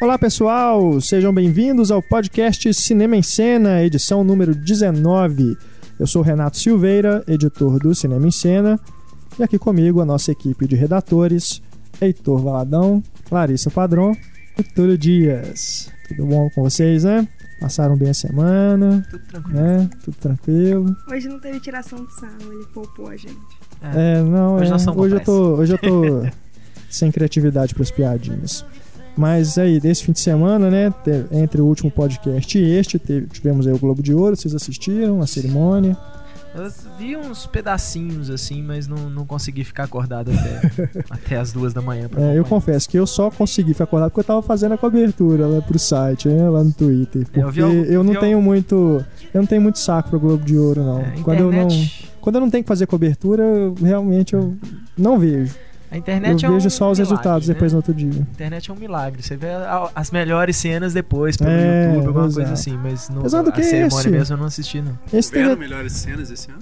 Olá pessoal, sejam bem-vindos ao podcast Cinema em Cena, edição número 19. Eu sou Renato Silveira, editor do Cinema em Cena, e aqui comigo a nossa equipe de redatores, Heitor Valadão, Larissa Padrão e Túlio Dias. Tudo bom com vocês, né? Passaram bem a semana, Tudo tranquilo. né? Tudo tranquilo. Hoje não teve tiração de sarro, ele poupou a gente. É, não, Hoje é, hoje eu tô, hoje eu tô sem criatividade para as piadinhas. Mas aí, desse fim de semana, né, entre o último podcast e este, teve- tivemos aí o Globo de Ouro, vocês assistiram a cerimônia. Eu vi uns pedacinhos assim, mas não, não consegui ficar acordado até, até as duas da manhã. É, eu confesso que eu só consegui ficar acordado porque eu tava fazendo a cobertura lá pro site, né, lá no Twitter. Porque É, eu eu, vi al- não tenho muito. Eu não tenho muito saco pro Globo de Ouro, não. É, quando, eu não quando eu não tenho que fazer cobertura, eu, realmente eu não vejo. A internet eu é vejo um só os milagre, resultados né? depois no outro dia. A internet é um milagre. Você vê a- as melhores cenas depois pelo É, YouTube, alguma exato. coisa assim, mas no, Apesar do a que cerimônia esse- mesmo eu não assisti, não. Esse teve, melhores cenas esse ano?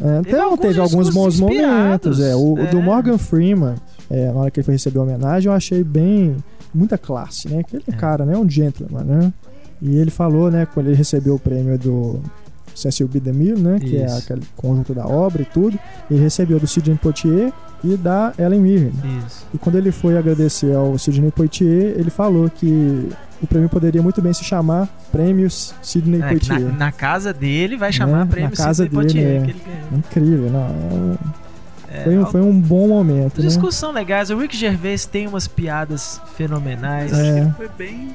É, Teve então, alguns teve alguns bons momentos. É, o, o do é. Morgan Freeman, é, na hora que ele foi receber a homenagem, eu achei bem. muita classe, né? Aquele É. cara, né? Um gentleman, né? E ele falou, né, quando ele recebeu o prêmio do Cecil B. DeMille, né? Que é Isso. aquele conjunto da obra e tudo. Ele recebeu do Sidney Poitier e da Ellen Mirren. Isso. E quando ele foi agradecer ao Sidney Poitier, ele falou que o prêmio poderia muito bem se chamar Prêmios Sidney É, Poitier. na, na casa dele vai chamar Né? prêmio Sidney dele, Poitier, é. que ele ganhou. Incrível, não. é um- É, Foi um, foi um bom momento, Os né? legais. O Rick Gervais tem umas piadas fenomenais. Acho É. que ele foi bem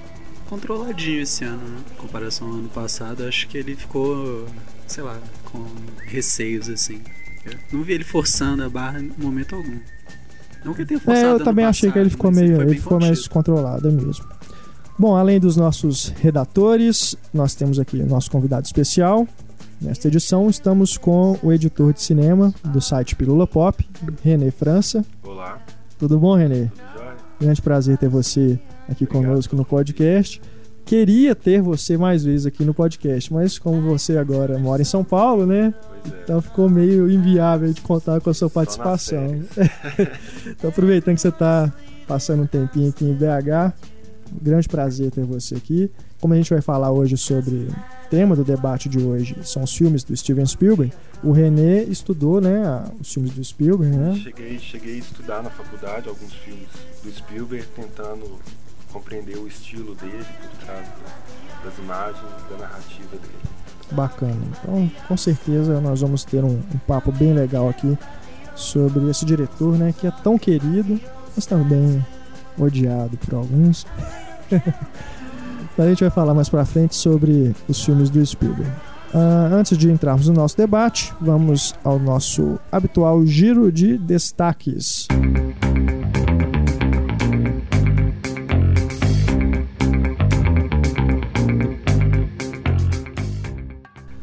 controladinho esse ano, né? Em comparação ao ano passado, acho que ele ficou, sei lá, com receios assim. Eu não vi ele forçando a barra em momento algum. Não que ele tenha forçado É, eu também achei que ele ficou meio. Ele ficou mais contido. controlado, é mesmo. Bom, além dos nossos redatores, nós temos aqui o nosso convidado especial. Nesta edição, estamos com o editor de cinema do site Pilula Pop, René França. Olá, Tudo bom, René? tudo jóia? Grande prazer ter você aqui Obrigado. conosco no podcast. Queria ter você mais vezes aqui no podcast, mas como você agora mora em São Paulo, né? É. Então ficou meio inviável de contar com a sua participação. então aproveitando que você está passando um tempinho aqui em BH, um grande prazer ter você aqui. Como a gente vai falar hoje sobre o tema do debate de hoje, são os filmes do Steven Spielberg. O René estudou, né, os filmes do Spielberg, né? Cheguei, cheguei a estudar na faculdade alguns filmes do Spielberg, tentando compreender o estilo dele por trás da- das imagens, da narrativa dele. Bacana. Então, com certeza nós vamos ter um, um papo bem legal aqui sobre esse diretor, né, que é tão querido, mas também odiado por alguns. A gente vai falar mais pra frente sobre os filmes do Spielberg. Ah, antes de entrarmos no nosso debate, vamos ao nosso habitual giro de destaques.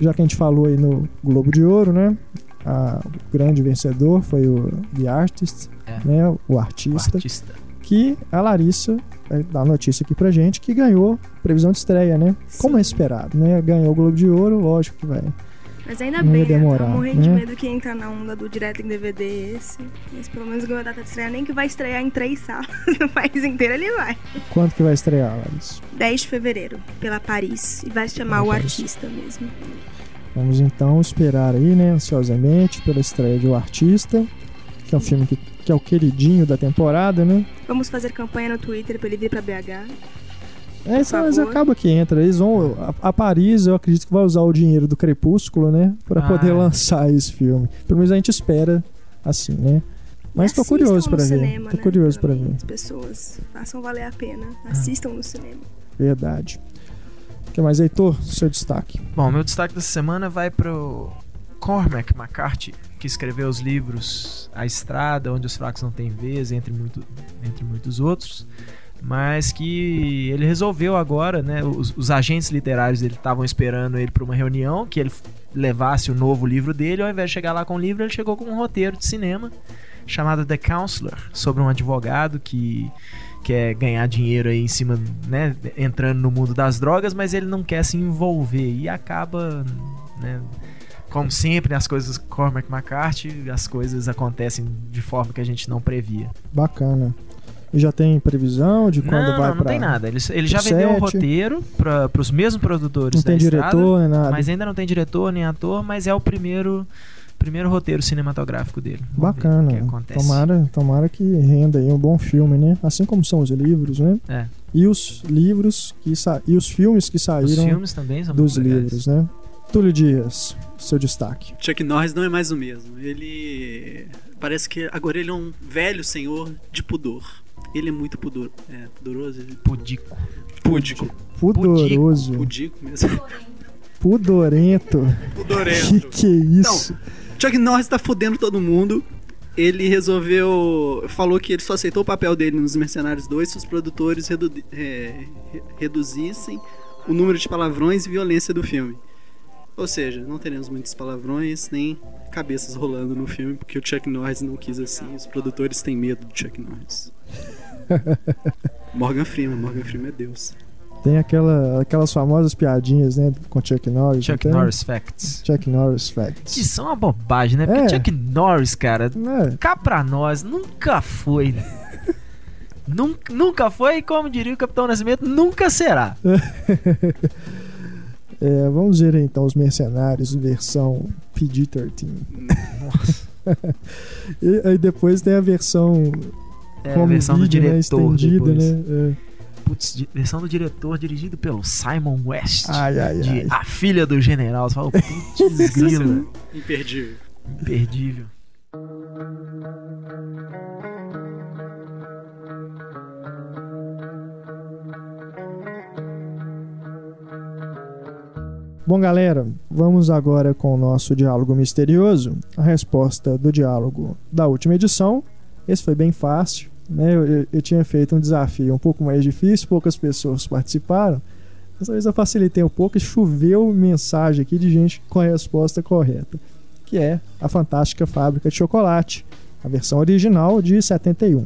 Já que a gente falou aí no Globo de Ouro, né? a- o grande vencedor foi o The Artist, É. né? O O artista artista. que a Larissa vai dar a notícia aqui pra gente que ganhou previsão de estreia, né? Como é esperado, né? Ganhou o Globo de Ouro, lógico que vai. Mas ainda Não ia bem, eu demorar, tava morrendo de né? medo que ia entrar na onda do direto em DVD esse. Mas pelo menos ganhou a data de estreia, nem que vai estrear em três salas no país inteiro, ele vai. Quanto que vai estrear, Larissa? 10 de fevereiro, pela Paris. E vai se chamar O. Artista mesmo. Vamos então esperar aí, né, ansiosamente pela estreia de O Artista, que é um filme que, que é o queridinho da temporada, né? Vamos fazer campanha no Twitter pra ele vir pra BH. É, isso, mas acaba que entra. Eles vão. A, a Paris, eu acredito que vai usar o dinheiro do Crepúsculo, né? Pra Ah. poder lançar esse filme. Pelo menos a gente espera assim, né? Mas E tô assistam curioso pra ver. cinema, Tô né, curioso pra também. ver. As pessoas façam valer a pena. Ah. Assistam no cinema. Verdade. O que mais, Heitor? Seu destaque. Bom, meu destaque dessa semana vai pro Cormac McCarthy, que escreveu os livros A Estrada, Onde os Fracos Não Têm Vez, entre, muito, entre muitos outros. Mas que ele resolveu agora, né? Os, os agentes literários dele estavam esperando ele para uma reunião, que ele levasse o novo livro dele. Ao invés de chegar lá com o livro, ele chegou com um roteiro de cinema chamado The Counselor, sobre um advogado que quer ganhar dinheiro aí em cima, né, entrando no mundo das drogas, mas ele não quer se envolver e acaba, né, como sempre as coisas com Cormac McCarthy, as coisas acontecem de forma que a gente não previa. Bacana. E já tem previsão de quando não, vai não, não pra... tem nada. Ele, ele já vendeu o set. roteiro para os mesmos produtores Não da tem Estrada, diretor, nem nada. mas ainda não tem diretor nem ator, mas é o primeiro primeiro roteiro cinematográfico dele. Vamos Bacana. O que acontece. Tomara, tomara que renda aí um bom filme, né? Assim como são os livros, né? É. E os livros que sa... e os filmes que Os saíram filmes também são dos livros, né? Túlio Dias, seu destaque. Chuck Norris não é mais o mesmo. Ele. Parece que agora ele é um velho senhor de pudor. Ele é muito pudor... é, pudoroso. Ele... Pudico. Púdico. Pudoroso, Pudico mesmo. pudorento. Que Pudorento. que é isso? Chuck Norris tá fudendo todo mundo. Ele resolveu. Falou que ele só aceitou o papel dele nos Mercenários 2 se os produtores redu- é, re- reduzissem o número de palavrões e violência do filme. Ou seja, não teremos muitos palavrões nem cabeças rolando no filme, porque o Chuck Norris não quis assim. Os produtores têm medo do Chuck Norris. Morgan Freeman, Morgan Freeman é Deus. Tem aquela, aquelas famosas piadinhas, né? Com Chuck Norris. Chuck? Norris Facts. Chuck Norris Facts. Que são uma bobagem, né? Porque É. Chuck Norris, cara, É, cá pra nós, nunca foi. nunca, nunca foi, e como diria o Capitão Nascimento, nunca será. é, vamos ver então os Mercenários versão PG-13. E aí depois tem a versão É a versão do né, diretor estendida, depois. né? Putz, versão do diretor dirigido pelo Simon West. Ai, ai, de ai. A Filha do General. Você fala, putz, grila. Imperdível. Imperdível. Bom, galera, vamos agora com o nosso diálogo misterioso. A resposta do diálogo da última edição. Esse foi bem fácil, né? Eu, eu- eu tinha feito um desafio um pouco mais difícil, poucas pessoas participaram. Dessa vez eu facilitei um pouco e choveu mensagem aqui de gente com a resposta correta, que é a Fantástica Fábrica de Chocolate, a versão original de 71.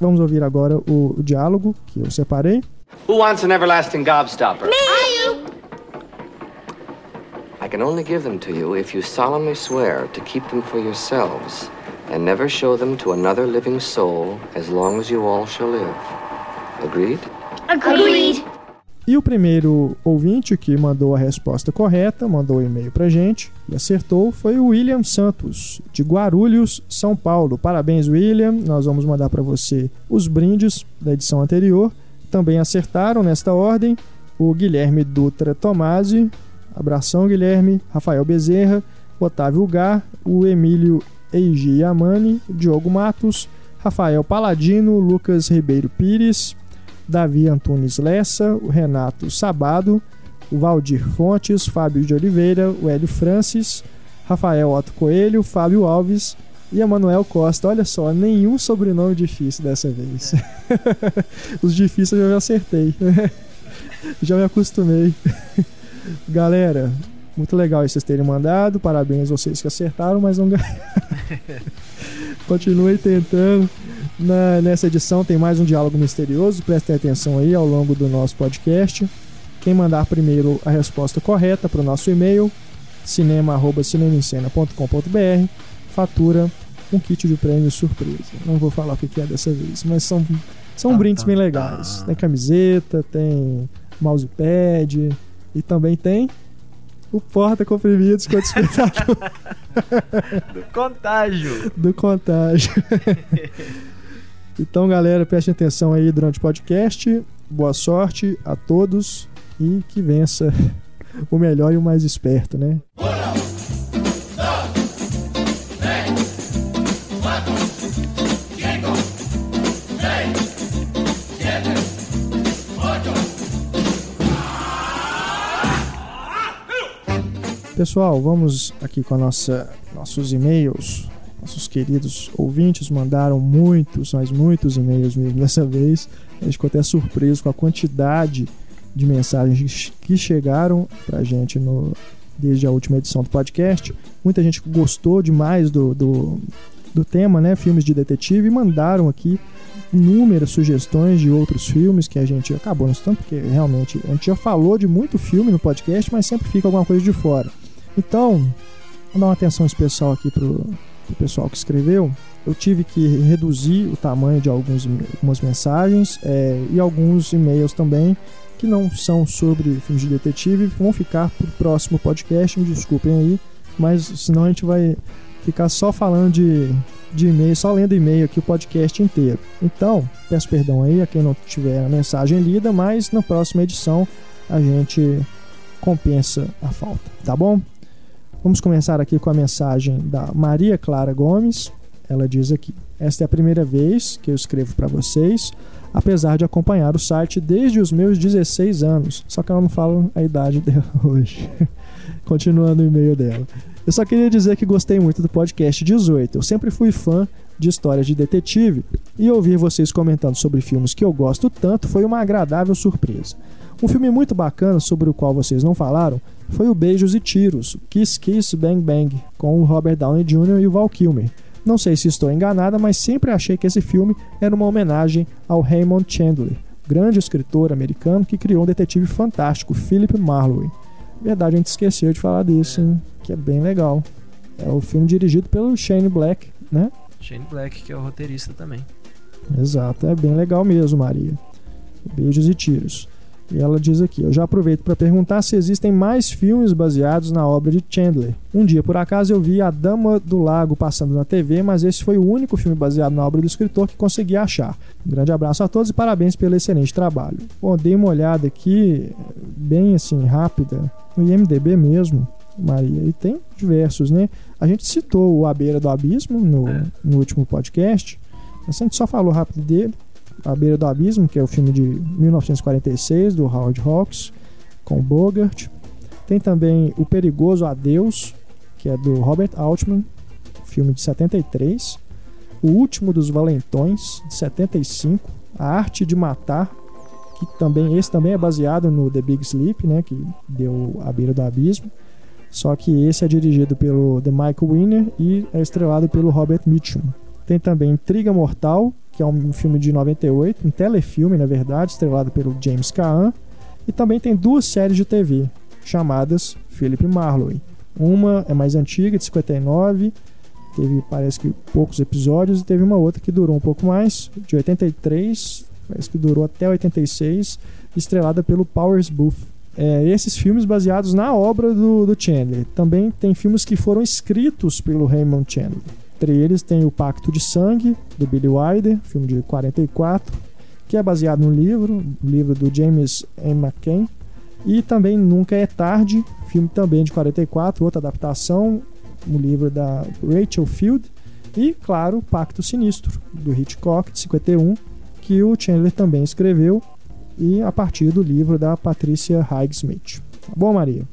Vamos ouvir agora o, o diálogo que eu separei. Who wants an everlasting gobstopper? Me! I can only give them to you if you solemnly swear to keep them for yourselves and never show them to another living soul as long as you all shall live. Agreed? Agreed. E o primeiro ouvinte que mandou a resposta correta, mandou um e-mail pra gente e acertou, foi o William Santos, de Guarulhos, São Paulo. Parabéns, William. Nós vamos mandar para você os brindes da edição anterior. Também acertaram nesta ordem o Guilherme Dutra Tomasi, abração Guilherme, Rafael Bezerra, Otávio Gar, o Emílio Eiji Yamani, Diogo Matos, Rafael Paladino, Lucas Ribeiro Pires, Davi Antunes Lessa, o Renato Sabado, o Valdir Fontes, Fábio de Oliveira, o Hélio Francis, Rafael Otto Coelho, Fábio Alves e Emanuel Costa. Olha só, nenhum sobrenome difícil dessa vez. Os difíceis eu já acertei. já me acostumei. Galera, muito legal vocês terem mandado. Parabéns a vocês que acertaram, mas não ganharam. Continuem tentando. Na- nessa edição tem mais um diálogo misterioso. Prestem atenção aí ao longo do nosso podcast. Quem mandar primeiro a resposta correta para o nosso e-mail, cinema.cinemascena.com.br, fatura um kit de prêmio surpresa. Não vou falar o que é dessa vez, mas são, são Tá, brindes tá, bem tá. legais. Tem camiseta, tem mousepad e também tem o porta comprimidos com despertador Contágio. do contágio. então, galera, prestem atenção aí durante o podcast. Boa sorte a todos e que vença o melhor e o mais esperto, né? Pessoal, vamos aqui com a nossa, nossos e-mails. Nossos queridos ouvintes mandaram muitos, mas muitos e-mails mesmo dessa vez. A gente ficou até surpreso com a quantidade de mensagens que chegaram pra gente no, desde a última edição do podcast. Muita gente gostou demais do, do, do tema, né? Filmes de detetive, e mandaram aqui inúmeras sugestões de outros filmes que a gente acabou não citando, porque realmente a gente já falou de muito filme no podcast, mas sempre fica alguma coisa de fora. Então, vou dar uma atenção especial aqui pro, do pessoal que escreveu, eu tive que reduzir o tamanho de alguns, algumas mensagens é, e alguns e-mails também que não são sobre filmes de detetive vão ficar para o próximo podcast. Me desculpem aí, mas senão a gente vai ficar só falando de, de e-mail, só lendo e-mail aqui o podcast inteiro. Então, peço perdão aí a quem não tiver a mensagem lida, mas na próxima edição a gente compensa a falta, tá bom? Vamos começar aqui com a mensagem da Maria Clara Gomes. Ela diz aqui: Esta é a primeira vez que eu escrevo para vocês, apesar de acompanhar o site desde os meus 16 anos. Só que ela não fala a idade dela hoje. Continuando o e-mail dela. Eu só queria dizer que gostei muito do podcast 18. Eu sempre fui fã de histórias de detetive e ouvir vocês comentando sobre filmes que eu gosto tanto foi uma agradável surpresa. Um filme muito bacana sobre o qual vocês não falaram foi o Beijos e Tiros, Kiss Kiss Bang Bang, com o Robert Downey Jr. e o Val Kilmer. Não sei se estou enganada, mas sempre achei que esse filme era uma homenagem ao Raymond Chandler, grande escritor americano que criou um detetive fantástico, Philip Marlowe. Verdade, a gente esqueceu de falar disso, hein? que é bem legal. É o filme dirigido pelo Shane Black, né? Shane Black, que é o roteirista também. Exato, é bem legal mesmo, Maria. Beijos e tiros. E ela diz aqui: Eu já aproveito para perguntar se existem mais filmes baseados na obra de Chandler. Um dia, por acaso, eu vi A Dama do Lago passando na TV, mas esse foi o único filme baseado na obra do escritor que consegui achar. Um grande abraço a todos e parabéns pelo excelente trabalho. Bom, dei uma olhada aqui, bem assim, rápida, no IMDB mesmo. Maria. E tem diversos, né? A gente citou o A Beira do Abismo no, é. no último podcast. Mas a gente só falou rápido dele. A Beira do Abismo, que é o filme de 1946 do Howard Hawks com Bogart. Tem também O Perigoso Adeus, que é do Robert Altman, filme de 73. O Último dos Valentões, de 75. A Arte de Matar, que também esse também é baseado no The Big Sleep, né, que deu A Beira do Abismo. Só que esse é dirigido pelo The Michael Winner e é estrelado pelo Robert Mitchum. Tem também Intriga Mortal, que é um filme de 98, um telefilme, na verdade, estrelado pelo James Caan. E também tem duas séries de TV, chamadas Philip Marlowe. Uma é mais antiga, de 59, teve parece que poucos episódios, e teve uma outra que durou um pouco mais, de 83, parece que durou até 86, estrelada pelo Powers Booth é, esses filmes baseados na obra do, do Chandler. Também tem filmes que foram escritos pelo Raymond Chandler. Entre eles tem O Pacto de Sangue, do Billy Wilder, filme de 44, que é baseado no livro, livro do James M. McCain. E também Nunca é Tarde, filme também de 44, outra adaptação, um livro da Rachel Field. E, claro, Pacto Sinistro, do Hitchcock, de 51, que o Chandler também escreveu e a partir do livro da Patrícia Highsmith. Tá bom, Maria?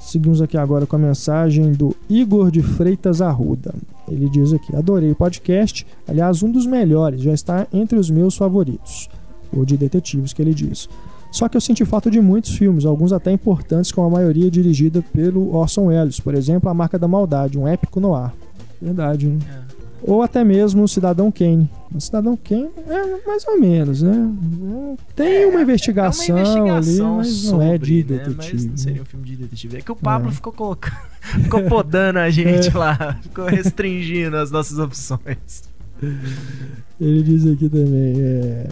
Seguimos aqui agora com a mensagem do Igor de Freitas Arruda. Ele diz aqui: Adorei o podcast, aliás, um dos melhores, já está entre os meus favoritos. O de detetives que ele diz. Só que eu senti falta de muitos filmes, alguns até importantes, com a maioria dirigida pelo Orson Welles, por exemplo, A Marca da Maldade, um épico no ar. Verdade, hein? É ou até mesmo o Cidadão Kane. O Cidadão Kane é mais ou menos, né? Tem uma investigação, é uma investigação ali, mas sobre, não é de né? detetive. Mas seria um filme de detetive. É que o Pablo é. ficou colocando, ficou podando a gente é. lá, ficou restringindo as nossas opções. Ele diz aqui também, é...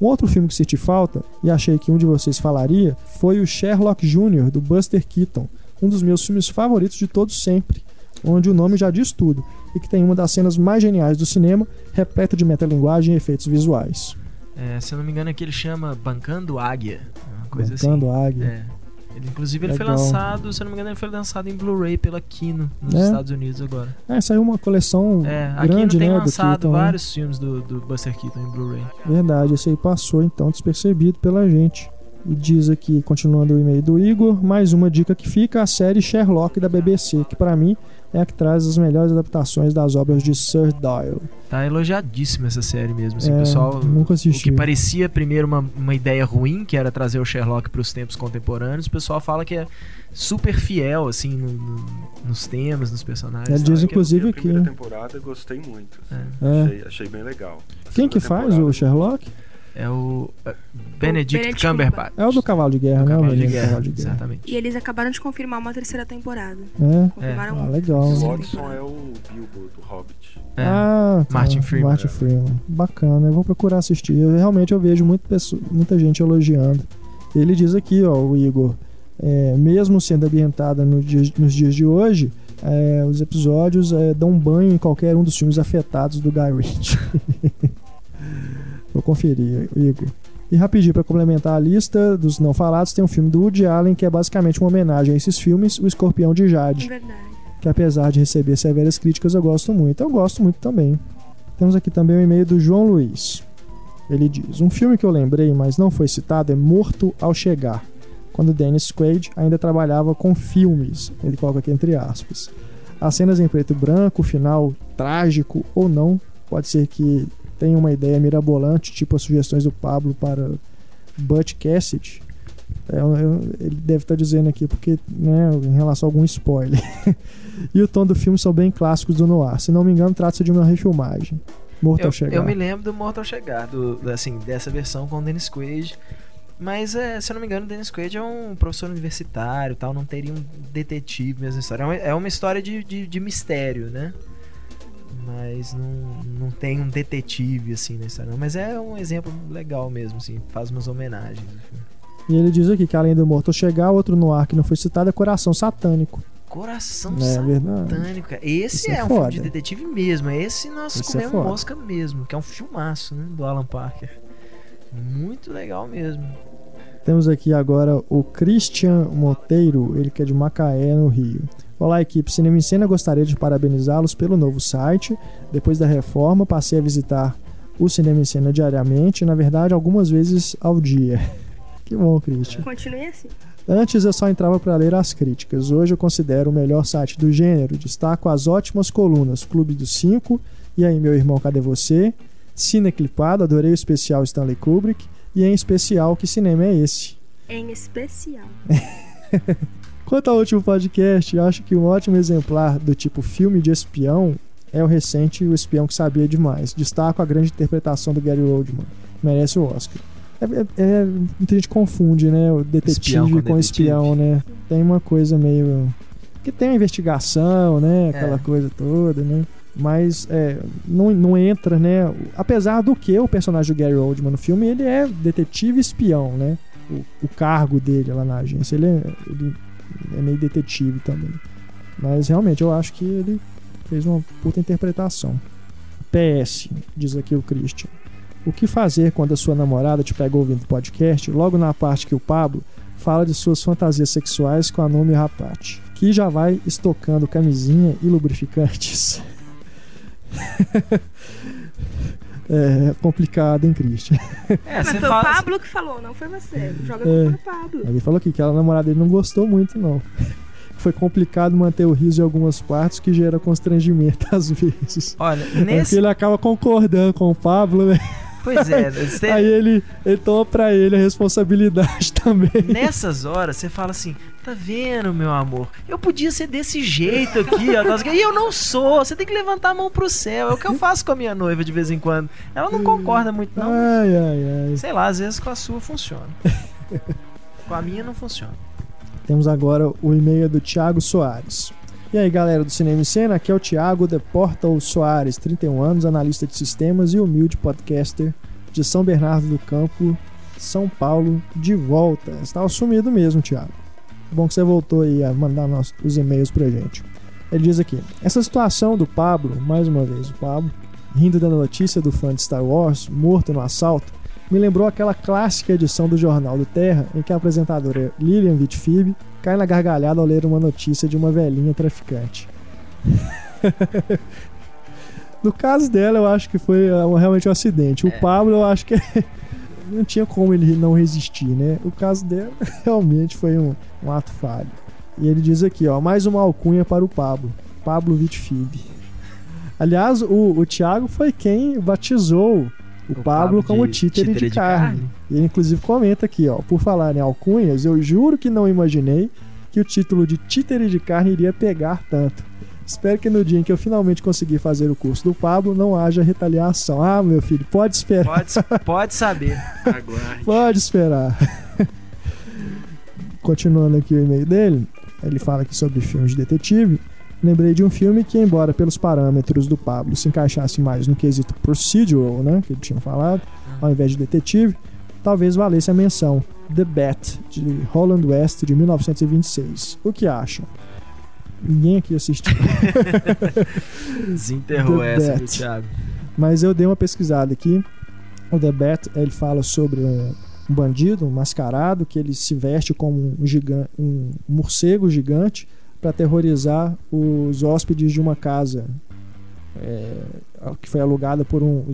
Um outro filme que senti falta, e achei que um de vocês falaria, foi o Sherlock Jr., do Buster Keaton. Um dos meus filmes favoritos de todos sempre onde o nome já diz tudo, e que tem uma das cenas mais geniais do cinema, repleta de metalinguagem e efeitos visuais. É, se eu não me engano, que ele chama Bancando Águia. Uma coisa Bancando assim. Águia. É. Ele, inclusive, ele Legal. foi lançado, se eu não me engano, ele foi lançado em Blu-ray pela Kino, nos é. Estados Unidos agora. É, saiu uma coleção é, a grande, Kino tem né, lançado né? vários filmes do, do Buster Keaton em Blu-ray. Verdade, esse aí passou, então, despercebido pela gente. E diz aqui, continuando o e-mail do Igor, mais uma dica que fica, a série Sherlock da BBC, que para mim é a que traz as melhores adaptações das obras de Sir Doyle. Tá elogiadíssima essa série mesmo. Assim, é, pessoal, nunca assisti. O que parecia primeiro uma, uma ideia ruim, que era trazer o Sherlock para os tempos contemporâneos, o pessoal fala que é super fiel assim no, no, nos temas, nos personagens. Ele diz inclusive que. A primeira temporada eu gostei muito. Assim. É. Achei, achei, bem legal. A Quem que faz o Sherlock? É o é, Benedict Benedict Cumberbatch. É o do cavalo de guerra, Do né? O Cavalo de Guerra, cavalo de guerra. exatamente. E eles acabaram de confirmar uma terceira temporada. É? Confirmaram Ah, uma legal. O Watson é o Bilbo do Hobbit. É. Ah, tá. Martin Freeman. Martin Freeman. Bacana, eu vou procurar assistir. Eu, realmente eu vejo muito pessoa- muita gente elogiando. Ele diz aqui, ó, o Igor, é, mesmo sendo ambientada no dia- nos dias de hoje, é, os episódios é, dão banho em qualquer um dos filmes afetados do Guy Ritchie. vou conferir, Igor. E rapidinho, para complementar a lista dos não falados, tem um filme do Woody Allen que é basicamente uma homenagem a esses filmes, O Escorpião de Jade Verdade. que apesar de receber severas críticas, eu gosto muito. Eu gosto muito também. Temos aqui também o e-mail do João Luiz. Ele diz: Um filme que eu lembrei, mas não foi citado, é Morto ao Chegar, quando Dennis Quaid ainda trabalhava com filmes. Ele coloca aqui entre aspas. As cenas em preto e branco, o final trágico ou não, pode ser que tenha uma ideia mirabolante, tipo as sugestões do Pablo para Butch Cassidy. É, ele deve estar dizendo aqui porque, né, em relação a algum spoiler. e o tom do filme são bem clássicos do noir. Se não me engano, trata-se de uma refilmagem. Morto Eu, chegar. eu me lembro do Mortal Chegar, do- assim, dessa versão com o Dennis Quaid. Mas, é, se eu não me engano, o Dennis Quaid é um professor universitário tal, não teria um detetive mesmo história. É uma, é uma história de, de, de mistério, né? Mas não, não tem um detetive assim na história. Mas é um exemplo legal mesmo, assim, faz umas homenagens. E ele diz aqui que além do Morto chegar, outro noir que não foi citado é Coração Satânico. Coração É verdade. Satânico. cara. Esse é, é um filme de detetive mesmo. Esse nós Isso é comemos foda. mosca mesmo, que é um filmaço, né? Do Alan Parker. Muito legal mesmo. Temos aqui agora o Christian Monteiro, ele que é de Macaé, no Rio. Olá, equipe Cinema em Cena, gostaria de parabenizá-los pelo novo site. Depois da reforma, passei a visitar o Cinema em Cena diariamente, na verdade, algumas vezes ao dia. Que bom, Christian. Continue assim. Antes eu só entrava para ler as críticas. Hoje eu considero o melhor site do gênero. Destaco as ótimas colunas Clube dos Cinco, E aí, meu irmão, cadê você? Cine Clipado, adorei o especial Stanley Kubrick. E em especial, que cinema é esse? Em especial. Quanto ao último podcast, acho que um ótimo exemplar do tipo filme de espião é o recente O Espião que Sabia Demais. Destaco a grande interpretação do Gary Oldman. Merece o Oscar. É, é- é- muita gente confunde, né? O detetive Espião com, com detetive. espião, né? Tem uma coisa meio. Que tem uma investigação, né? Aquela É. coisa toda, né? Mas é, não, não entra, né? Apesar do que o personagem do Gary Oldman no filme, ele é detetive espião, né? O, o cargo dele lá na agência, ele é, ele é meio detetive também. Mas realmente eu acho que ele fez uma puta interpretação. PS, diz aqui o Christian. O que fazer quando a sua namorada te pega ouvindo podcast, logo na parte que o Pablo fala de suas fantasias sexuais com a nome Rapate, que já vai estocando camisinha e lubrificantes? é complicado, hein, Christian? É, Mas foi o fala. Pablo que falou, não foi você. Joga a É. culpa no Pablo. Ele falou aqui que a namorada dele não gostou muito, não. Foi complicado manter o riso em algumas partes, que gera constrangimento às vezes. Olha, É porque nesse. ele acaba concordando com o Pablo, né? Pois é, você- Aí ele, ele toma pra ele a responsabilidade também. Nessas horas, você fala assim: tá vendo, meu amor? Eu podia ser desse jeito aqui, ó. E eu não sou. Você tem que levantar a mão pro céu. É o que eu faço com a minha noiva de vez em quando. Ela não concorda muito, não. Ai, ai, ai. Sei lá, às vezes com a sua funciona. com a minha não funciona. Temos agora o e-mail do Thiago Soares. E aí, galera do Cinema em Cena, aqui é o Thiago The Portal Soares, 31 anos, analista de sistemas e humilde podcaster de São Bernardo do Campo, São Paulo, de volta. Estava sumido mesmo, Thiago. Bom que você voltou aí a mandar os e-mails pra gente. Ele diz aqui: essa situação do Pablo, mais uma vez, o Pablo, rindo da notícia do fã de Star Wars, morto no assalto, me lembrou aquela clássica edição do Jornal do Terra em que a apresentadora Lilian Vitfib cai na gargalhada ao ler uma notícia de uma velhinha traficante. no caso dela, eu acho que foi uh, realmente um acidente. O É. Pablo, eu acho que não tinha como ele não resistir, né? O caso dela realmente foi um, um ato falho. E ele diz aqui, ó, mais uma alcunha para o Pablo. Pablo Vitfib. Aliás, o, o Thiago foi quem batizou o, Pablo, Pablo como de títere de, títere de carne. carne. E ele inclusive comenta aqui, ó, por falar em alcunhas, eu juro que não imaginei que o título de títere de carne iria pegar tanto. Espero que no dia em que eu finalmente conseguir fazer o curso do Pablo não haja retaliação. Ah, meu filho, pode esperar. Pode, pode saber. Aguarde. Pode esperar. Continuando aqui o e-mail dele, ele fala aqui sobre filmes de detetive. Lembrei de um filme que, embora pelos parâmetros do Pablo se encaixasse mais no quesito procedural, né, que ele tinha falado, ao invés de detetive, talvez valesse a menção The Bat, de Holland West, de 1926. O que acham? Ninguém aqui assistiu. Desenterrou essa, viu, Thiago? Mas eu dei uma pesquisada aqui. O The Bat, ele fala sobre um, bandido, um mascarado, que ele se veste como um, gigan- um morcego gigante para aterrorizar os hóspedes de uma casa é, que foi alugada por um,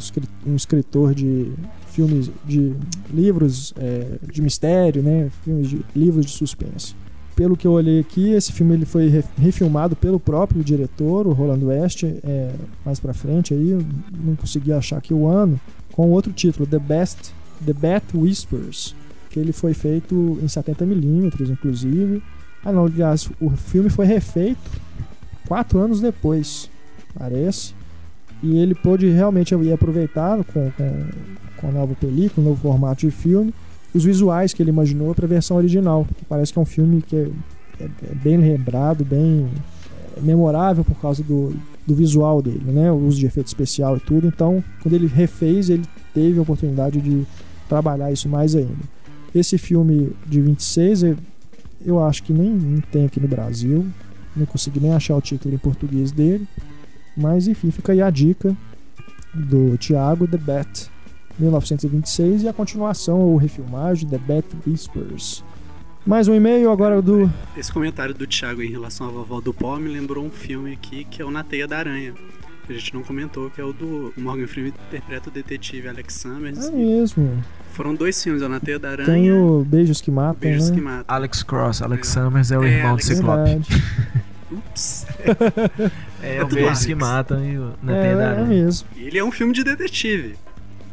um escritor de filmes, de livros é, de mistério, né? Filmes de, livros de suspense. Pelo que eu olhei aqui, esse filme ele foi re- refilmado pelo próprio diretor, o Roland West, é, mais pra frente aí, não consegui achar aqui o ano, com outro título, The Best, The Bat Whispers, que ele foi feito em 70mm, inclusive. Ah não, aliás, o filme foi refeito quatro anos depois, parece. E ele pôde realmente ir aproveitado com, com, com a nova película, o novo formato de filme, os visuais que ele imaginou para a versão original, parece que é um filme que é, é- é bem lembrado, bem é, memorável por causa do, do visual dele, né? O uso de efeito especial e tudo. Então, quando ele refez, ele teve a oportunidade de trabalhar isso mais ainda. Esse filme de 26, eu, eu acho que nem, nem tem aqui no Brasil. Não consegui nem achar o título em português dele. Mas enfim, fica aí a dica do Thiago The Bat 1926 e a continuação ou refilmagem The Bat Whispers. Mais um e-mail agora do Esse comentário do Thiago em relação à vovó do pó me lembrou um filme aqui que é o Na Teia da Aranha. Que a gente não comentou, que é o do o Morgan Freeman interpreta o detetive Alex Summers. É mesmo. Foram dois filmes, é o Na Teia da Aranha Tem o Beijos que Matam, Beijos né? que Matam. Alex Cross, Alex É. Summers é o É, irmão Alex do Ciclope. Ups. É, É o Beijos Alex. que matam e o na É, Teia da é Aranha. mesmo. E ele é um filme de detetive.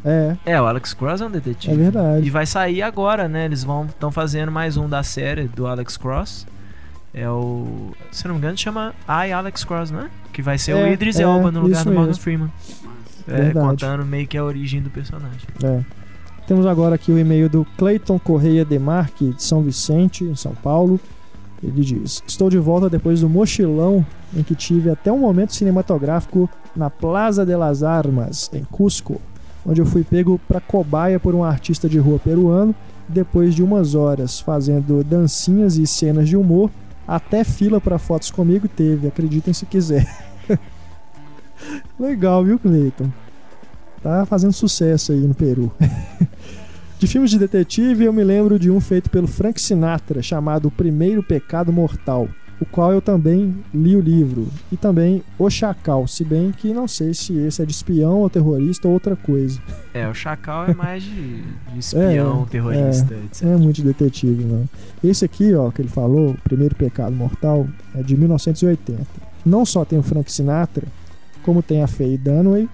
É, É, o Alex Cross é um detetive. é verdade. E vai sair agora, né? Eles vão estão fazendo mais um da série do Alex Cross. É o. Se não me engano, chama I Alex Cross, né? Que vai ser o É, Idris é, Elba no lugar do Morgan mesmo. Freeman. É, Verdade. contando meio que a origem do personagem. É. Temos agora aqui o e-mail do Cleiton Correia Demarque, de São Vicente, em São Paulo. Ele diz: Estou de volta depois do mochilão em que tive até um momento cinematográfico na Plaza de las Armas, em Cusco, onde eu fui pego para cobaia por um artista de rua peruano. Depois de umas horas fazendo dancinhas e cenas de humor, até fila para fotos comigo teve, acreditem se quiser. Legal, viu, Cleiton? Tá fazendo sucesso aí no Peru. De filmes de detetive, eu me lembro de um feito pelo Frank Sinatra, chamado O Primeiro Pecado Mortal, o qual eu também li o livro, e também O Chacal, se bem que não sei se esse é de espião ou terrorista ou outra coisa. É, o Chacal é mais de, de espião, É, terrorista, etc. Não é muito de detetive, não. Esse aqui, ó, que ele falou, Primeiro Pecado Mortal, é de 1980. Não só tem o Frank Sinatra, como tem a Faye Dunaway,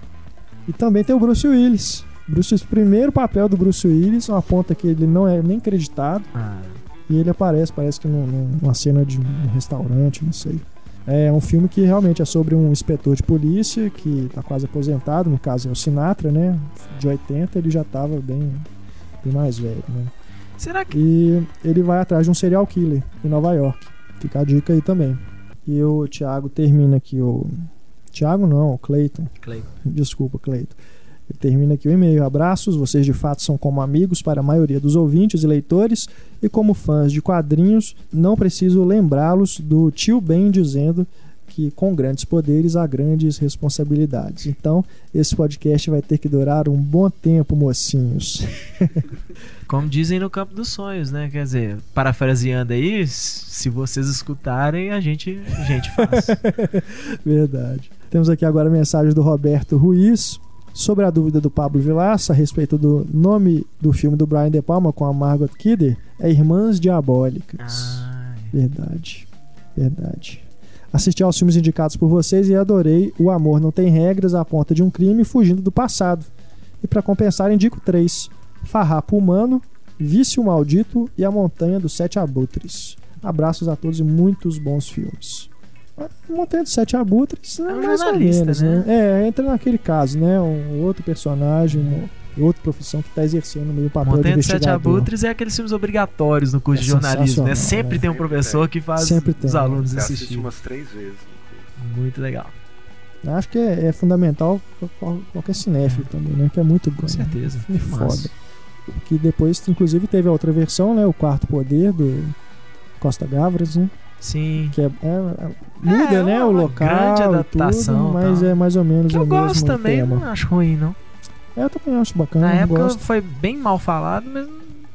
e também tem o Bruce Willis. Bruce, o primeiro papel do Bruce Willis, uma ponta que ele não é nem creditado, Ah, e ele aparece, parece que num- num- numa cena de um restaurante, não sei. É um filme que realmente é sobre um inspetor de polícia que está quase aposentado, no caso é o Sinatra, né? De 80 ele já estava bem, bem mais velho, né? será que. E ele vai atrás de um serial killer em Nova York. Fica a dica aí também. E o Thiago termina aqui o. Thiago não, o Clayton. Clay, Desculpa, Cleito. Ele termina aqui o e-mail. Abraços, vocês de fato são como amigos para a maioria dos ouvintes e leitores, e como fãs de quadrinhos, não preciso lembrá-los do tio Ben dizendo que com grandes poderes há grandes responsabilidades. Então, esse podcast vai ter que durar um bom tempo, mocinhos. Como dizem no campo dos sonhos, né? Quer dizer, parafraseando aí, se vocês escutarem, a gente, a gente faz. Verdade. Temos aqui agora a mensagem do Roberto Ruiz sobre a dúvida do Pablo Vilaça a respeito do nome do filme do Brian De Palma com a Margot Kidder. É Irmãs Diabólicas. Ah, Verdade. Verdade. Assisti aos filmes indicados por vocês e adorei O Amor Não Tem Regras, a ponta de um crime fugindo do passado. E para compensar, indico três: Farrapo Humano, Vício Maldito e A Montanha dos Sete Abutres. Abraços a todos e muitos bons filmes. Montanha dos Sete Abutres é, É um mais ou jornalista, menos, né? É, entra naquele caso, né? Um outro personagem, uma outra profissão que tá exercendo meio papel Montanha de dos Sete investigador. Abutres é aqueles filmes obrigatórios no curso É de jornalismo, né? Sempre é. tem um professor que faz Sempre tem. os alunos Você assiste assistirem. umas três vezes. Muito legal. Acho que é, é fundamental qualquer cinéfilo também, né? Que é muito bom. Com certeza. Filme Filmaço. foda. Que depois, inclusive, teve a outra versão, né? O Quarto Poder do Costa Gavras, né? Sim. Que é, é- é- muda, É, né? uma O local grande e adaptação tudo, mas tal. é mais ou menos Que o eu mesmo gosto também, tema. não acho ruim, não. É, eu também acho bacana. Na época gosto. foi bem mal falado, mas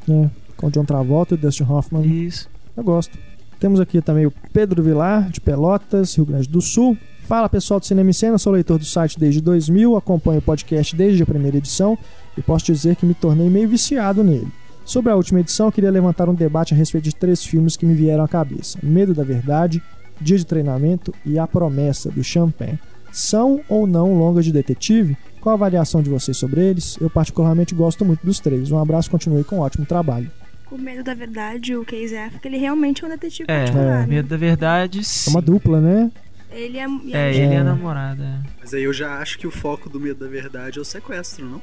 É, com o John Travolta e o Dustin Hoffman. isso. Eu gosto. Temos aqui também o Pedro Vilar, de Pelotas, Rio Grande do Sul. Fala pessoal do Cinema em Cena, sou leitor do site desde 2000, acompanho o podcast desde a primeira edição e posso dizer que me tornei meio viciado nele. Sobre a última edição, eu queria levantar um debate a respeito de três filmes que me vieram à cabeça: Medo da Verdade, Dia de Treinamento e A Promessa, do Champagne. São ou não longas de detetive? Qual a avaliação de vocês sobre eles? Eu particularmente gosto muito dos três. Um abraço, continue com um ótimo trabalho. Com medo da verdade, o Casey Affleck, ele realmente é um detetive É, particular. né? Medo da Verdade, É sim. uma dupla, né? Ele é, É, ele é a namorada. é. Mas aí eu já acho que o foco do medo da verdade é o sequestro, não?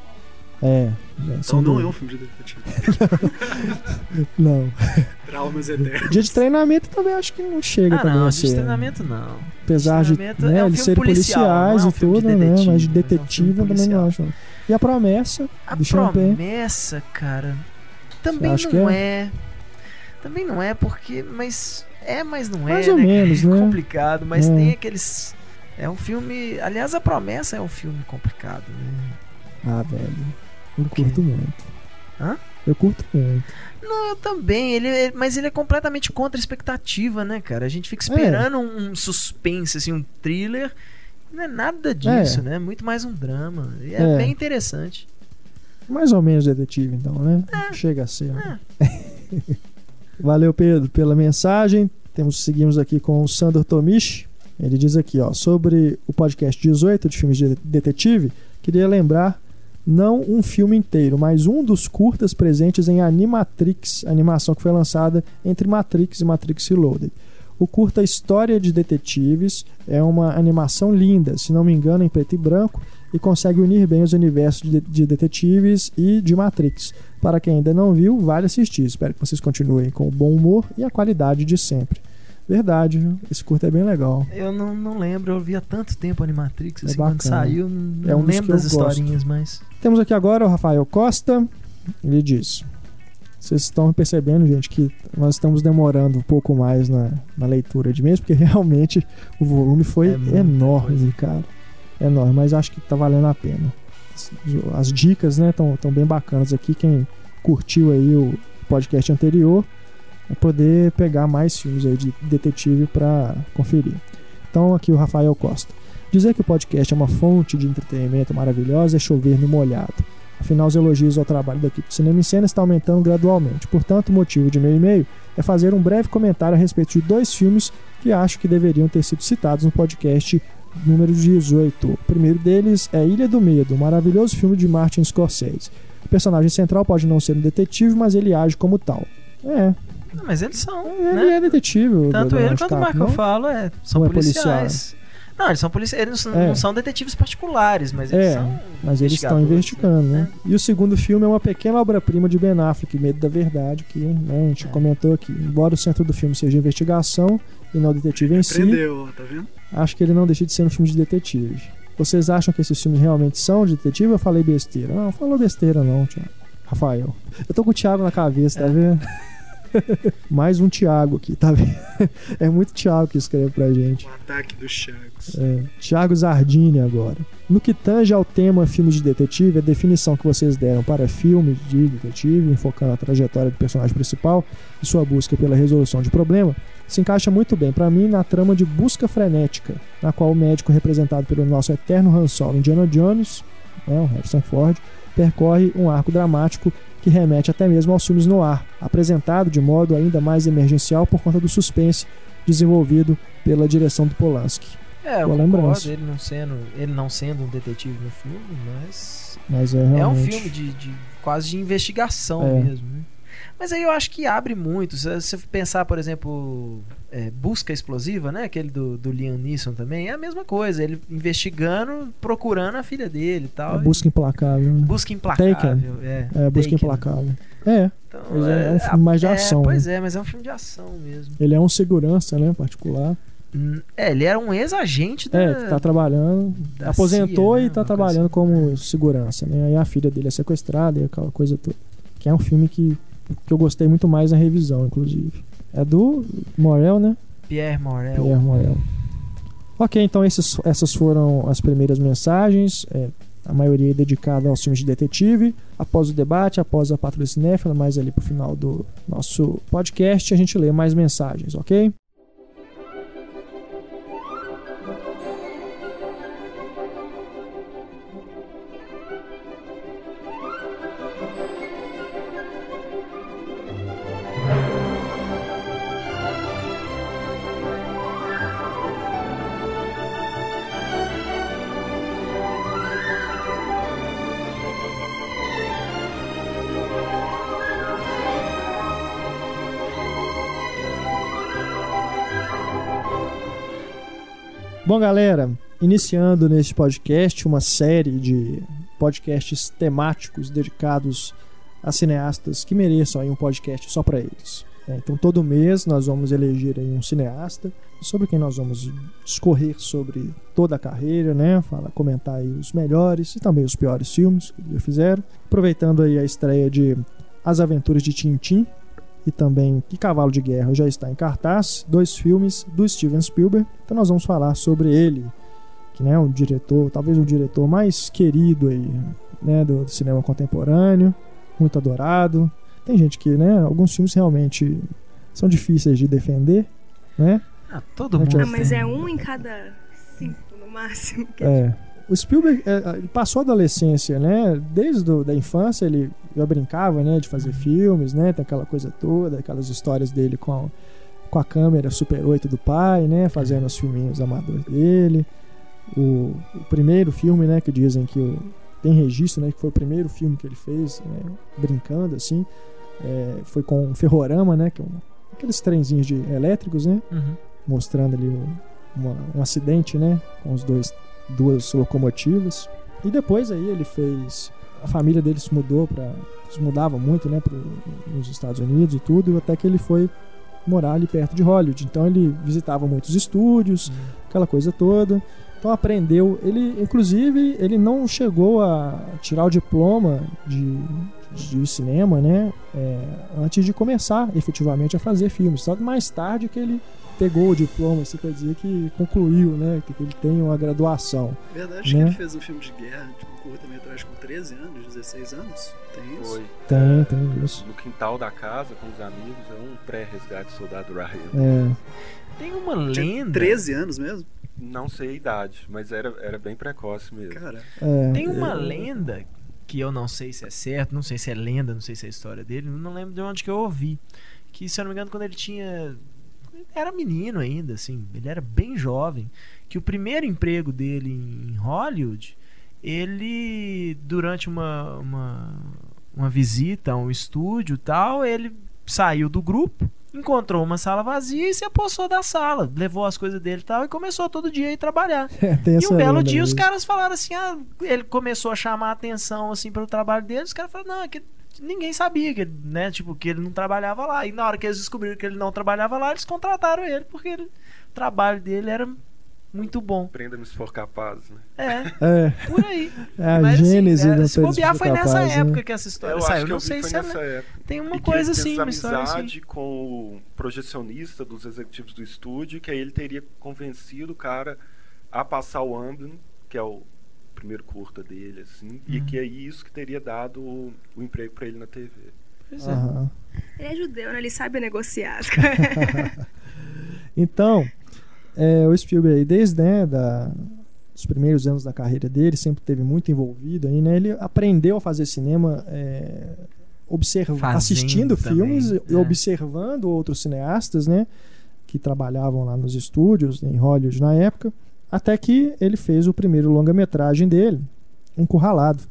É. é Então não dúvida. é um filme de detetive. Não. Traumas eternos. Dia de treinamento também acho que não chega Ah, também não, a de treinamento não. Apesar de treinamento né, é um eles filme serem policial, policiais não é um e filme de tudo, né? detetive, Mas de mas é um detetive também não acho. E a promessa A do Champagne. promessa, cara, também não que é. Também não é porque, mas é, mas não é. Mais ou né? menos, é né? complicado, mas É. tem aqueles é um filme, aliás, a promessa é um filme complicado, né? Ah, velho. Eu curto muito. Hã? Eu curto muito. Não, eu também, ele, é- mas ele é completamente contra a expectativa, né, cara? A gente É. fica esperando um, um suspense, assim, um thriller. Não é nada disso, né? Muito mais um drama. E é, É. bem interessante. Mais ou menos detetive, então, né? Chega a ser. né? Valeu, Pedro, pela mensagem. Temos, seguimos aqui com o Sandor Tomichi. Ele diz aqui, ó, sobre o podcast 18 de filmes de detetive, queria lembrar não um filme inteiro, mas um dos curtas presentes em Animatrix, animação que foi lançada entre Matrix e Matrix Reloaded. O curta História de Detetives é uma animação linda, se não me engano, em preto e branco, e consegue unir bem os universos de, de detetives e de Matrix. Para quem ainda não viu, vale assistir. Espero que vocês continuem com o bom humor e a qualidade de sempre. Verdade, viu? Esse curta é bem legal. Eu não, não lembro, eu vi há tanto tempo Animatrix, É assim, quando bacana. saiu, não É um lembro das gosto. historinhas, mas. Temos aqui agora o Rafael Costa. Ele diz: Vocês estão percebendo, gente, que nós estamos demorando um pouco mais na, na leitura de mês, porque realmente o volume foi É enorme, coisa. cara. Enorme, mas acho que tá valendo a pena. As, as dicas, né, estão tão bem bacanas aqui. Quem curtiu aí o podcast anterior poder pegar mais filmes aí de detetive para conferir. Então, aqui o Rafael Costa. Dizer que o podcast é uma fonte de entretenimento maravilhosa é chover no molhado. Afinal, os elogios ao trabalho da equipe Cinema em Cena estão aumentando gradualmente. Portanto, o motivo de meu e-mail é fazer um breve comentário a respeito de dois filmes que acho que deveriam ter sido citados no podcast número 18. O primeiro deles é Ilha do Medo, um maravilhoso filme de Martin Scorsese. O personagem central pode não ser um detetive, mas ele age como tal. É, Não, mas eles são. ele né? é detetive. Tanto ele quanto o Michael não? falo, é, são é policiais. Não, eles são policiais. Eles não, É. não são detetives particulares, mas eles É, são. Mas eles estão investigando, né? E o segundo filme é uma pequena obra-prima de Ben Affleck, Medo da Verdade, que né, a gente É. comentou aqui. Embora o centro do filme seja investigação e não detetive em si, Prendeu, tá vendo? acho que ele não deixa de ser um filme de detetive. Vocês acham que esses filmes realmente são de detetive ou eu falei besteira? Não, falou besteira não, Thiago. Rafael. Eu tô com o Thiago na cabeça, tá vendo? Mais um Thiago aqui, tá vendo? É muito Thiago que escreve pra gente. O ataque dos Chagos. É, Thiago Zardini agora. No que tange ao tema filme de detetive, a definição que vocês deram para filme de detetive, enfocando a trajetória do personagem principal e sua busca pela resolução de problema, se encaixa muito bem para mim na trama de busca frenética, na qual o médico representado pelo nosso eterno Han Solo Indiana Jones, né, o Harrison Ford, percorre um arco dramático que remete até mesmo aos filmes no ar, apresentado de modo ainda mais emergencial por conta do suspense desenvolvido pela direção do Polanski. É, eu concordo, ele não, sendo, ele não sendo um detetive no filme, mas. Mas é É um filme de, de quase de investigação É. mesmo. né? Mas aí eu acho que abre muito. Se você pensar, por exemplo, é, Busca Explosiva, né? Aquele do, do Liam Neeson também, é a mesma coisa. Ele investigando, procurando a filha dele e tal. É busca implacável. né? Busca implacável. Taken. É, É, busca Taken. implacável. É, Então, Pois é, é um filme mais de ação, Pois né? é, mas é um filme de ação mesmo. ele é um segurança, né, particular. Hum, É, ele era um ex-agente da. É, tá trabalhando, aposentou CIA, e né? tá Uma coisa trabalhando assim. como segurança, né? Aí a filha dele é sequestrada e aquela coisa toda. Que é um filme que, que eu gostei muito mais na revisão, inclusive. É do Morel, né? Pierre Morel. Pierre Morel. Ok, então esses, essas foram as primeiras mensagens. é, a maioria dedicada aos filmes de detetive. Após o debate, após a Patrulha Cinéfila, mais ali pro final do nosso podcast, a gente lê mais mensagens, ok? Bom, galera, iniciando neste podcast uma série de podcasts temáticos dedicados a cineastas que mereçam um podcast só para eles. É, então, todo mês nós vamos eleger um cineasta sobre quem nós vamos discorrer sobre toda a carreira, né? Falar, comentar os melhores e também os piores filmes que já fizeram. Aproveitando aí a estreia de As Aventuras de Tintim e também Que Cavalo de Guerra já está em cartaz, dois filmes do Steven Spielberg. Então nós vamos falar sobre ele, que né, o diretor, talvez o diretor mais querido aí, né, do, do cinema contemporâneo, muito adorado. Tem gente que, né, alguns filmes realmente são difíceis de defender, né? Ah, todo mundo. Ah, mas é um em cada cinco, no máximo. que É. O Spielberg é, ele passou a adolescência, né? Desde do, da infância ele já brincava, né? De fazer filmes, né? Tem aquela coisa toda, aquelas histórias dele com a, com a câmera Super 8 do pai, né? Fazendo os filminhos amadores dele. O, o primeiro filme, né? Que dizem que o, tem registro, né? Que foi o primeiro filme que ele fez, né, brincando assim. é, foi com o Ferrorama, né? Que é um, aqueles trenzinhos de elétricos, né? Uhum. mostrando ali uma- um acidente, né, com os dois duas locomotivas. E depois aí ele fez a família dele se mudou para se mudava muito, né, pro, nos Estados Unidos e tudo, até que ele foi morar ali perto de Hollywood. Então ele visitava muitos estúdios, aquela coisa toda. Então aprendeu, ele inclusive ele não chegou a tirar o diploma de, de cinema, né, é, antes de começar efetivamente a fazer filmes. Só mais tarde que ele pegou o diploma, isso quer dizer que concluiu, né, que ele tem uma graduação. Verdade Né? que ele fez um filme de guerra, tipo, um curta-metragem com 13 anos, 16 anos? Tem isso? Foi. Tem, tem isso. No quintal da casa, com os amigos, é um pré-resgate soldado Ryan. É, Tem uma Tinha lenda. 13 anos mesmo? Não sei a idade, mas era, era bem precoce mesmo. Cara, é, Tem uma é, lenda que eu não sei se é certo, não sei se é lenda, não sei se é a história dele, não lembro de onde que eu ouvi. Que, se eu não me engano, quando ele tinha. Era menino ainda, assim, ele era bem jovem. Que o primeiro emprego dele em Hollywood, ele, durante uma, uma, uma visita a um estúdio e tal, ele saiu do grupo, encontrou uma sala vazia e se apossou da sala. Levou as coisas dele e tal e começou todo dia a ir trabalhar. tem E um belo dia os mesmo. caras falaram assim, ah, ele começou a chamar a atenção assim pelo trabalho dele, os caras falaram, não, é que ninguém sabia que ele, né, tipo, que ele não trabalhava lá. E na hora que eles descobriram que ele não trabalhava lá, eles contrataram ele, porque ele- o trabalho dele era muito bom. Prenda-me se for capaz, né? É, É, por aí. é a Mas, assim, gênese é, da se bobear foi nessa capaz, né? época que essa história eu saiu. acho que não eu vi sei foi se é, nessa época. tem uma e coisa assim, uma história amizade assim. com o projecionista dos executivos do estúdio, que aí ele teria convencido o cara a passar o Amblin, que é o primeiro curta dele, assim, e Uhum. que é isso que teria dado o, o emprego pra ele na TV. Pois é. Aham. Ele é judeu, né? Ele sabe negociar. Então, é, o Spielberg, aí, desde né, da, os primeiros anos da carreira dele, sempre teve muito envolvido aí, né? Ele aprendeu a fazer cinema é, observa, assistindo também, filmes e é. observando outros cineastas, né? Que trabalhavam lá nos estúdios, em Hollywood na época, até que ele fez o primeiro longa-metragem dele, Encurralado,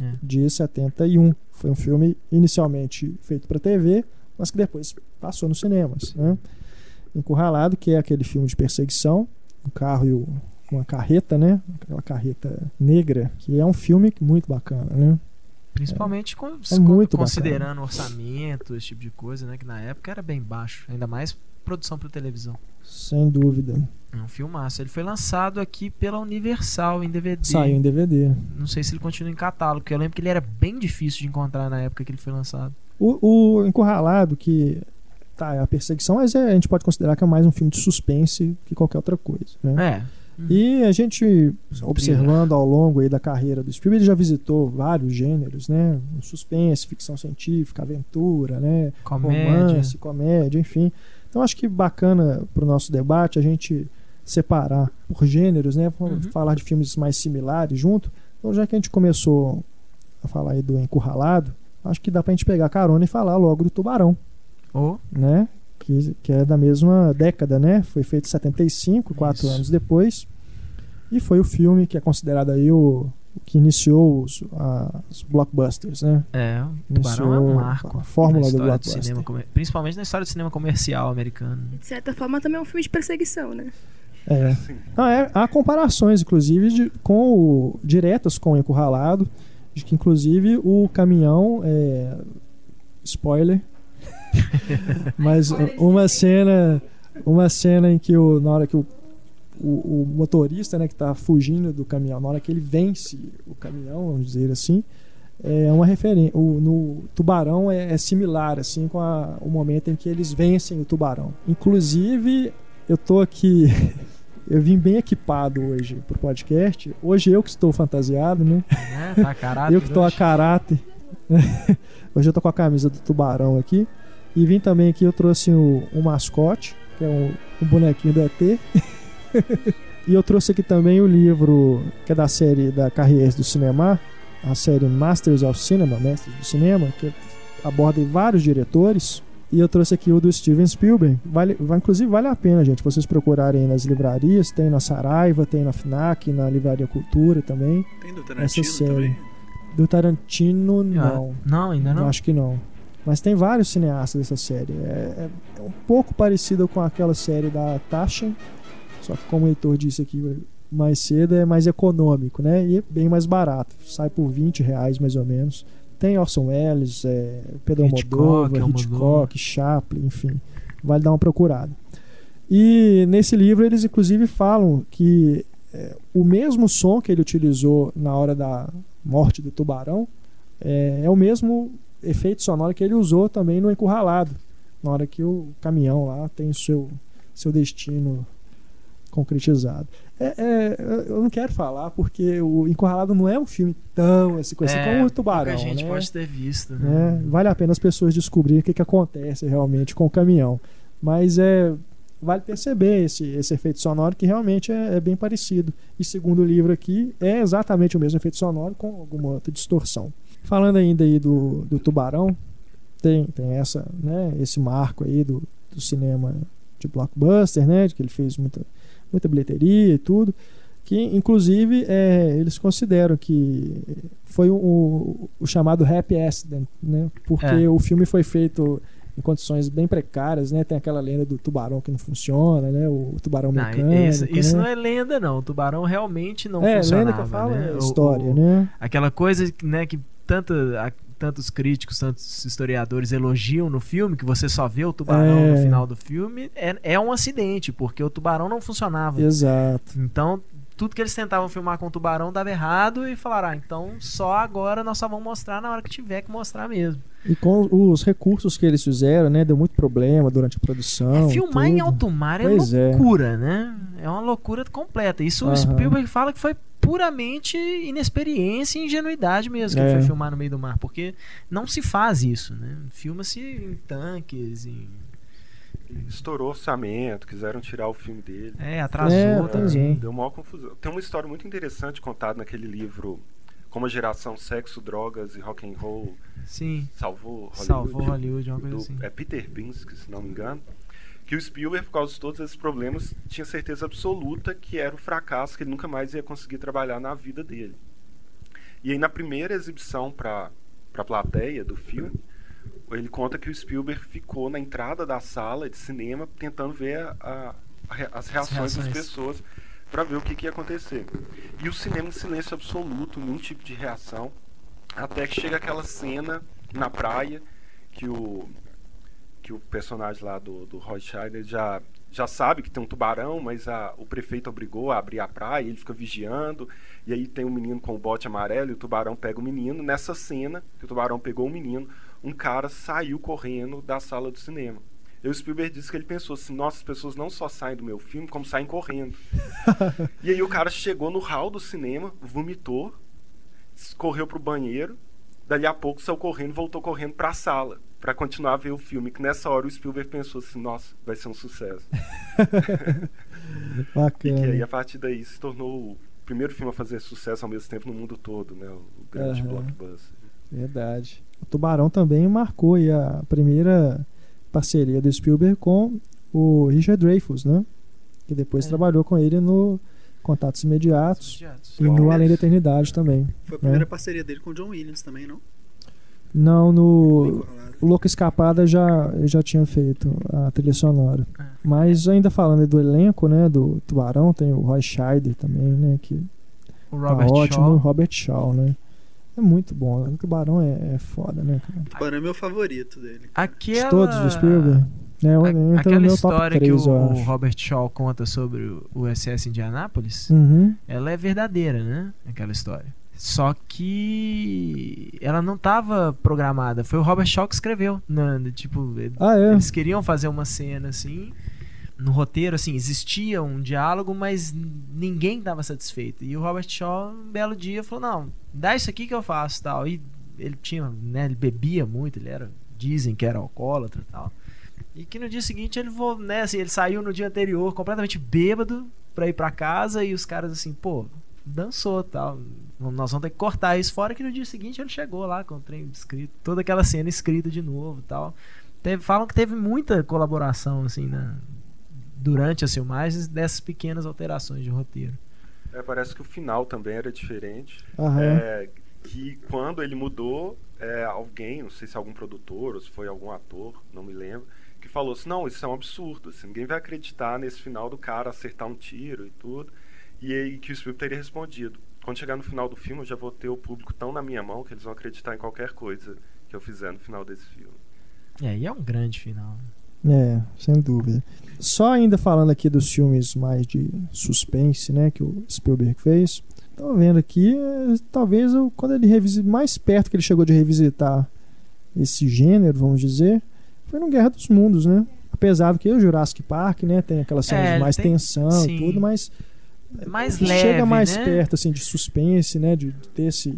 É. de 71. Foi um filme inicialmente feito para TV, mas que depois passou nos cinemas. Né? Encurralado, que é aquele filme de perseguição, um carro e uma carreta, né? Aquela carreta negra, que é um filme muito bacana, né? Principalmente com- É muito considerando orçamento, esse tipo de coisa, né? Que na época era bem baixo. Ainda mais produção para televisão. Sem dúvida. É um filmaço. Ele foi lançado aqui pela Universal em DVD. Saiu em DVD. Não sei se ele continua em catálogo, porque eu lembro que ele era bem difícil de encontrar na época que ele foi lançado. O, o Encurralado, que tá, é a perseguição, mas é- a gente pode considerar que é mais um filme de suspense que qualquer outra coisa, né? É. E a gente, observando ao longo aí da carreira do Spielberg, ele já visitou vários gêneros, né? Suspense, ficção científica, aventura, né? Comédia. Romance, comédia, enfim. Então acho que bacana para o nosso debate a gente separar por gêneros, né? Vamos Uhum. Falar de filmes mais similares junto. Então já que a gente começou a falar aí do Encurralado, acho que dá pra gente pegar carona e falar logo do Tubarão, Ou né? Que, que é da mesma década, né? Foi feito em 75, quatro Isso. anos depois. E foi o filme que é considerado aí o, o que iniciou os, a- os blockbusters, né? É, o Tubarão é um marco. a fórmula na do história blockbuster. cinema comer- Principalmente na história do cinema comercial americano. De certa forma, também é um filme de perseguição, né? É. É- há comparações, inclusive, de- com o, diretas com o encurralado, de que inclusive o caminhão é, spoiler, mas uma cena, uma cena em que o, na hora que o, o, o motorista, né, que está fugindo do caminhão, na hora que ele vence o caminhão, vamos dizer assim, é uma referência. No tubarão é, é similar assim com a- o momento em que eles vencem o tubarão. Inclusive, eu tô aqui Eu vim bem equipado hoje pro podcast. Hoje eu que estou fantasiado, né? Né? Tá caráter. eu que estou a caráter. hoje eu tô com a camisa do tubarão aqui. E vim também aqui, eu trouxe o, um mascote, que é um, um bonequinho do ET. e eu trouxe aqui também o livro que é da série da Carriers do Cinema, a série Masters of Cinema, Mestres do Cinema, que aborda vários diretores. E eu trouxe aqui o do Steven Spielberg. Vale, vai, inclusive vale a pena, gente, vocês procurarem nas livrarias. Tem na Saraiva, tem na FNAC, na Livraria Cultura também. Tem do Essa Tarantino série. também? Do Tarantino, Ah, não. Não, ainda não. Acho que não. Mas tem vários cineastas dessa série. É, é- é um pouco parecida com aquela série da Taschen, só que como o Heitor disse aqui mais cedo, é mais econômico, né? E é bem mais barato. Sai por 20 reais mais ou menos. Tem Orson Welles, é, Pedro Hitchcock. Hitchcock, Chaplin, enfim. Vale dar uma procurada. E nesse livro eles inclusive falam que é, o mesmo som que ele utilizou na hora da morte do tubarão é, é o mesmo efeito sonoro que ele usou também no encurralado, na hora que o caminhão lá tem o seu, seu destino concretizado. É, é, eu não quero falar porque o Encurralado não é um filme tão assim, assim É, como o Tubarão. pouca gente né? pode ter visto, né? né? Vale a pena as pessoas descobrirem o que, que acontece realmente com o caminhão. Mas é vale perceber esse, esse efeito sonoro que realmente é, é bem parecido. E segundo o livro aqui, é exatamente o mesmo efeito sonoro com alguma outra distorção. Falando ainda aí do, do Tubarão, tem, tem essa, né, esse marco aí do, do cinema de blockbuster, né, de que ele fez muita, muita bilheteria e tudo, que inclusive é, eles consideram que foi o, o, o chamado happy accident, né, porque É. o filme foi feito em condições bem precárias, né, tem aquela lenda do tubarão que não funciona, né, o tubarão Não, mecânico, isso, isso né? não é lenda, não. O tubarão realmente não é, funcionava. lenda que eu falo né? é O- história, o- né? Aquela coisa né, que tanto, tantos críticos, tantos historiadores elogiam no filme, que você só vê o tubarão É. no final do filme, é, é um acidente, porque o tubarão não funcionava. Exato. Então, tudo que eles tentavam filmar com o tubarão dava errado e falaram, ah, então só agora nós só vamos mostrar na hora que tiver que mostrar mesmo. E com os recursos que eles fizeram, né, deu muito problema durante a produção. É, filmar em tudo. alto mar é Pois é. loucura, né? É uma loucura completa. Isso o Aham. Spielberg fala que foi puramente inexperiência e ingenuidade mesmo que É. ele foi filmar no meio do mar, porque não se faz isso, né? Filma-se em tanques, em... Estourou orçamento, quiseram tirar o filme dele. É, atrasou É, é. Deu maior confusão. Tem uma história muito interessante contada naquele livro Como a geração sexo, drogas e rock and roll Sim, salvou Hollywood. salvou Hollywood, uma coisa do- assim. É Peter Binsky, se não me engano. Que o Spielberg, por causa de todos esses problemas, tinha certeza absoluta que era o fracasso, que ele nunca mais ia conseguir trabalhar na vida dele. E aí, na primeira exibição para a plateia do filme, ele conta que o Spielberg ficou na entrada da sala de cinema tentando ver a, a, as reações das reações. pessoas para ver o que, que ia acontecer. E o cinema em silêncio absoluto, nenhum tipo de reação, até que chega aquela cena na praia que o que o personagem lá do, do Roy Scheider já já sabe que tem um tubarão, mas a, o prefeito obrigou a abrir a praia, ele fica vigiando, e aí tem um menino com o bote amarelo e o tubarão pega o menino. Nessa cena, que o tubarão pegou o menino, um cara saiu correndo da sala do cinema. E o Spielberg disse que ele pensou assim: nossa, as pessoas não só saem do meu filme, como saem correndo. e aí o cara chegou no hall do cinema, vomitou, correu pro banheiro, dali a pouco saiu correndo, voltou correndo pra sala para continuar a ver o filme. Que nessa hora o Spielberg pensou assim: nossa, vai ser um sucesso. E que Bacana. aí a partir daí se tornou o primeiro filme a fazer sucesso ao mesmo tempo no mundo todo, né? O grande Aham. blockbuster. Verdade. O Tubarão também marcou aí a primeira parceria do Spielberg com o Richard Dreyfuss, né? Que depois É. trabalhou com ele no Contatos Imediatos Imediatos. e no Além da Eternidade também. Foi a primeira É. parceria dele com o John Williams também, não? Não, no o Louca Escapada já já tinha feito a trilha sonora. É. Mas ainda falando do elenco, né, do Tubarão, tem o Roy Scheider também, né, que O tá Robert ótimo, o Shaw. Robert Shaw, né? É muito bom. O Tubarão é, é foda, né, cara? Tubarão é meu favorito dele. Aquela... De todos do Spielberg. É, A- aquela história 3, que o, o. Robert Shaw conta sobre o USS Indianápolis, Uhum. ela é verdadeira, né? Aquela história. Só que ela não estava programada. Foi o Robert Shaw que escreveu. né? Tipo, Ah, é? eles queriam fazer uma cena assim. No roteiro, assim, existia um diálogo, mas ninguém estava satisfeito. E o Robert Shaw, um belo dia, falou: Não, dá isso aqui que eu faço tal. E ele tinha, né? Ele bebia muito, ele era. Dizem que era alcoólatra e tal. E que no dia seguinte ele, vo- né, assim, ele saiu no dia anterior completamente bêbado pra ir pra casa e os caras assim, pô, dançou tal. Nós vamos ter que cortar isso fora que no dia seguinte ele chegou lá com o trem escrito, toda aquela cena escrita de novo tal. Teve, falam que teve muita colaboração assim na, durante as filmagens dessas pequenas alterações de roteiro. É, parece que o final também era diferente. Aham. É, que quando ele mudou, é, alguém, não sei se é algum produtor ou se foi algum ator, não me lembro, que falou assim, não, isso é um absurdo, assim, ninguém vai acreditar nesse final do cara acertar um tiro e tudo. E aí que o Spielberg teria respondido, quando chegar no final do filme eu já vou ter o público tão na minha mão que eles vão acreditar em qualquer coisa que eu fizer no final desse filme. É, e é um grande final. É, sem dúvida. Só ainda falando aqui dos filmes mais de suspense, né, que o Spielberg fez. Tô vendo aqui, é, talvez eu, quando ele mais perto que ele chegou de revisitar esse gênero, vamos dizer, foi no Guerra dos Mundos, né? Apesar do que o Jurassic Park, né, tem aquelas cenas É, de mais tem- tensão sim. e tudo, mas Mais que leve, chega mais né? perto assim de suspense, né, de, de ter esse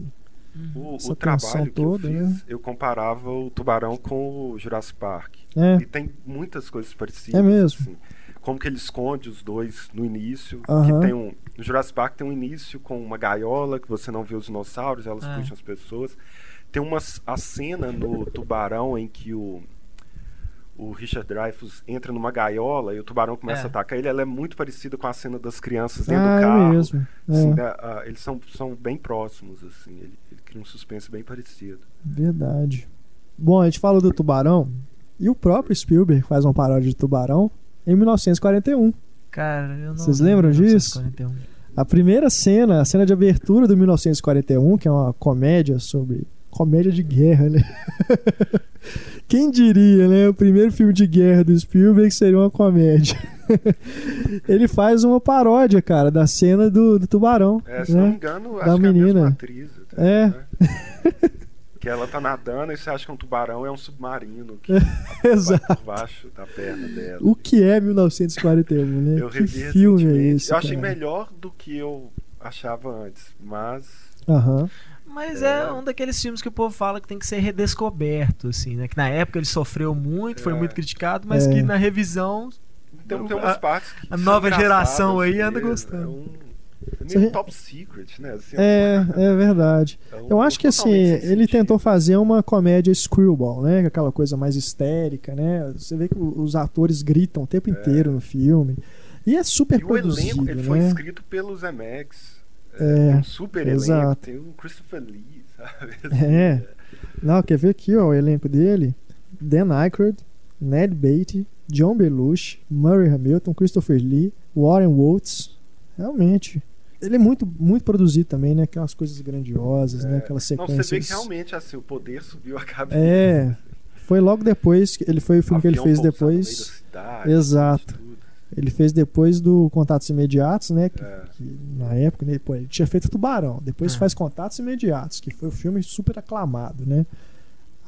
O, Essa o trabalho toda, eu fiz, né? eu comparava o Tubarão com o Jurassic Park. é, E tem muitas coisas parecidas. É mesmo? assim. como que ele esconde os dois no início. Que tem um, no Jurassic Park tem um início com uma gaiola que você não vê os dinossauros, elas Ah. puxam as pessoas. Tem uma a cena no Tubarão em que o o Richard Dreyfuss entra numa gaiola e o tubarão começa É. a atacar ele, ela é muito parecida com a cena das crianças dentro ah, do é carro. mesmo. É, Assim, né, ah, eles são, são bem próximos, assim, ele, ele cria um suspense bem parecido. Verdade. Bom, a gente falou do Tubarão e o próprio Spielberg faz uma paródia de Tubarão em 1941. Cara, eu não. Vocês lembram disso? 1941. A primeira cena, a cena de abertura do 1941, que é uma comédia sobre. Comédia de guerra, né? Quem diria, né? O primeiro filme de guerra do Spielberg seria uma comédia. Ele faz uma paródia, cara, da cena do, do tubarão. É, se não me né? engano, Da acho é a menina. atriz. até, É. né? que ela tá nadando e você acha que um tubarão é um submarino que Exato. por baixo da perna dela. O que é 1941, né? Eu que filme é esse? eu achei cara? melhor do que eu achava antes, mas Aham. Mas é. um daqueles filmes que o povo fala que tem que ser redescoberto, assim, né? Que na época ele sofreu muito, foi É. muito criticado, mas É. que na revisão. tem, tem A- umas partes que a nova geração aí mesmo, anda gostando. É um é meio top secret, né? Assim, É, é verdade. é um- Eu acho que assim, ele sentido. tentou fazer uma comédia screwball, né? Aquela coisa mais histérica, né? Você vê que o- os atores gritam o tempo inteiro no filme. E é super E o produzido, elenco, ele foi né? escrito pelos MX. É, um super exato. elenco. Tem o Christopher Lee, sabe? É. Não, quer ver aqui, ó, o elenco dele? Dan Aykroyd, Ned Beatty, John Belushi, Murray Hamilton, Christopher Lee, Warren Woltz. Realmente. Ele é muito, muito produzido também, né? Aquelas coisas grandiosas, né? Aquelas Não, sequências. você vê que realmente assim, o poder subiu a cabeça. É. Foi logo depois, que ele foi o filme que ele Avião fez depois. Exato. Ele fez depois do Contatos Imediatos, né? Que, É. que na época, né, pô, ele tinha feito Tubarão. Depois Ah. faz Contatos Imediatos, que foi um filme super aclamado, né?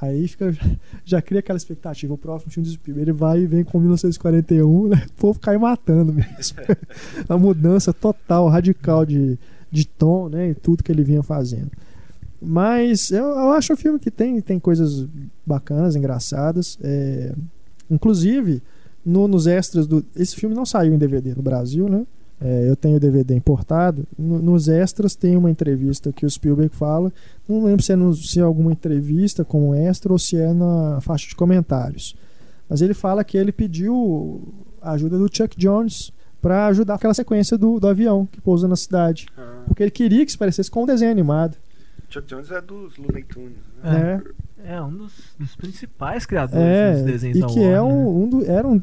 Aí fica, já cria aquela expectativa. O próximo filme do Spielberg ele vai e vem com 1941, né? O povo cai matando mesmo. A mudança total, radical de, de tom, né? E tudo que ele vinha fazendo. Mas eu, eu acho um filme que tem, tem coisas bacanas, engraçadas. É, inclusive, no- nos extras do. Esse filme não saiu em DVD no Brasil, né? É, eu tenho o DVD importado. No- nos extras tem uma entrevista que o Spielberg fala. Não lembro se é, no- se é alguma entrevista como extra ou se é na faixa de comentários. Mas ele fala que ele pediu a ajuda do Chuck Jones para ajudar aquela sequência do, do avião que pousa na cidade. Ah, Porque ele queria que se parecesse com um desenho animado. Chuck Jones é dos Looney Tunes. Né? né? É um dos, dos principais criadores É, dos desenhos e da que é Warner, né? um, um do- era um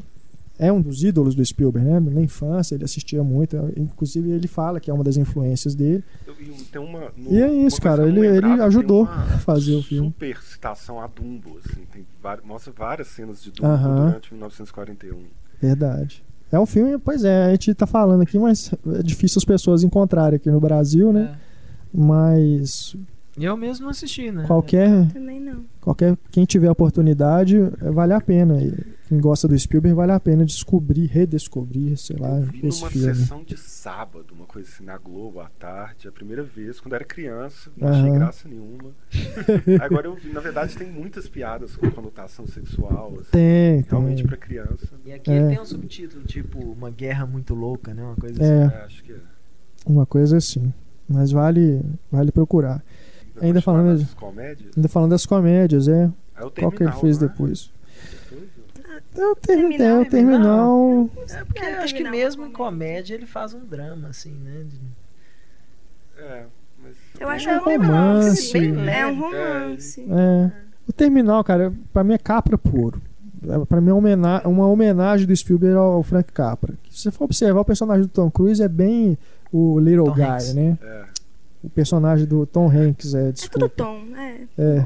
é um dos ídolos do Spielberg, né? Na infância ele assistia muito, inclusive ele fala que é uma das influências dele. Eu- e uma, no- E é isso, cara, ele, ele lembrava, ajudou a fazer o filme. Super citação a Dumbo, assim, tem várias, mostra várias cenas de Dumbo Aham. durante 1941. Verdade. É um filme, pois é, a gente tá falando aqui, mas é difícil as pessoas encontrarem aqui no Brasil, né? É. Mas Eu mesmo não assisti, né? qualquer, Também não. qualquer quem tiver oportunidade, é, vale a pena. E quem gosta do Spielberg vale a pena descobrir, redescobrir, sei lá, eu vi esse numa filme. sessão de sábado, uma coisa assim, na Globo, à tarde, a primeira vez, quando era criança, não achei Aham. graça nenhuma. Agora eu vi, na verdade, tem muitas piadas com conotação sexual, assim, Tem, realmente tem. pra criança. E aqui É. tem um subtítulo, tipo, uma guerra muito louca, né? Uma coisa É. assim. É, acho que é. Uma coisa assim. Mas vale, vale procurar. Ainda falando nas comédias, Ainda falando das comédias, é. é o Qual que ele Terminal, fez né? depois? Depois, É o, ter, Terminal, é, o terminal. É porque É, eu acho que terminar mesmo em comédia. ele faz um drama, assim, né? De- É, mas... Eu acho É que é um romance. É um romance. É. O terminal, cara, pra mim é Capra puro. É, Pra mim é uma uma homenagem do Spielberg ao Frank Capra. Se você for observar, o personagem do Tom Cruise é bem o Little Tom Guy, Hanks. né? É. O personagem do Tom Hanks, é, É tudo desculpa. tom, é. É,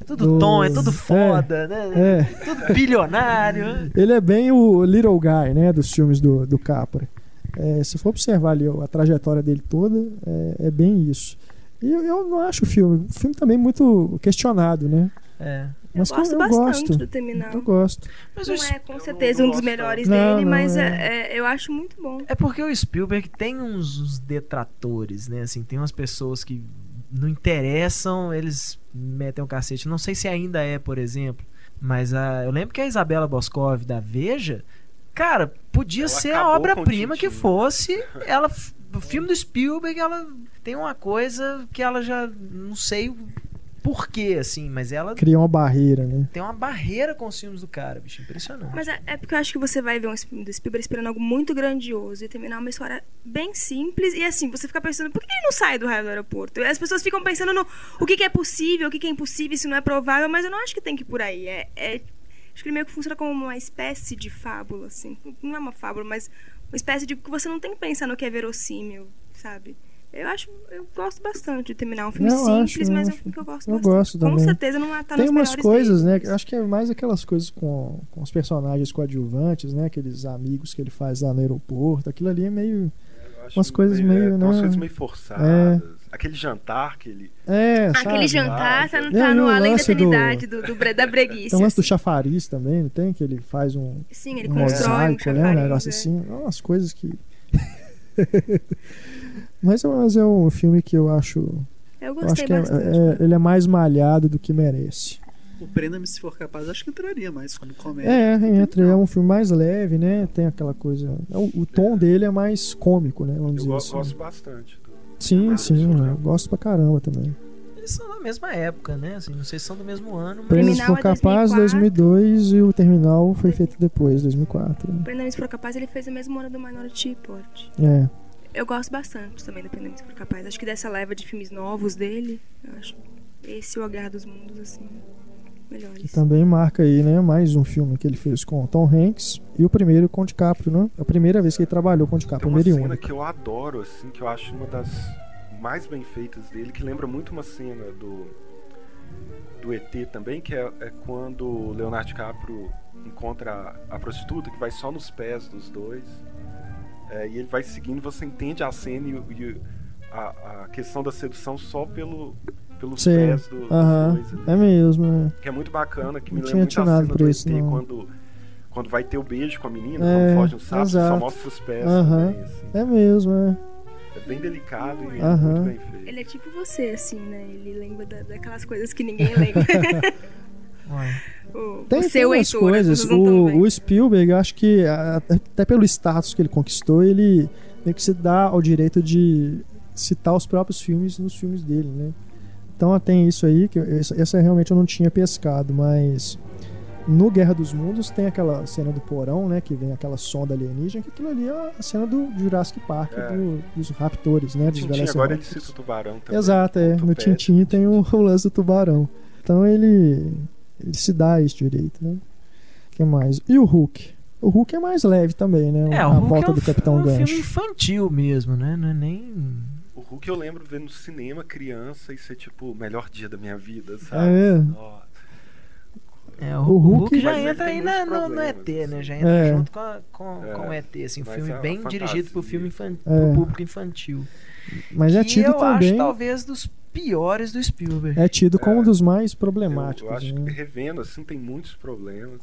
É tudo Do- tom, é tudo é. foda, né? é. Tudo bilionário. Ele é bem o Little Guy, né, dos filmes do, do Capra. É, se for observar ali a trajetória dele toda, é, é bem isso. E eu, eu não acho o filme, o filme também muito questionado, né? É. Eu Mas gosto eu bastante gosto. do Terminal. Eu gosto. Mas Não é com eu certeza um dos melhores não. dele, Não, mas é- é. é- eu acho muito bom. É porque o Spielberg tem uns, uns detratores, né? Assim, tem umas pessoas que não interessam, eles metem o cacete. Não sei se ainda é, por exemplo. Mas a, eu lembro que a Isabela Boscov da Veja, cara, podia Ela ser a obra-prima que fosse. Ela, o filme do Spielberg, ela tem uma coisa que ela já não sei o porquê, assim, mas ela Criar uma barreira, né? tem uma barreira com os filmes do cara, bicho, impressionante. Mas é, é porque eu acho que você vai ver um filme do Spielberg esperando algo muito grandioso e terminar uma história bem simples. E assim, você fica pensando, por que ele não sai do raio do aeroporto? E as pessoas ficam pensando no o que, que é possível, o que, que é impossível, isso não é provável, mas eu não acho que tem que ir por aí. É, é- acho que ele meio que funciona como uma espécie de fábula, assim. Não é uma fábula, mas uma espécie de que você não tem que pensar no que é verossímil, sabe? Eu acho, eu gosto bastante de terminar um filme Eu simples, acho, eu mas é um acho. filme que eu gosto Eu bastante. gosto Com também. certeza não tá Tem umas coisas, né? deles. Eu acho que é mais aquelas coisas com, com os personagens coadjuvantes, né? Aqueles amigos que ele faz lá no aeroporto. Aquilo ali é meio. Eu acho Umas coisas meio, é, tem umas né? coisas meio forçadas. Aquele jantar que ele. É, Aquele sabe? jantar tá, Não, tá e no o além da lance do- do, do, da breguice. Tem um lance do assim. chafariz também, não tem? Que ele faz um, Sim, ele um constrói um mosaico, né? Um chafariz, negócio é. assim. Umas coisas que. mas, é- mas é um filme que eu acho. Eu Eu acho gostei que é- bastante. é- ele é mais malhado do que merece. O Prenda-me se for capaz, acho que entraria mais como comédia. É, entra, é um filme mais leve, né? Tem aquela coisa. O, o tom dele é mais cômico, né? Vamos Eu dizer go- assim. gosto bastante. do- Sim, sim, eu gosto pra caramba também. Eles são da mesma época, né? Assim, não sei se são do mesmo ano, mas. Prêmios Terminal for é Capaz 2004. 2002 e o Terminal foi feito depois, 2004. O Prenda-me se for capaz, ele fez o mesmo ano do Minority Report. É. Eu gosto bastante também do Pendente por Capaz. Acho que dessa leva de filmes novos dele, eu acho esse o Guerra dos Mundos, assim, Que melhores. também marca aí, né? Mais um filme que ele fez com o Tom Hanks e o primeiro com o DiCaprio, né? É a primeira vez que ele trabalhou com o DiCaprio, Tem uma primeiro e cena único. que eu adoro, assim, que eu acho uma das mais bem feitas dele, que lembra muito uma cena do do ET também, que é, é quando o Leonardo DiCaprio encontra a, a prostituta, que vai só nos pés dos dois. É, e ele vai seguindo, você entende a cena e, e a, a questão da sedução só pelo, pelos Sim, pés do- dos Aham, dois. ali. é mesmo, né? Que é muito bacana, que me Não lembra tinha muito a cena do isso, ET não. quando, quando vai ter o beijo com a menina, É, quando foge um sapo, só mostra os pés também, assim. É mesmo, é. É bem delicado e muito bem feito. Ele é tipo você, assim, né? Ele lembra da- daquelas coisas que ninguém lembra. O, Tem, o tem seu Heitor, coisas. O, o Spielberg, eu acho que até pelo status que ele conquistou, ele meio que se dá ao direito de citar os próprios filmes nos filmes dele, né? Então tem isso aí, que essa, essa realmente eu não tinha pescado, mas no Guerra dos Mundos tem aquela cena do porão, né? Que vem aquela sonda alienígena, que aquilo ali é a cena do Jurassic Park, É. do- dos raptores, né? Dos Tintin, agora ele Velociraptors. cita o tubarão também. Exato, é. No. Tintin tem o, o lance do tubarão. Então ele, ele se dá esse direito, né? O que mais? E o Hulk? O Hulk é mais leve também, né? É, a o Hulk volta é um, do Capitão um filme Gancho. infantil mesmo, né? Não é nem. O Hulk eu lembro ver no cinema, criança, e ser tipo o melhor dia da minha vida, sabe? É. Nossa. É, o, O Hulk- Hulk, já entra aí na, no, no ET, né? assim. Já entra É. junto com, a- com, É, com o ET, assim, um mas filme é bem dirigido pro fantasia. filme infan- É. pro público infantil. Mas é tido eu acho também. talvez dos piores do Spielberg. É tido como É. um dos mais problemáticos. eu acho né? que revendo, assim, tem muitos problemas.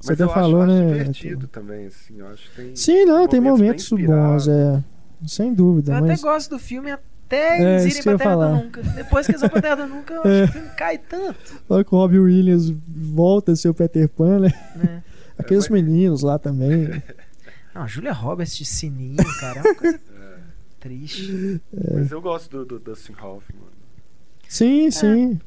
Você Mas até eu falou, acho, acho né, divertido também, assim. Eu acho que tem Sim, não, tem momentos bons, é. Sem dúvida. Eu mas... até gosto do filme até É, eles irem pra Terra falar. Nunca. Depois que eles vão pra Terra Nunca, eu É. acho que o filme cai tanto. Olha que o Robbie Williams volta a ser o Peter Pan, né? Né? Aqueles É, mas- meninos lá também. Não, a Julia Roberts de sininho, cara, é uma coisa triste. Mas eu gosto do, do Dustin Hoffman. Sim, sim.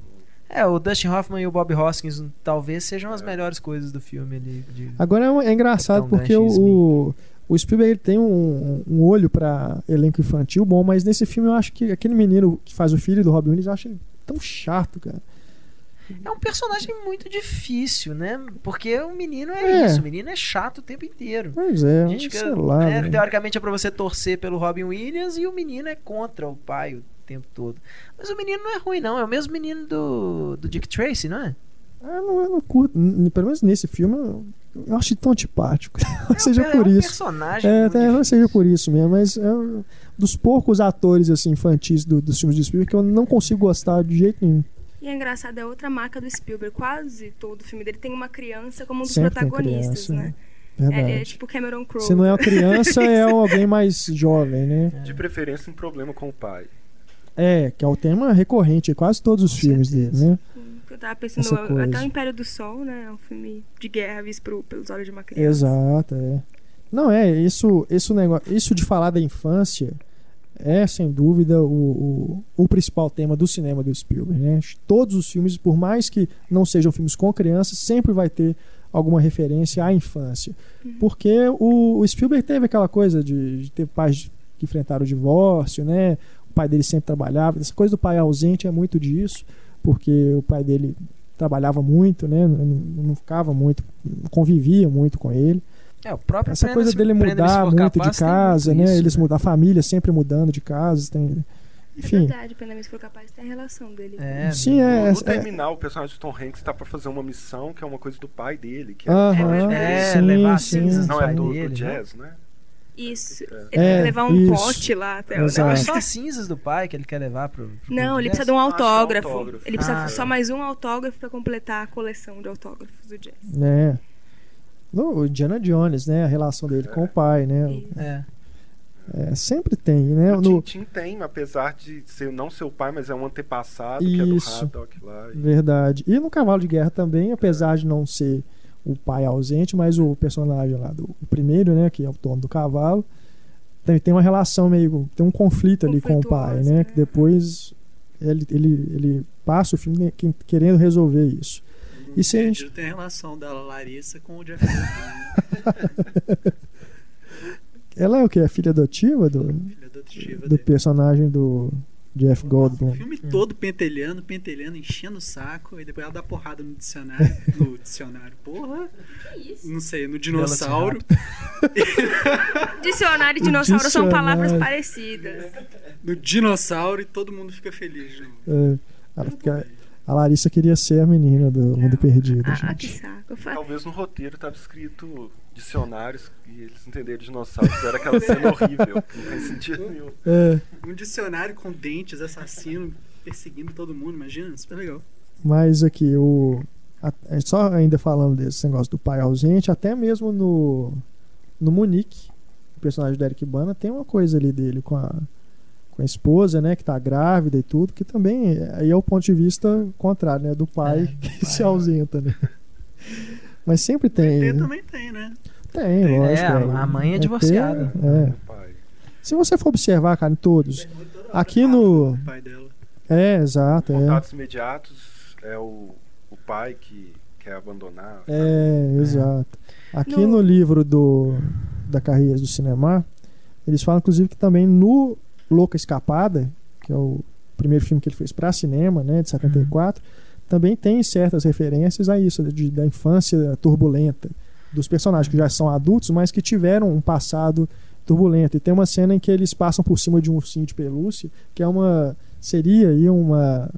É, o Dustin Hoffman e o Bob Hoskins talvez sejam as melhores coisas do filme ali. de- Agora é, é engraçado Capitão porque e o, o Spielberg ele tem um, um olho pra elenco infantil bom, mas nesse filme eu acho que aquele menino que faz o filho do Robin Williams, eu acho ele tão chato, cara. É um personagem muito difícil, né? Porque o menino é, É. isso, o menino é chato o tempo inteiro. Pois é, A gente sei fica- lá. é, velho. teoricamente é pra você torcer pelo Robin Williams e o menino é contra o pai o tempo todo. Mas o menino não é ruim, não. É o mesmo menino do, do Dick Tracy, não é? Ah, não, eu não curto. Pelo menos nesse filme eu, acho tão antipático. É, seja é por um isso. personagem É, até não seja por isso mesmo, mas é um dos poucos atores assim infantis do- dos filmes de Spielberg que eu não consigo gostar de jeito nenhum. E é engraçado, é outra marca do Spielberg. Quase todo filme dele tem uma criança como um dos Sempre protagonistas, criança, né? Verdade. É, é tipo Cameron Crowe. Se não é uma criança, é alguém mais jovem, né? De preferência, um problema com o pai. É, que é o tema recorrente em quase todos os Com filmes certeza. dele, né? Eu tava pensando, coisa. até o Império do Sol, né? É um filme de guerra visto pro- pelos olhos de uma criança. Exato, é. Não, é, isso, isso, negócio, isso de falar da infância é, sem dúvida, o, o, o principal tema do cinema do Spielberg, né? Todos os filmes, por mais que não sejam filmes com crianças, sempre vai ter alguma referência à infância. Porque o, o Spielberg teve aquela coisa de, de ter pais que enfrentaram o divórcio, né? O pai dele sempre trabalhava. Essa coisa do pai ausente é muito disso, porque o pai dele trabalhava muito, né? Não, não ficava muito, não convivia muito com ele. É, o próprio Essa coisa dele mudar muito capaz de casa, muito né? isso, Eles mudam, a família sempre mudando de casa, tem, É enfim. verdade, pelo se for capaz, tem a relação dele. É, Sim, é, no é, terminal, o personagem do Tom Hanks tá pra fazer uma missão que é uma coisa do pai dele. Que é, Aham, É, sim, levar as sim. cinzas não, é do, do dele, né? jazz, né? Isso. É. Ele É, vai levar um isso. pote lá até o é só as cinzas do pai que ele quer levar pro. pro Não, ele precisa de um Ah, autógrafo. autógrafo. Ele precisa Ah, só é. mais um autógrafo pra completar a coleção de autógrafos do jazz. né? No, o Indiana Jones, né? A relação dele com o pai, né? É. É, sempre tem, né? O No, Tintin tem, apesar de ser não seu pai, mas é um antepassado, que é do Isso. Haddock lá. E- verdade. E no Cavalo de Guerra também, apesar de não ser o pai ausente, mas o personagem lá do o primeiro, né? Que é o dono do cavalo, tem, tem uma relação meio. tem um conflito ali com o pai, né? né? Que depois ele, ele, ele passa o filme que- querendo resolver isso. E se a gente- Tem a relação da Larissa com o Jeff Goldblum. né? Ela é o que? A filha adotiva do, Filha adotiva do personagem do Jeff O Goldblum. filme todo pentelhando, pentelhando, enchendo o saco, e depois ela dá porrada no dicionário. No dicionário, porra. Não sei, no dinossauro. Dicionário e dinossauro são palavras Dicionário. parecidas. No dinossauro e todo mundo fica feliz. novo. É, ela fica- a Larissa queria ser a menina do Mundo Perdido, Ah, que gente. saco. Eu fa- Talvez no roteiro estava escrito dicionários e eles entenderam dinossauros. Fizeram aquela cena horrível, que não faz sentido nenhum. É, Um dicionário com dentes, assassino, perseguindo todo mundo, imagina? Super legal. mas aqui, o. a- é só ainda falando desse negócio do pai ausente, até mesmo no. No Munique, o personagem do Eric Bana, tem uma coisa ali dele com a. Com a esposa, né, que tá grávida e tudo, que também é- aí é o ponto de vista contrário, né, do pai É, que pai, se ausenta, né. Mas sempre tem. Tem né? também tem, né? Tem, Tem. lógico. É, a- a mãe é divorciada. é. Pai. Se você for observar, cara, em todos. Aqui no. O pai dela. É, exato. É, Contatos imediatos é o, o pai que quer abandonar. é exato. Aqui No- no livro do da Carreiras do Cinema, eles falam, inclusive, que também no Louca Escapada, que é o primeiro filme que ele fez para cinema, né, de 74, também tem certas referências a isso, de, da infância turbulenta dos personagens que já são adultos, mas que tiveram um passado turbulento. E tem uma cena em que eles passam por cima de um ursinho de pelúcia, que é uma seria aí uma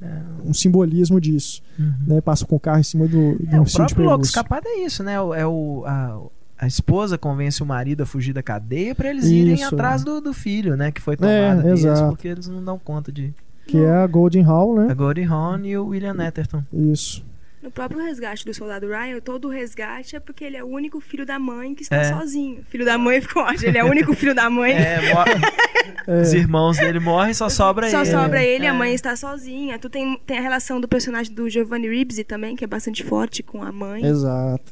um simbolismo disso, Uhum. né? Passam com o carro em cima do, do É, o ursinho de próprio Louco pelúcia. Escapado é isso, né? O- É o, a, a esposa convence o marido a fugir da cadeia pra eles irem Isso. atrás do, do filho, né? Que foi tomado É, deles, exato. porque eles não dão conta de... Que é a Golden Hall, né? A Goldie Hawn e o William Netterton. Isso. No próprio resgate do soldado Ryan, todo o resgate é porque ele é o único filho da mãe que está É. sozinho. Filho da mãe ficou ótimo, ele é o único filho da mãe. É, É, os irmãos dele morrem, só sobra Só ele. sobra ele, É. a mãe está sozinha. Tu tem, tem a relação do personagem do Giovanni Ribisi também, que é bastante forte com a mãe. exato.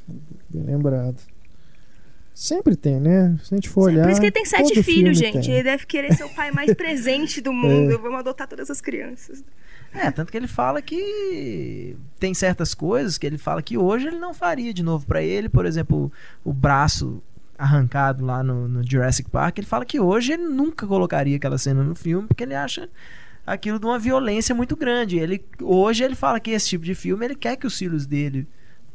Bem lembrado. Sempre tem, né? Se a gente for olhar. Por isso que ele tem sete filhos, gente. tem. Ele deve querer ser o pai mais presente do mundo. Vamos adotar todas as crianças. É, tanto que ele fala que tem certas coisas que ele fala que hoje ele não faria de novo pra ele, por exemplo, o braço arrancado lá no, no Jurassic Park, ele fala que hoje ele nunca colocaria aquela cena no filme porque ele acha aquilo de uma violência muito grande. Ele hoje ele fala que esse tipo de filme ele quer que os filhos dele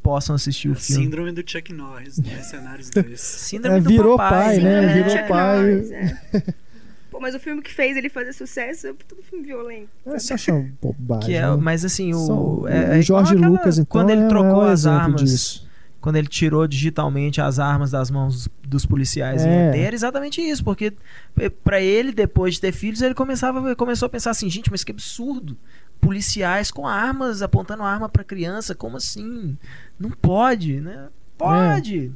possam assistir o filme. Síndrome do Chuck Norris, né? Mercenários 2. Síndrome É, do virou papai, pai, né? Síndrome Virou Chuck pai. Norris, é. Pô, mas o filme que fez ele fazer sucesso é tudo filme violento. É, Você acha bobagem. Que é, né? mas assim, o, é, é o Jorge igual aquela- Lucas, então, quando ele é trocou as armas disso. quando ele tirou digitalmente as armas das mãos dos policiais em É. ET, era exatamente isso, porque eh, pra ele, depois de ter filhos, ele começava, começou a pensar assim, gente, mas que absurdo. Policiais com armas, apontando arma pra criança, como assim? Não pode, né? Pode.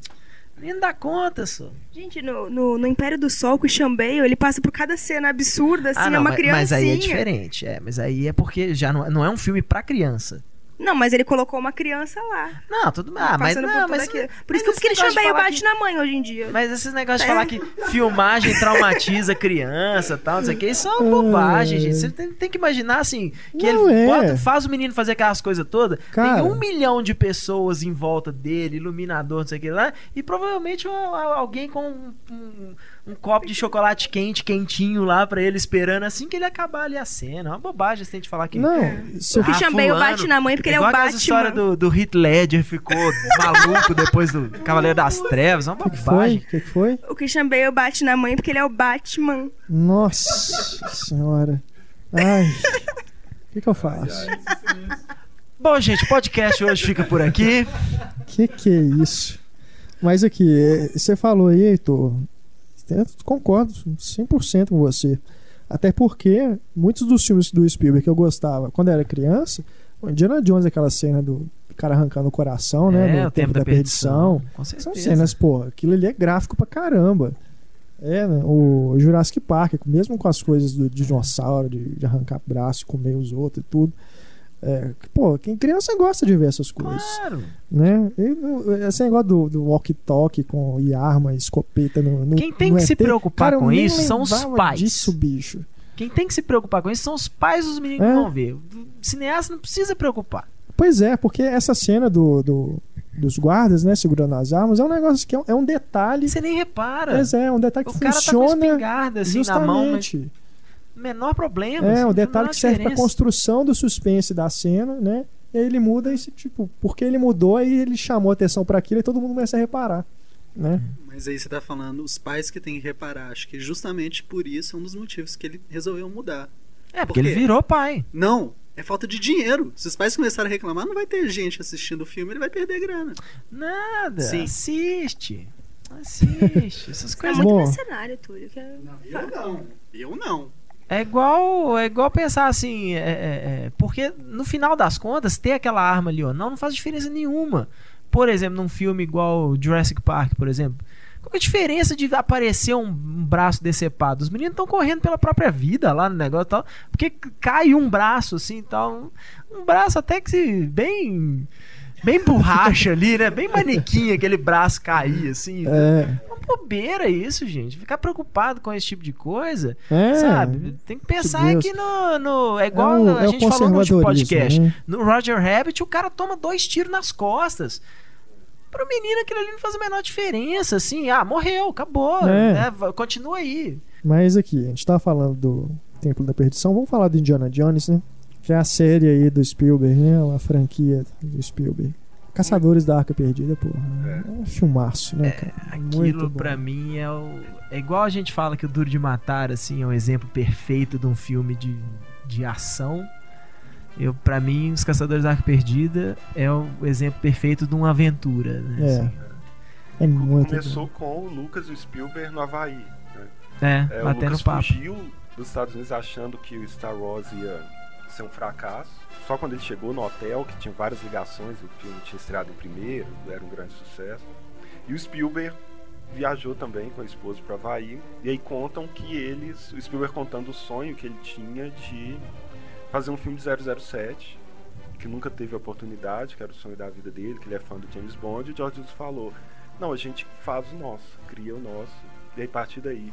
Nem dá conta, só. Gente, no, no, no Império do Sol, com o Chambeio, ele passa por cada cena absurda, assim, ah, é não, uma mas, criancinha. mas aí é diferente. É, mas aí é porque já não, não é um filme pra criança. Não, mas ele colocou uma criança lá. Não, tudo bem. Ah, mas passando não, por mas, aquilo. Por mas isso que de Chambeio falar bate que- na mãe hoje em dia. Mas esses negócios de É. falar que filmagem traumatiza criança e tal, não sei o que, isso é uma bobagem, gente. Você tem, tem que imaginar assim, que Não ele é. bota- faz o menino fazer aquelas coisas todas, Cara. tem um milhão de pessoas em volta dele, iluminador, não sei o que lá, e provavelmente um- alguém com um, um- um copo de chocolate quente, quentinho lá pra ele esperando assim que ele acabar ali a cena. É uma bobagem você tem de falar que. Não, se O Christian Bale fulano, bate na mãe porque ele é o Batman. história do, do Heath Ledger ficou maluco depois do Cavaleiro das Trevas. É uma que que foi? bobagem. O que, que foi? O Christian Bale bate na mãe porque ele é o Batman. Nossa senhora. Ai. O que, que eu faço? Bom, gente, o podcast hoje fica por aqui. Que que é isso? Mas aqui, é, você falou aí, Heitor. Concordo 100% com você. Até porque muitos dos filmes do Spielberg que eu gostava quando era criança, o Indiana Jones, aquela cena do cara arrancando o coração, né? é, No o tempo da, perdição. Com São cenas, pô, aquilo ali é gráfico pra caramba. É, né? O Jurassic Park, mesmo com as coisas do dinossauro, de, de arrancar braço, comer os outros e tudo. É, pô, quem criança gosta de ver essas coisas, Claro. né? E, o- esse negócio do, do walkie-talkie com e arma, escopeta no, no Quem tem no que se ET, preocupar cara, com isso são os pais. disso, bicho. Quem tem que se preocupar com isso são os pais dos meninos É. que vão ver. O cineasta não precisa preocupar. Pois é, porque essa cena do, do, dos guardas, né? Segurando as armas. É um negócio que é um, é um detalhe. Você nem repara. Mas é, um detalhe que o cara tá com funciona espingarda assim na mão, mas justamente. Menor problema. É, assim, um não detalhe que serve pra diferença. construção do suspense da cena, né? E aí ele muda esse tipo, porque ele mudou, aí ele chamou atenção pra aquilo e todo mundo começa a reparar, né? Mas aí você tá falando os pais que têm que reparar. Acho que justamente por isso é um dos motivos que ele resolveu mudar. É, porque Por ele virou pai. Não, é falta de dinheiro. Se os pais começarem a reclamar, não vai ter gente assistindo o filme, ele vai perder grana. Nada. Sim. Assiste. Assiste. Essas É coisas. muito Bom. mercenário, Túlio. Que é... eu não. Eu não. É igual, é igual pensar assim, é, é, é, porque no final das contas, ter aquela arma ali ou não, não faz diferença nenhuma. Por exemplo, num filme igual Jurassic Park, por exemplo. Qual é a diferença de aparecer um, um braço decepado? Os meninos estão correndo pela própria vida lá no negócio e tal. Porque cai um braço assim e tal. Um braço até que se- bem. Bem borracha ali, né? Bem manequim aquele braço cair assim. É, Uma bobeira isso, gente. Ficar preocupado com esse tipo de coisa. é. Sabe? Tem que pensar aqui no. no é igual É o- a é o gente falou no último podcast. né? No Roger Rabbit, o cara toma dois tiros nas costas. Pro menino aquilo ali não faz a menor diferença, assim. Ah, morreu, acabou. É. né? Continua aí. Mas aqui, a gente tá falando do Templo da Perdição, vamos falar do Indiana Jones, né? Que é a série aí do Spielberg, né? A franquia do Spielberg. Caçadores da Arca Perdida, porra. É um filmaço, né, cara? Muito Aquilo pra mim é o. É igual a gente fala que o Duro de Matar, assim, é um exemplo perfeito de um filme de, de ação. Eu, pra mim, Os Caçadores da Arca Perdida é o exemplo perfeito de uma aventura. Né? É. assim. É muito Começou bom. com o Lucas e o Spielberg no Havaí. Né? É, É, o batendo Lucas papo. fugiu dos Estados Unidos achando que o Star Wars ia ser um fracasso. Só quando ele chegou no hotel, que tinha várias ligações, o filme tinha estreado em primeiro, era um grande sucesso. E o Spielberg viajou também com a esposa para Havaí. E aí contam que eles, o Spielberg contando o sonho que ele tinha de fazer um filme de 007, que nunca teve a oportunidade, que era o sonho da vida dele, que ele é fã do James Bond, e o George Lucas falou: Não, a gente faz o nosso, cria o nosso. E aí, a partir daí,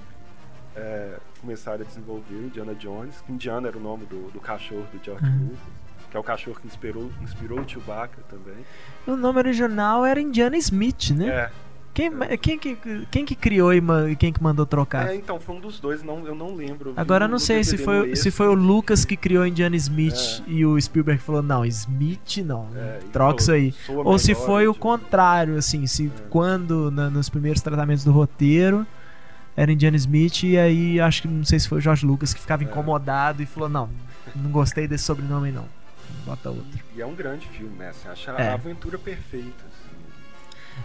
é, começaram a desenvolver o Indiana Jones, que Indiana era o nome do, do cachorro do George Uhum. Lucas, que é o cachorro que inspirou, inspirou o Chewbacca também. O nome original era Indiana Smith, né? É, Quem, quem, que, quem que criou e quem que mandou trocar? é, então, foi um dos dois, não, eu não lembro. Agora eu não sei se foi, se foi o Lucas que criou Indiana Smith e o Spielberg falou, não, Smith não, É, e troca isso aí. "Soa Ou se melhor, foi o tipo, contrário, assim, se quando na- nos primeiros tratamentos do roteiro era Indiana Smith e aí acho que não sei se foi o George Lucas que ficava É. incomodado e falou, não, não gostei desse sobrenome não. Bota outro. E é um grande filme, né? Assim, acho É. a aventura perfeita. assim.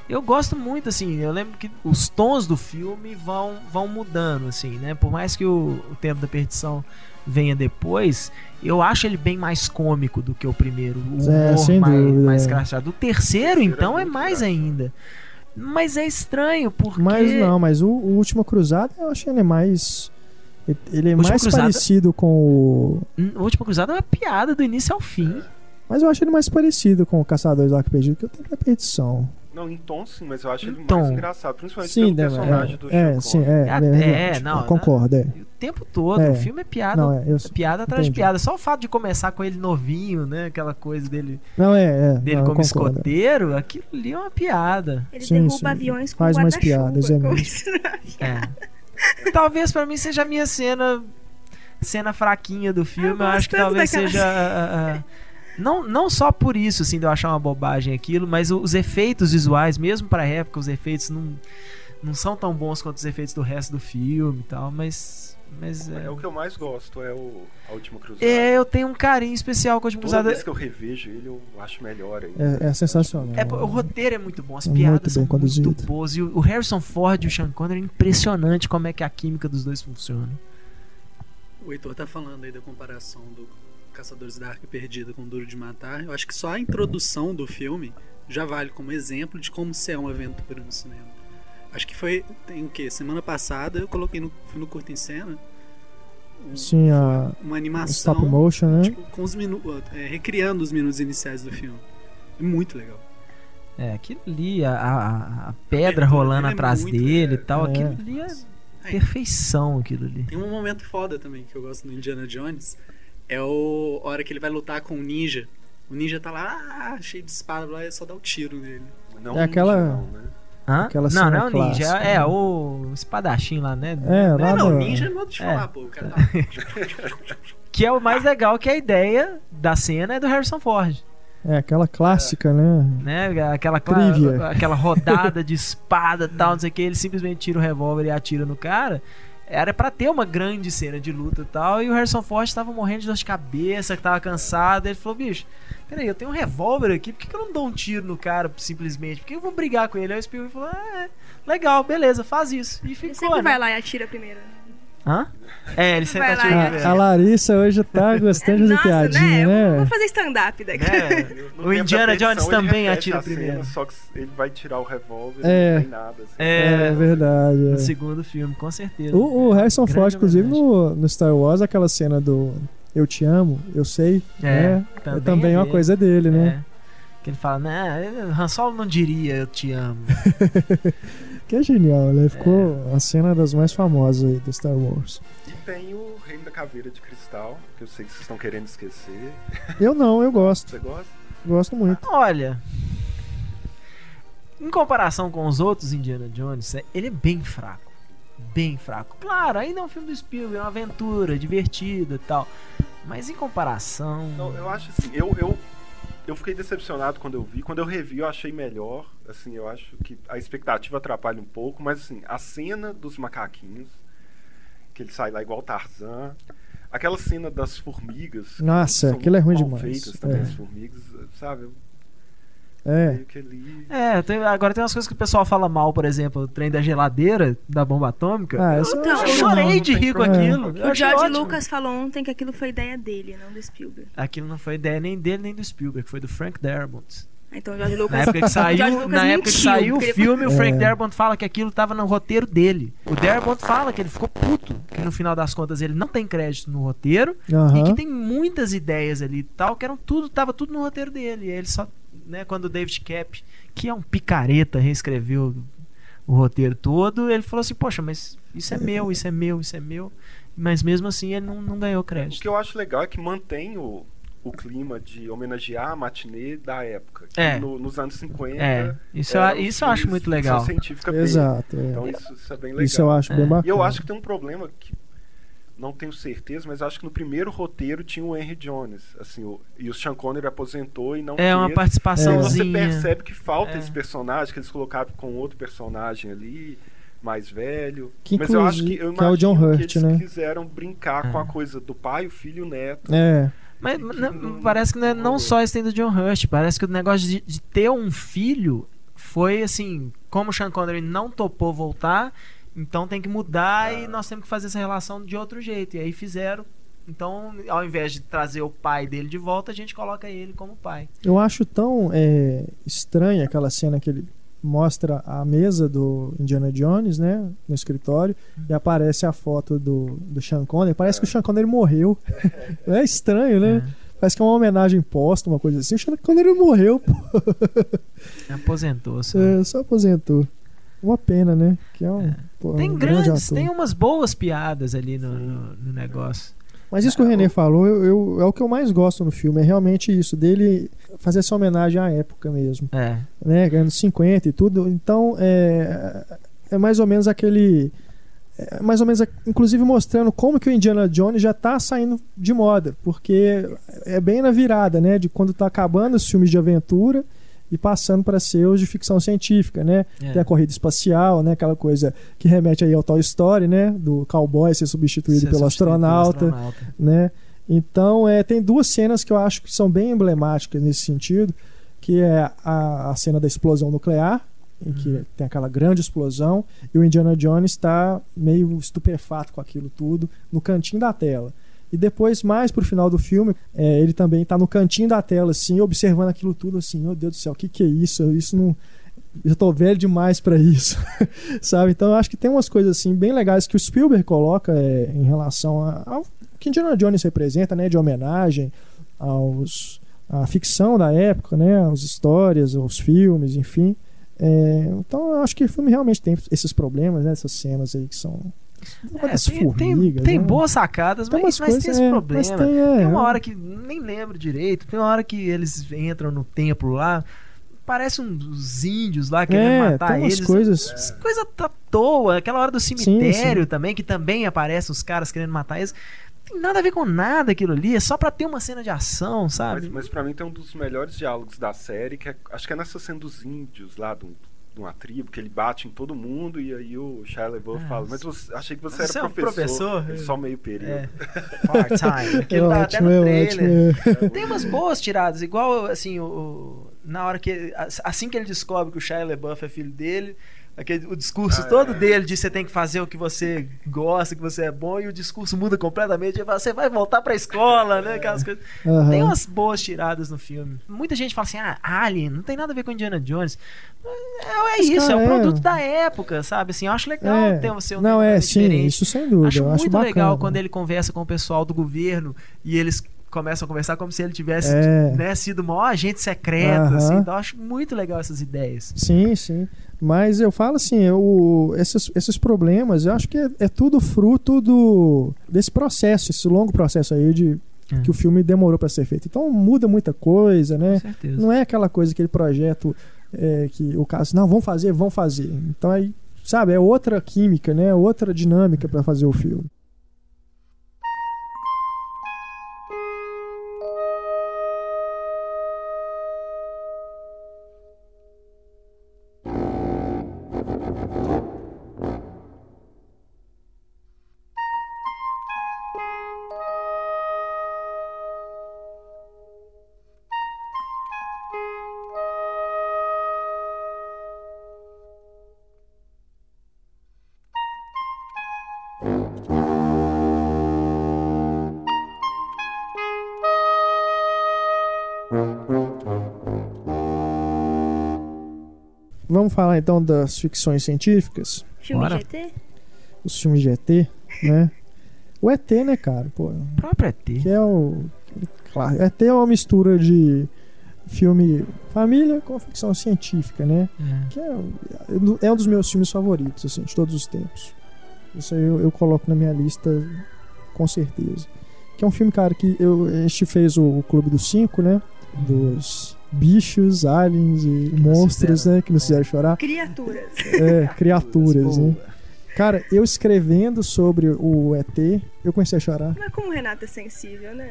Eu gosto muito, assim, eu lembro que os tons do filme vão, vão mudando, assim, né? Por mais que o, o Tempo da Perdição venha depois, eu acho ele bem mais cômico do que o primeiro. O É, humor sem mais, dúvida, mais é. crachado. O terceiro, terceiro é então, é, muito mais engraçado. ainda. Mas é estranho, porque... Mas não, mas o, o Última Cruzada eu achei ele mais. Ele é mais Cruzada- parecido com o. Hum, O Último Cruzado é uma piada do início ao fim. Mas eu acho ele mais parecido com o Caçadores da Arca Perdida que o Tempo da Perdição. Não, em tom sim, mas eu acho ele Tom. mais engraçado, principalmente Sim, pelo né, personagem é, do é, Sean sim, é, É, é, é, não, eu concordo, é. O tempo todo, É. o filme é piada. Não, é, eu, é piada atrás de entendi. piada. Só o fato de começar com ele novinho, né? Aquela coisa dele, não é, é. dele não, como concordo. escoteiro, aquilo ali é uma piada. Ele Sim, derruba sim. aviões com Faz mais guarda-chuva, piadas, é mesmo. é É. Talvez pra mim seja a minha cena cena fraquinha do filme. Eu Eu, acho que talvez daquela seja ah, não, não só por isso assim de eu achar uma bobagem aquilo, mas os efeitos visuais, mesmo pra época, os efeitos não não são tão bons quanto os efeitos do resto do filme e tal, mas mas é, É o que eu mais gosto, é o A Última Cruzada. é, eu tenho um carinho especial com a Última Toda Cruzada. vez que eu revejo ele, eu acho melhor ainda. É, é sensacional. É, o roteiro é muito bom, as É piadas muito são conduzido. muito boas. E o o Harrison Ford e o Sean Connery é impressionante como é que a química dos dois funciona. O Heitor tá falando aí da comparação do Caçadores da Arca Perdida com Duro de Matar. Eu acho que só a introdução do filme já vale como exemplo de como ser uma aventura no cinema. Acho que foi, tem o quê? Semana passada eu coloquei no, no Curto em Cena um- Sim, a uma animação stop motion, né? tipo, com os minu é, recriando os minutos iniciais do filme. É muito legal. É, aquilo ali, a, a- a pedra abertura rolando é atrás muito, dele e é. tal, É. aquilo ali é É, perfeição, aquilo ali. Tem um momento foda também que eu gosto no Indiana Jones. É o a hora que ele vai lutar com o ninja. O ninja tá lá, ah, cheio de espada lá, é só dar o tiro nele. Não É aquela- não, né? Hã? Aquela não, cena não é o ninja, clássica, é, é né? o espadachim lá, né? É, lá Não, não, no... ninja é modo de É. falar, pô. O cara tá... Que é o mais legal, que a ideia da cena é do Harrison Ford. É aquela clássica, né? né? Aquela, Trivia. aquela rodada de espada e tal, não sei o que, ele simplesmente tira o revólver e atira no cara. Era pra ter uma grande cena de luta e tal, e o Harrison Ford tava morrendo de dor de cabeça, que tava cansado. Ele falou: bicho, peraí, eu tenho um revólver aqui, por que, que eu não dou um tiro no cara simplesmente? Por que eu vou brigar com ele? Aí o Spielberg falou: ah, é, legal, beleza, faz isso. E Ele ficou. sempre né? vai lá e atira primeiro. Hã? É, ele sempre lá, atira né? primeiro. A, a Larissa hoje tá gostando de Nossa, piadinha, né? Eu né? Vou fazer stand-up daqui. É, No o Indiana Jones também atira a cena, primeiro. Só que ele vai tirar o revólver É. e não tem nada. Assim. É, É, verdade. é. no segundo filme, com certeza. O, o Harrison Grande Ford, inclusive, no, no Star Wars, aquela cena do Eu te amo, eu sei, É, né? também é também é uma dele. coisa dele, né? É. Que ele fala, né, Han Solo não diria eu te amo. Que é genial, né? Ficou a cena das mais famosas aí do Star Wars. E tem o Reino da Caveira de Cristal, que eu sei que vocês estão querendo esquecer. Eu não, eu gosto. Você gosta? Gosto muito. Olha, em comparação com os outros Indiana Jones, é- ele é bem fraco. Bem fraco. Claro, ainda é um filme do Spielberg, é uma aventura divertida e tal. Mas em comparação. Não, eu acho assim, eu, eu, eu fiquei decepcionado quando eu vi. Quando eu revi, eu achei melhor. Assim, eu acho que a expectativa atrapalha um pouco, mas assim, a cena dos macaquinhos, que ele sai lá igual Tarzan. Aquela cena das formigas. Nossa, aquilo é ruim demais. feitas também, É. as formigas, sabe? Eu É. É, tem- agora tem umas coisas que o pessoal fala mal, por exemplo, o trem da geladeira, da bomba atômica. Ah, essa Então, eu eu chorei não de tem rir com problema. aquilo. Eu O George ótimo. Lucas falou ontem que aquilo foi ideia dele, não do Spielberg. Aquilo não foi ideia nem dele nem do Spielberg, foi do Frank Darabont. Então o George Na Lucas. época que saiu, na época que saiu o filme, o Frank É. Darabont fala que aquilo tava no roteiro dele. O Darabont fala que ele ficou puto, que no final das contas ele não tem crédito no roteiro e Aham. que tem muitas ideias ali e tal, que eram tudo, tava tudo no roteiro dele. E aí ele só, né, quando o David Cap, que é um picareta, reescreveu o roteiro todo, ele falou assim: "Poxa, mas isso é meu, isso é meu, isso é meu". Mas mesmo assim ele não, não ganhou O crédito. que eu acho legal é que mantém o, o clima de homenagear a matinê da época. Que É. no- nos anos 50. É, isso, eu- isso eu acho muito legal. científica. Exato. é. Então isso, isso é bem legal. Isso eu acho É. bem E bacana. E eu acho que tem um problema que não tenho certeza, mas acho que no primeiro roteiro tinha o Henry Jones, assim, o, e o Sean Connery aposentou e não É uma fez. E participaçãozinha. você percebe que falta É. esse personagem que eles colocaram com outro personagem ali, mais velho. Que mas eu acho que eu que é o John imagino que Hurt, eles né? quiseram brincar com É. a coisa do pai, o filho e o neto. É. Mas que não- não- parece que não, é- não só esse tem do John Hurt, parece que o negócio de, de ter um filho foi assim, como o Sean Connery não topou voltar, então tem que mudar e Ah. nós temos que fazer essa relação de outro jeito. E aí fizeram. Então, ao invés de trazer o pai dele de volta, a gente coloca ele como pai. Eu acho tão é, estranha aquela cena que ele mostra a mesa do Indiana Jones, né, no escritório, e aparece a foto do, do Sean Connery. Parece que o Sean Connery morreu. É estranho, né? Parece que é uma homenagem posta, uma coisa assim. O Sean Connery morreu, pô. Aposentou. só. É, só aposentou. Uma pena, né? Que é um, pô, Tem um grande grandes, tem umas boas piadas ali no, no- no negócio. Mas isso que o René falou, eu, eu- é o que eu mais gosto no filme. É realmente isso, dele fazer essa homenagem à época mesmo. É. né, anos 50 e tudo. Então é, é mais ou menos aquele é mais ou menos inclusive mostrando como que o Indiana Jones já tá saindo de moda, porque é bem na virada, né, de quando tá acabando os filmes de aventura e passando para ser os de ficção científica, né? É. Tem a corrida espacial, né, aquela coisa que remete aí ao Toy Story, né, do cowboy ser substituído Ser pelo substituído pelo astronauta astronauta. né? Então, é, tem duas cenas que eu acho que são bem emblemáticas nesse sentido, que é a, a cena da explosão nuclear, em que Uhum. tem aquela grande explosão, e o Indiana Jones está meio estupefato com aquilo tudo no cantinho da tela. E depois, mais pro final do filme, é, ele também está no cantinho da tela, assim, observando aquilo tudo, assim, meu Deus do céu, o que, que é isso? Isso não. Eu tô velho demais para isso, sabe? Então eu acho que tem umas coisas assim bem legais que o Spielberg coloca é, em relação ao que Indiana Jones representa, né, de homenagem aos à ficção da época, né, às histórias, aos filmes, enfim. É, então eu acho que o filme realmente tem esses problemas, né, essas cenas aí que são É, tem, tem, formigas, tem né? boas sacadas, Tem mas, mas tem coisas, esse é, problema. mas tem, é, Tem uma é. hora que nem lembro direito. Tem uma hora que eles entram no templo lá, parece uns índios lá querendo É, matar tem umas eles. coisas- Coisa à toa. Aquela hora do Sim, cemitério sim. também, que também aparecem os caras querendo matar eles. Não tem nada a ver com nada aquilo ali. É só pra ter uma cena de ação, Mas, sabe? mas pra mim tem um dos melhores diálogos da série, que é- acho que é nessa cena dos índios lá, um- de uma tribo, que ele bate em todo mundo e aí o Shia LaBeouf Ah, fala, mas você, achei que você, você era é um professor. professor? Só meio período. É. Part-time. É Aquilo tá até ótimo, no é trailer. ótimo. é. Tem umas boas tiradas, igual assim, o, o- na hora que. Assim que ele descobre que o Shia LaBeouf é filho dele, aquele, o discurso Ah, todo é. dele de você tem que fazer o que você gosta, que você é bom, e o discurso muda completamente. Fala, você vai voltar pra escola, né? Aquelas coisas. Aham. Tem umas boas tiradas no filme. Muita gente fala assim, ah, Alien, não tem nada a ver com Indiana Jones. É, é isso, é o produto é. da época, sabe? Assim, eu acho legal É, ter você um não, é, sim, diferente. isso sem dúvida. Acho eu acho muito bacana. legal quando ele conversa com o pessoal do governo e eles começam a conversar como se ele tivesse É. né, sido o maior agente secreto. Assim, então eu acho muito legal essas ideias. Sim, sim. Mas eu falo assim, eu, esses, esses problemas, eu acho que é, é tudo fruto do desse processo, esse longo processo aí de É. que o filme demorou para ser feito. Então muda muita coisa, né? Com certeza. Não é aquela coisa, aquele projeto é, que o caso, não, vão fazer, vão fazer. Então aí, sabe, é outra química, né? Outra dinâmica para fazer o filme. Vamos falar então das ficções científicas, Filme Bora. de ET? os filmes de ET, né? O ET, né, cara? Pô, O próprio ET. que é o. Claro, ET é uma mistura de filme família com ficção científica, né? É. Que é, é um dos meus filmes favoritos, assim, de todos os tempos. Isso aí eu, eu coloco na minha lista com certeza. Que é um filme, cara, que eu, a gente fez o, o Clube dos Cinco, né? Dos bichos, aliens e monstros, fizeram- né? Que nos fizeram chorar. Criaturas. É, criaturas, né? Cara, eu escrevendo sobre o ET, eu comecei a chorar. Mas como o Renato é sensível, né?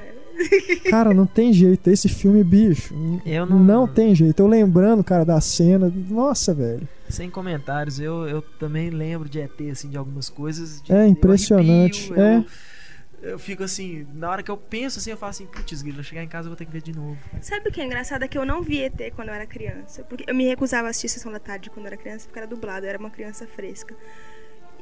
Cara, não tem jeito. Esse filme, bicho, Eu não- não tem jeito. Eu lembrando, cara, da cena. Nossa, velho. Sem comentários, eu, eu também lembro de ET, assim, de algumas coisas. de- É impressionante, arrepio, é. Eu, eu fico assim, na hora que eu penso assim, eu falo assim, putz, Guilherme, chegar em casa eu vou ter que ver de novo. Sabe o que é engraçado? É que eu não vi ET quando eu era criança. Porque eu me recusava a assistir Sessão da Tarde quando eu era criança, porque era dublado, eu era uma criança fresca.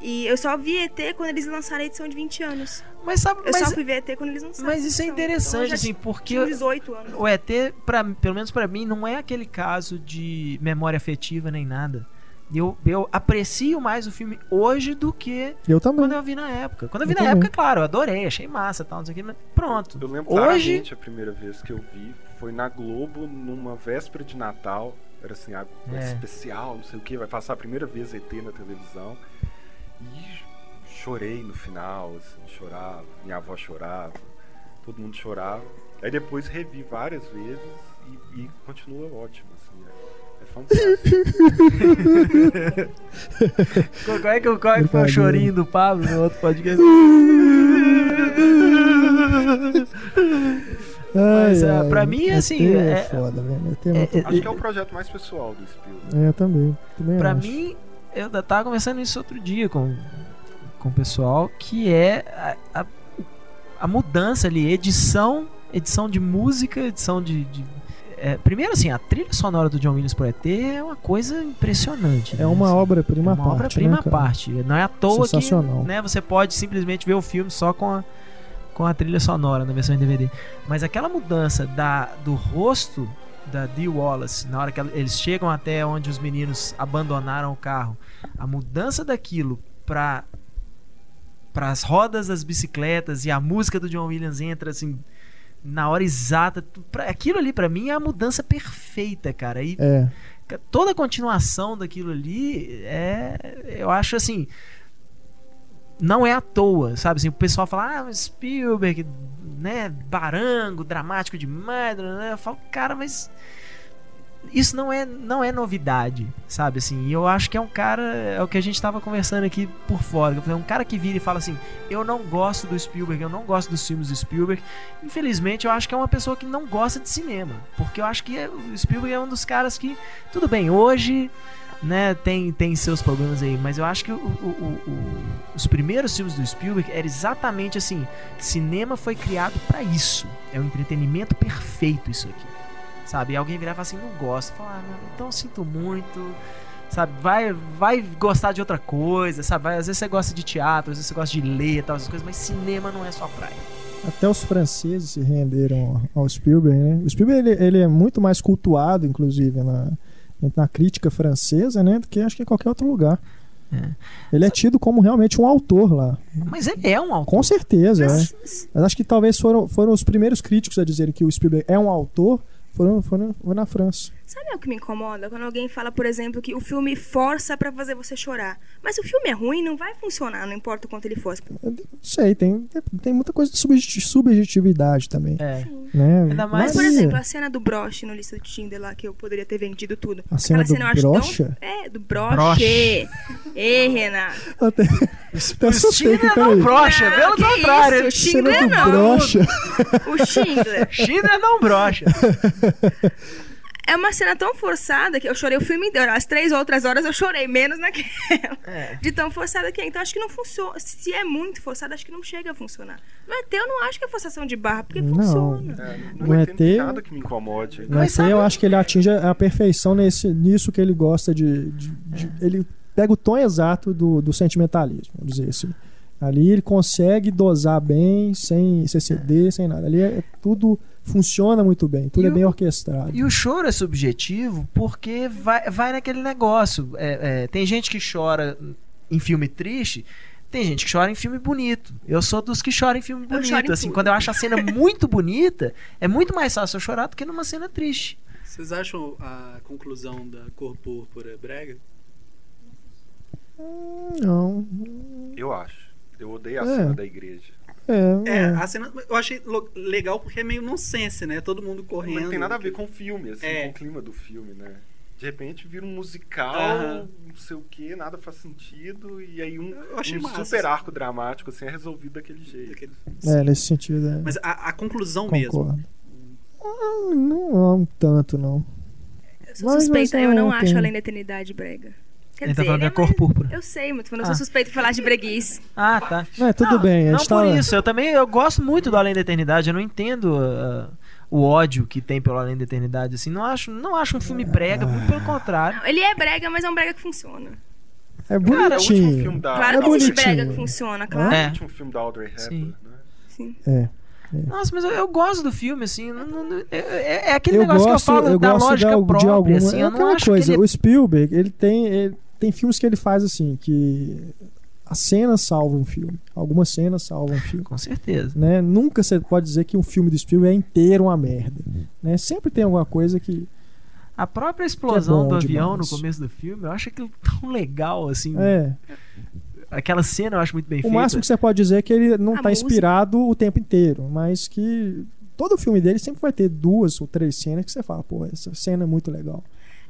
E eu só vi ET quando eles lançaram a edição de 20 anos. Mas sabe, Eu mas, só fui ver ET quando eles lançaram. mas isso é. Então, interessante, já assim, porque Tinha uns 18 anos. o ET, pra, pelo menos pra mim, não é aquele caso de memória afetiva nem nada. Eu, eu aprecio mais o filme hoje do que Eu também. quando eu vi na época. Quando eu vi Eu na também. época, claro, eu adorei, achei massa e tal, não sei o que, mas pronto. Eu lembro Hoje, claramente a primeira vez que eu vi foi na Globo, numa véspera de Natal. Era assim, a É. especial, não sei o que, vai passar a primeira vez ET na televisão. E chorei no final, assim, chorava, minha avó chorava, todo mundo chorava. Aí depois revi várias vezes e, e continua ótimo, assim, é, é fantástico. qual qual é que, qual é que foi o chorinho do Pablo no outro podcast? Mas, Ai, ah, ai, pra mim, assim, É, é- foda, velho. É muito é- Acho que é o projeto mais pessoal do Spielberg. É, também. também Pra acho. mim, eu tava conversando isso outro dia com, com o pessoal, que é a, a, a mudança ali, edição, edição de música, edição de. de- é, primeiro, assim, a trilha sonora do John Williams pro ET é uma coisa impressionante. É né? uma Assim, obra-prima é à uma parte. obra-prima né, à parte. Não é à toa que Sensacional. né, você pode simplesmente ver o filme só com a, com a trilha sonora na versão em DVD. Mas aquela mudança da, do rosto da Dee Wallace, na hora que eles chegam até onde os meninos abandonaram o carro, a mudança daquilo para para as rodas das bicicletas e a música do John Williams entra assim na hora exata, pra- aquilo ali pra mim é a mudança perfeita, cara. E É. Toda a continuação daquilo ali é eu acho assim não é à toa sabe assim, o pessoal fala ah Spielberg né, barango, dramático demais, né? Eu falo, cara, mas isso não é, não é novidade, sabe? Assim, e eu acho que é um cara, é o que a gente tava conversando aqui por fora. É um cara que vira e fala assim: Eu não gosto do Spielberg, eu não gosto dos filmes do Spielberg. Infelizmente, eu acho que é uma pessoa que não gosta de cinema. Porque eu acho que é- o Spielberg é um dos caras que, tudo bem, hoje. Né, tem, tem seus problemas aí, mas eu acho que o- o- o- os primeiros filmes do Spielberg era exatamente assim: cinema foi criado pra isso, é um entretenimento perfeito isso aqui sabe? E alguém virar e falar assim, não gosto. Falar, ah, então sinto muito, sabe? Vai, vai gostar de outra coisa, sabe? Às vezes você gosta de teatro, às vezes você gosta de ler, tal, essas coisas, mas cinema não é sua praia. Até os franceses se renderam ao Spielberg, né? O Spielberg ele, ele é muito mais cultuado, inclusive, na, na crítica francesa, né? Do que acho que em qualquer outro lugar. É. Ele é tido como realmente um autor lá. Mas ele é um autor. Com certeza, é. Mas acho que talvez foram, foram os primeiros críticos a dizerem que o Spielberg é um autor, foram, foram, foi na França. Sabe o que me incomoda? Quando alguém fala, por exemplo, que o filme força pra fazer você chorar. Mas se o filme é ruim, não vai funcionar, não importa o quanto ele força. Não sei, tem, tem muita coisa de subjeti- subjetividade também. É. Né? Ainda mais- Mas, por exemplo, a cena do broche no lista do Tinder lá, que eu poderia ter vendido tudo. A cena Aquela do eu acho broche? tão... É, do broche. Broche. Ei, Renato. Até, até O assustei Schindler aqui, não brocha, Não, pelo contrário. Cena Schindler não. brocha. O Schindler. Schindler não brocha. É uma cena tão forçada que eu chorei o filme inteiro. As três outras horas eu chorei, menos naquela. É. De tão forçada que é. Então acho que não funciona. Se é muito forçada, acho que não chega a funcionar. No ET eu não acho que é forçação de barra, porque Não. funciona. É, No não ET tem nada que me incomode. No Mas ET sabe- eu acho que ele atinge a perfeição nesse, nisso que ele gosta de. de- de- ele pega o tom exato do, do sentimentalismo, vamos dizer assim. Ali ele consegue dosar bem, sem se exceder, sem nada. Ali é, tudo funciona muito bem, tudo E é bem o- orquestrado. E o choro é subjetivo porque vai, vai naquele negócio. É, é, tem gente que chora em filme triste, tem gente que chora em filme bonito. Eu sou dos que choram em filme Eu bonito. em Assim, quando eu acho a cena muito bonita, é muito mais fácil eu chorar do que numa cena triste. Vocês acham a conclusão da cor púrpura brega? Não. Eu acho. Eu odeio a É. cena da igreja. É, É, é. a cena eu achei legal porque é meio nonsense, né? Todo mundo correndo. Não tem nada a ver com o filme, assim, É. com o clima do filme, né? De repente vira um musical, Aham. não sei o que, nada faz sentido, e aí um, um massa, super assim. arco dramático assim, é resolvido daquele jeito. Daquele- É, nesse sentido, é. Mas a, a conclusão mesmo. Concordo. Ah, não, não tanto, não. Eu sou Mas- suspeita, mas eu não é, acho tem. Além da Eternidade brega. Quer Ele tá dizer, falando que ele é cor púrpura. Eu sei, mas quando eu Ah. sou suspeita de falar de breguice. Ah, tá. É, tudo não, bem. A Não gente por tá... isso. Eu também eu gosto muito do Além da Eternidade. Eu não entendo ah, o ódio que tem pelo Além da Eternidade. Assim, não acho, não acho um filme brega, muito pelo contrário. Não, ele é brega, mas é um brega que funciona. É Cara, o último bonitinho. filme da. Claro é que existe bonitinho. brega que funciona, claro. É. O último filme da Audrey Hepburn, Sim. né? Sim. É. Nossa, mas eu, eu gosto do filme, assim. não- não- não- é, é- é aquele Eu negócio gosto, que eu falo eu da gosto lógica de, al- de própria, alguma. assim. é Eu não aquela acho coisa. que ele... O Spielberg, ele tem, ele tem filmes que ele faz assim, que a cena salva um filme. Algumas cenas salvam um filme. Com certeza. Né? Nunca você pode dizer que um filme do Spielberg é inteiro uma merda. Né? Sempre tem alguma coisa que. A própria explosão bom do avião demais. no começo do filme, eu acho aquilo tão legal, assim. É. Aquela cena eu acho muito bem O feita. máximo que você pode dizer é que ele não está inspirado o tempo inteiro, mas que todo filme dele sempre vai ter duas ou três cenas que você fala, pô, essa cena é muito legal.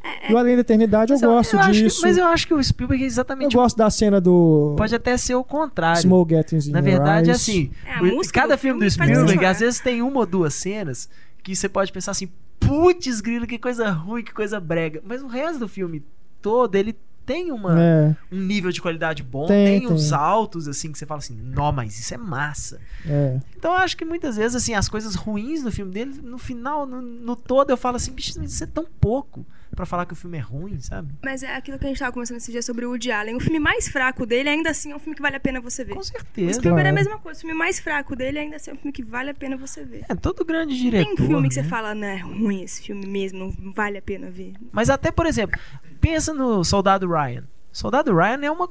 É, E o Além da Eternidade eu gosto eu acho que- disso. mas eu acho que o Spielberg é Eu exatamente. gosto da cena do Pode até ser o contrário. Small Gettings in Na verdade, é Eyes. assim. É, o- cada filme do Spielberg, às vezes, tem uma ou duas cenas que você pode pensar assim: putz, grilo, que coisa ruim, que coisa brega. Mas o resto do filme todo, ele tem uma, É, um nível de qualidade bom, Tem, tem, uns tem. altos, assim, que você fala assim: não, mas isso é massa. é. Então eu acho que muitas vezes, assim, as coisas ruins do filme dele, no final, no, no todo, eu falo assim: bicho, mas isso é tão pouco pra falar que o filme é ruim, sabe? Mas é aquilo que a gente tava conversando esse dia sobre o Woody Allen. O filme mais fraco dele, ainda assim, é um filme que vale a pena você ver. Com O certeza. Spielberg é a Claro. mesma coisa. O filme mais fraco dele, ainda assim, é um filme que vale a pena você ver. É, todo grande Tem diretor. um filme que você né? fala, não, é ruim esse filme mesmo, não vale a pena ver. Mas até, por exemplo, pensa no Soldado Ryan. Soldado Ryan é uma,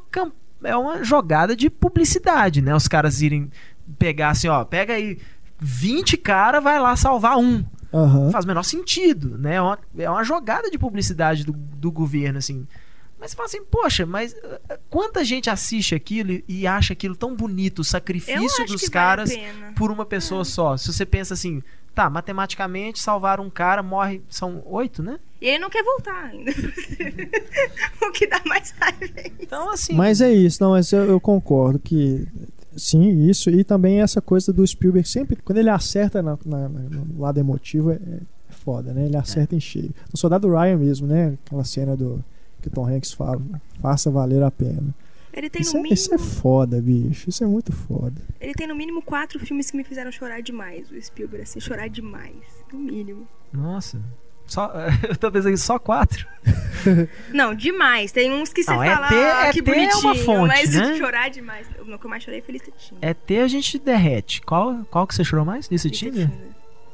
é uma jogada de publicidade, né? Os caras irem pegar assim, ó, pega aí 20 cara, vai lá salvar um. Não faz o menor sentido, né? É uma, é uma jogada de publicidade do, do governo, assim. Mas você fala assim, poxa, mas uh, quanta gente assiste aquilo e- e acha aquilo tão bonito, o sacrifício dos caras vale por uma pessoa só. Se você pensa assim, tá, matematicamente salvar um cara morre, são oito, né? E ele não quer voltar ainda. o que dá mais raiva é isso. Então, assim. Mas é isso, não, mas eu, eu concordo que sim, isso e também essa coisa do Spielberg sempre quando ele acerta na- na- no lado emotivo é, é foda, né? Ele acerta em cheio. No Soldado Ryan mesmo, né? Aquela cena do que o Tom Hanks fala, faça valer a pena. Ele tem, Isso no é, isso é mínimo, foda, bicho. Isso é muito foda. ele tem no mínimo quatro filmes que me fizeram chorar demais. O Spielberg, assim, chorar demais. No mínimo. Nossa. Só, eu tô pensando só quatro. Não, demais. Tem uns que você Não, fala, ET ah, que ET é uma fonte, mas né? chorar demais. O que eu mais chorei foi Lista Tinder. É ter a gente derrete. Qual, qual que você chorou mais nesse Lista Tinder?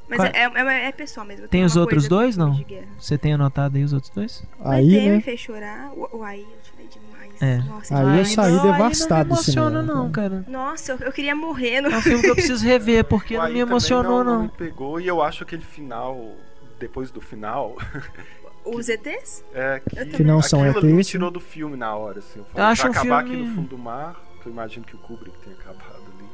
Mas Qual- é, é, é pessoal mesmo. eu Tem os outros dois, não? Você tem anotado aí os outros dois? Aí, o ET me né? fez chorar. O, o aí eu chorei demais. É. Nossa, Aí eu demais. saí não, devastado não me emociona, cinema, não, cara. Nossa, eu, eu queria morrer. No... É um filme que eu preciso rever, porque não me emocionou, não, não. me pegou e eu acho aquele final, depois do final, Os ETs? é que, Eu Que não são ali me ETs, tirou do filme na hora, assim. Eu, Eu falei, acho vai um acabar filme- aqui no fundo do mar, que eu imagino que o Kubrick tenha acabado ali.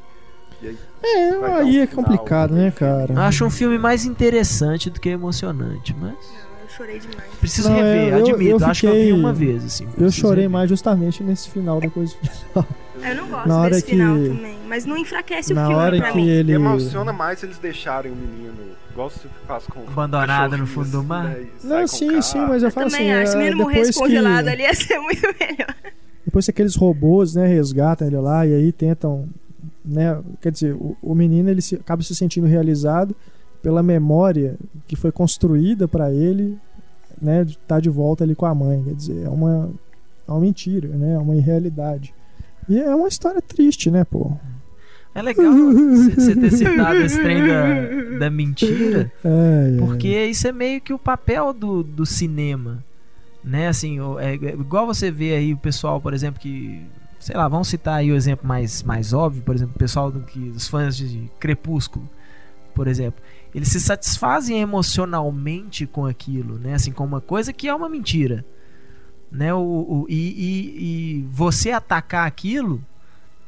E aí, É, aí um é final complicado, né, cara? Eu acho um filme mais interessante do que emocionante, mas eu chorei demais. preciso Não, rever, eu- eu- admito. eu acho que eu vi fiquei- uma vez, assim. Eu chorei rever. mais justamente nesse final depois do final. Eu não gosto Na hora desse que- final também. Mas não enfraquece Na o filme hora pra que mim. ele. emociona mais eles deixarem o menino, igual você faz com o Abandonado no fundo do mar? né, Não, sim, carro. sim, mas eu Eu falo também assim. acho. Se o é, menino morresse depois congelado que, ali ia ser muito melhor. depois que aqueles robôs, né, resgatam ele lá e aí tentam, né, quer dizer, o, o menino ele se- acaba se sentindo realizado pela memória que foi construída pra ele, né, de estar de volta ali com a mãe, quer dizer, é uma é uma mentira, né, é uma irrealidade. E é uma história triste, né, pô? É legal você ter citado esse trem da, da mentira, é. porque isso é meio que o papel do, do cinema. Né, assim, é, é igual você vê aí o pessoal, por exemplo, que. Sei lá, vamos citar aí o exemplo mais, mais óbvio, por exemplo, o pessoal do que. Os fãs de Crepúsculo, por exemplo. Eles se satisfazem emocionalmente com aquilo, né? Assim, com uma coisa que é uma mentira. Né? O, o- e, e- e você atacar aquilo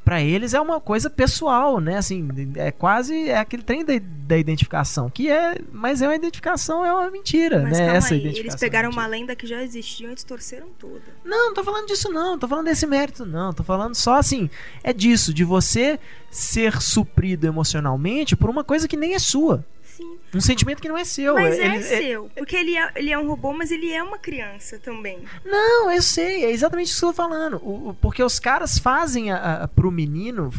Pra eles é uma coisa pessoal, né? Assim, é quase é aquele trem da, da identificação, que é, mas é uma identificação, é uma mentira, Mas né? Essa aí, identificação. eles pegaram é uma lenda que já existia e distorceram toda. Não, não tô falando disso não, não tô falando desse mérito não, tô falando só assim, é disso, de você ser suprido emocionalmente por uma coisa que nem é sua, Sim. um sentimento que não é seu. Mas é Ele- seu. Porque ele é, ele é um robô, mas ele é uma criança também. Não, eu sei, é exatamente isso que eu tô falando. O- o- porque os caras fazem a, a, pro menino,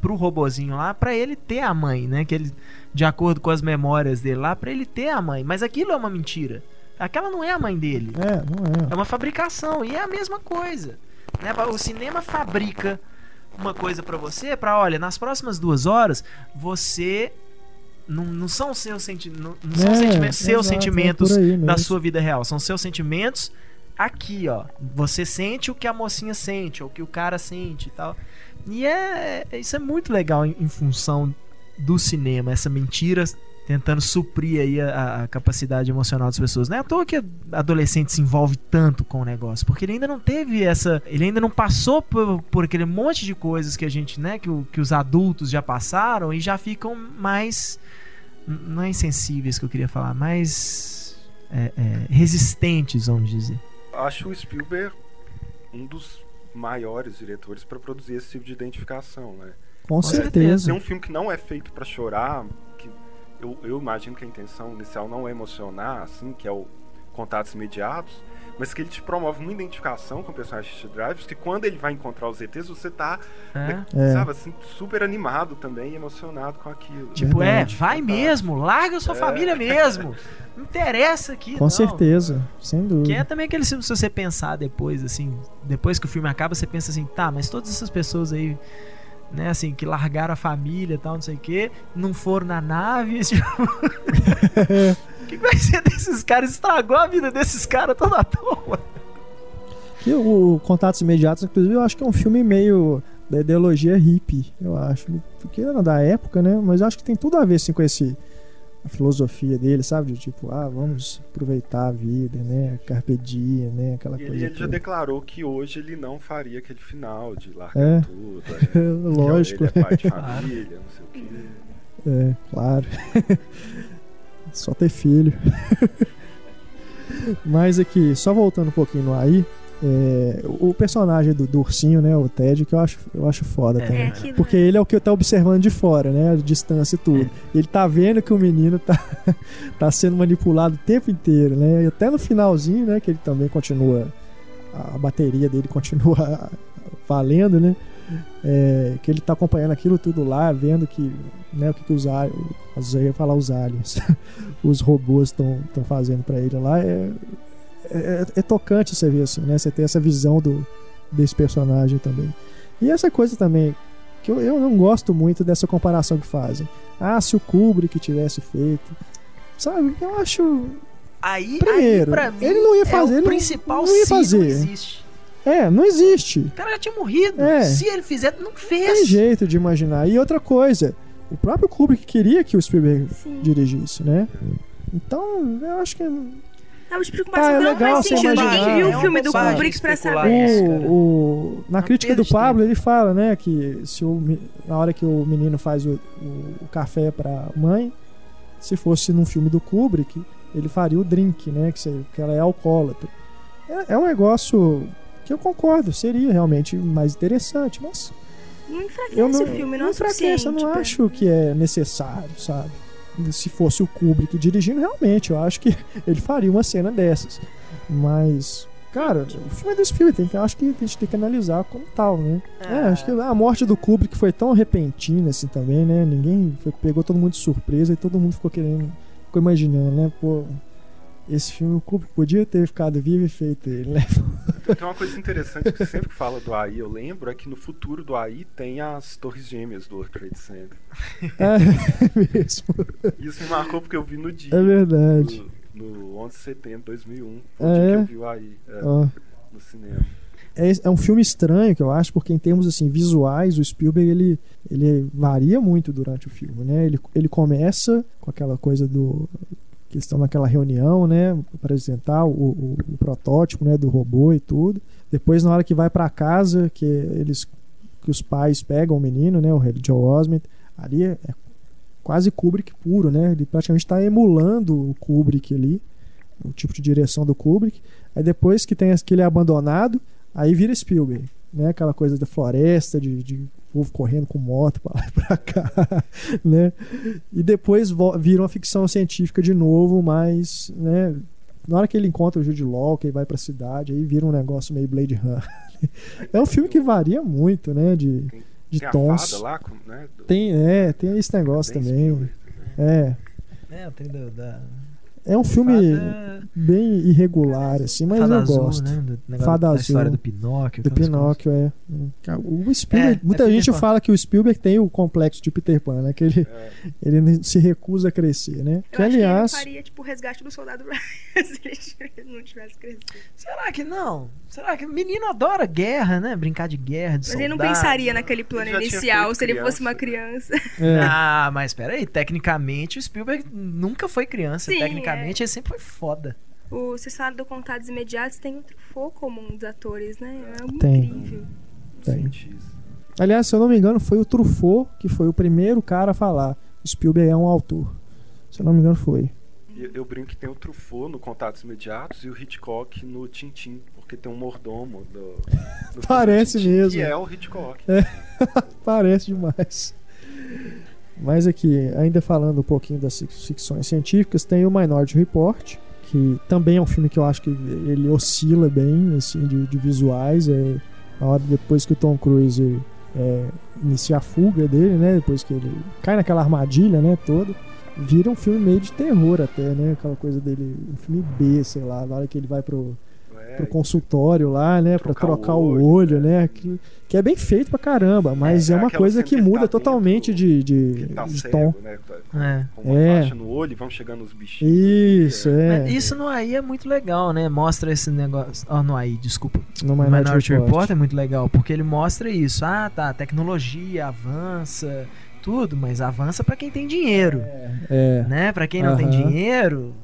pro robozinho lá, pra ele ter a mãe, né? Que ele, de acordo com as memórias dele lá, pra ele ter a mãe. Mas aquilo é uma mentira. Aquela não é a mãe dele. É, não é. É uma fabricação e é a mesma coisa. Né? O cinema fabrica uma coisa pra você, pra olha, nas próximas duas horas você não, não são seus sentimentos, não, não são É, sentimentos, seus exato, é sentimentos aí da sua vida real, são seus sentimentos aqui, ó. Você sente o que a mocinha sente, ou o que o cara sente e tal. E é isso é muito legal em, em função do cinema, essa mentira tentando suprir aí a, a capacidade emocional das pessoas. Não é à toa que adolescente se envolve tanto com o negócio, porque ele ainda não teve essa, ele ainda não passou por, por aquele monte de coisas que a gente, né, que, o- que os adultos já passaram e já ficam mais não é insensíveis que eu queria falar, mais é, é, resistentes, vamos dizer. Acho o Spielberg um dos maiores diretores para produzir esse tipo de identificação, né? Com certeza. Tem um filme que não é feito para chorar, eu, eu imagino que a intenção inicial não é emocionar, assim, que é o Contatos Imediatos, mas que ele te promove uma identificação com o personagem de Drives, que quando ele vai encontrar os ETs, você tá, É. É. sabe, assim, super animado também e emocionado com aquilo. Tipo, Verdade. é, vai mesmo, larga a sua É. família mesmo. Não interessa aqui, Com não. certeza, sem dúvida. Que é também aquele filme, se você pensar depois, assim, depois que o filme acaba, você pensa assim, tá, mas todas essas pessoas aí, né, assim, que largaram a família e tal, não sei o quê, não foram na nave, tipo... O que vai ser desses caras? Estragou a vida desses caras toda à toa. Que o Contatos Imediatos, inclusive, eu acho que é um filme meio da ideologia hippie, eu acho. Porque era da época, né? Mas eu acho que tem tudo a ver, assim, com esse a filosofia dele, sabe? De tipo, ah, vamos aproveitar a vida, né? Carpe diem, né? Aquela E coisa. ele, já declarou que hoje ele não faria aquele final de largar É. tudo. é, Lógico. Ele é pai de família, não sei o quê. É, claro. só ter filho. Mas aqui, só voltando um pouquinho no aí, é, o personagem do, do ursinho, né, o Ted, que eu acho, eu acho foda É. também. É aquilo. Porque ele é o que tá observando de fora, né? A distância e tudo. Ele tá vendo que o menino tá, tá sendo manipulado o tempo inteiro, né? E até no finalzinho, né? Que ele também continua. A bateria dele continua valendo, né? É, que ele tá acompanhando aquilo tudo lá, vendo que, né, o que, que os aliens, eu ia falar os aliens, os robôs estão fazendo pra ele lá, é, é, é tocante você ver assim, né? Você ter essa visão do, desse personagem também. E essa coisa também, que eu, eu não gosto muito dessa comparação que fazem. Ah, se o Kubrick tivesse feito. Sabe? Eu acho. Aí, Primeiro, aí pra mim, ele não ia fazer, é ele o não- principal não ia se não fazer. existe. É, não existe. O cara já tinha morrido. É. Se ele fizer, não Tem fez. jeito de imaginar. E outra coisa, o próprio Kubrick queria que o Spielberg Sim. dirigisse, né? Então, eu acho que É o tipo de Tá, é que não legal faz sentido. imaginar. Ninguém viu É o filme do Kubrick pra saber. isso. o, o- na crítica do Pablo, ele fala, né, que se o, na hora que o menino faz o, o- o café pra mãe, se fosse num filme do Kubrick, ele faria o drink, né, que, que ela é alcoólatra. É, é um negócio que eu concordo, seria realmente mais interessante, mas Não enfraquece eu não, o filme, não, não é enfraquece, eu não acho que é necessário, sabe? Se fosse o Kubrick dirigindo, realmente, eu acho que ele faria uma cena dessas. Mas, cara, o filme é do Spielberg, tem acho que a gente tem que analisar como tal, né? É, acho que a morte do Kubrick foi tão repentina assim também, né? Ninguém foi- pegou todo mundo de surpresa e todo mundo ficou querendo, ficou imaginando, né? Pô, esse filme o Kubrick podia ter ficado vivo e feito ele, né? Tem uma coisa interessante que sempre que fala do AI, eu lembro, é que no futuro do AI tem as torres gêmeas do World Trade Center. É mesmo, Isso me marcou porque eu vi no dia. é verdade. No, no 11 de setembro de 2001. Foi o dia é? que eu vi o AI é, Ó. no cinema. É, é um filme estranho que eu acho, porque em termos assim visuais, o Spielberg ele, ele varia muito durante o filme, né? Ele, ele começa com aquela coisa do que eles estão naquela reunião, né, pra apresentar o, o, o protótipo, né, do robô e tudo. Depois na hora que vai pra casa, que eles que os pais pegam o menino, né, o Joe Osment, ali é, é quase Kubrick puro, né? Ele praticamente está emulando o Kubrick ali, o tipo de direção do Kubrick. Aí depois que tem aquele abandonado, Aí vira Spielberg, né? Aquela coisa da floresta, de, de povo correndo com moto pra lá e pra cá, né? E depois vira uma ficção científica de novo, mas, né? Na hora que ele encontra o Jude Law, que ele vai pra cidade, aí vira um negócio meio Blade Runner. É um filme que varia muito, né? De, de Tem a tons. fada lá, com- né? do- Tem, é, tem esse negócio bem também. Spielberg. É. É, tem da. É um filme fada, bem irregular, assim, mas fada eu azul, gosto. né? Do, Fada da azul. história do Pinóquio. Do Pinóquio, é. O Spielberg, É, muita é gente Pan. fala que o Spielberg tem o complexo de Peter Pan, né? Que ele, É. ele se recusa a crescer, né? Eu que acho aliás. que ele faria, tipo, o resgate do soldado Ryan se ele não tivesse crescido. coisas. Será que não? Será que menino adora guerra, né? Brincar de guerra, de Mas ele não soldado. pensaria naquele plano inicial se ele fosse uma criança, criança. é, Ah, mas peraí, tecnicamente o Spielberg nunca foi criança. Sim, tecnicamente ele sempre foi foda. O, vocês falaram do Contatos Imediatos, tem outro foco comum dos atores, né? É Tem. incrível. Tem. Aliás, se eu não me engano, foi o Truffaut que foi o primeiro cara a falar. O Spielberg é um autor. Se eu não me engano, foi. E Eu brinco que tem o Truffaut no Contatos Imediatos e o Hitchcock no Tintim, porque tem um mordomo do, do Parece Tintim, mesmo. Que é o Hitchcock. Parece demais. Mas aqui, ainda falando um pouquinho das fic- ficções científicas, tem o Minority Report, que também é um filme que eu acho que ele oscila bem, assim, de, de visuais. É a hora depois que o Tom Cruise é, inicia a fuga dele, né? Depois que ele cai naquela armadilha, né? Toda. Vira um filme meio de terror até, né? Aquela coisa dele, um filme B, sei lá, na hora que ele vai pro, pro consultório lá, né? Pra trocar o trocar o olho, olho, né? né? Que, que é bem feito pra caramba, mas É, é, uma coisa que muda tá totalmente dentro, de, de, tá de cego, tom. né? É. Com uma É. faixa no olho e vão chegando os bichinhos. Isso, é. Mas Isso no AI é muito legal, né? Mostra esse negócio. Oh, no AI, desculpa. No Minority, Minority Report. Report é muito legal, porque ele mostra isso. Ah, tá, a tecnologia avança, tudo, mas avança pra quem tem dinheiro, É. né? Para quem não tem Aham. dinheiro,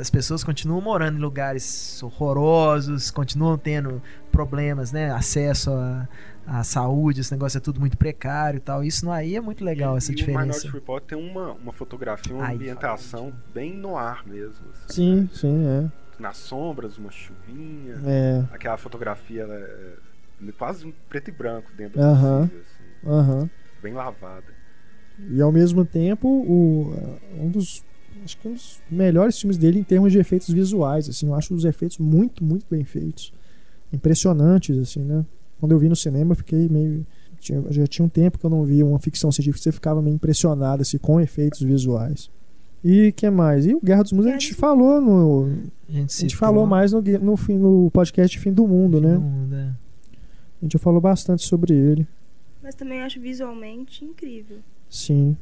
as pessoas continuam morando em lugares horrorosos, continuam tendo problemas, né? Acesso à, à saúde, esse negócio é tudo muito precário e tal. Isso não aí é muito legal essa e diferença. o Minority Report tem uma, uma fotografia, uma Ai, ambientação bem no ar mesmo. assim. Sim, sim, é. Nas sombras, uma chuvinha. É. Aquela fotografia ela é quase um preto e branco dentro do Aham. possível, assim, Aham. bem lavada. E ao mesmo tempo, o, um dos. Acho que um dos melhores filmes dele em termos de efeitos visuais. Assim, eu acho os efeitos muito, muito bem feitos. Impressionantes, assim, né? Quando eu vi no cinema, eu fiquei meio. tinha- já tinha um tempo que eu não via uma ficção científica, você ficava meio impressionado assim, com efeitos visuais. E que mais? E o Guerra dos Mundos a gente falou no. A gente, A gente falou mais no, no, fim- no podcast Fim do Mundo, Fim né? do Mundo, é. A gente já falou bastante sobre ele. Mas também acho visualmente incrível, Sim.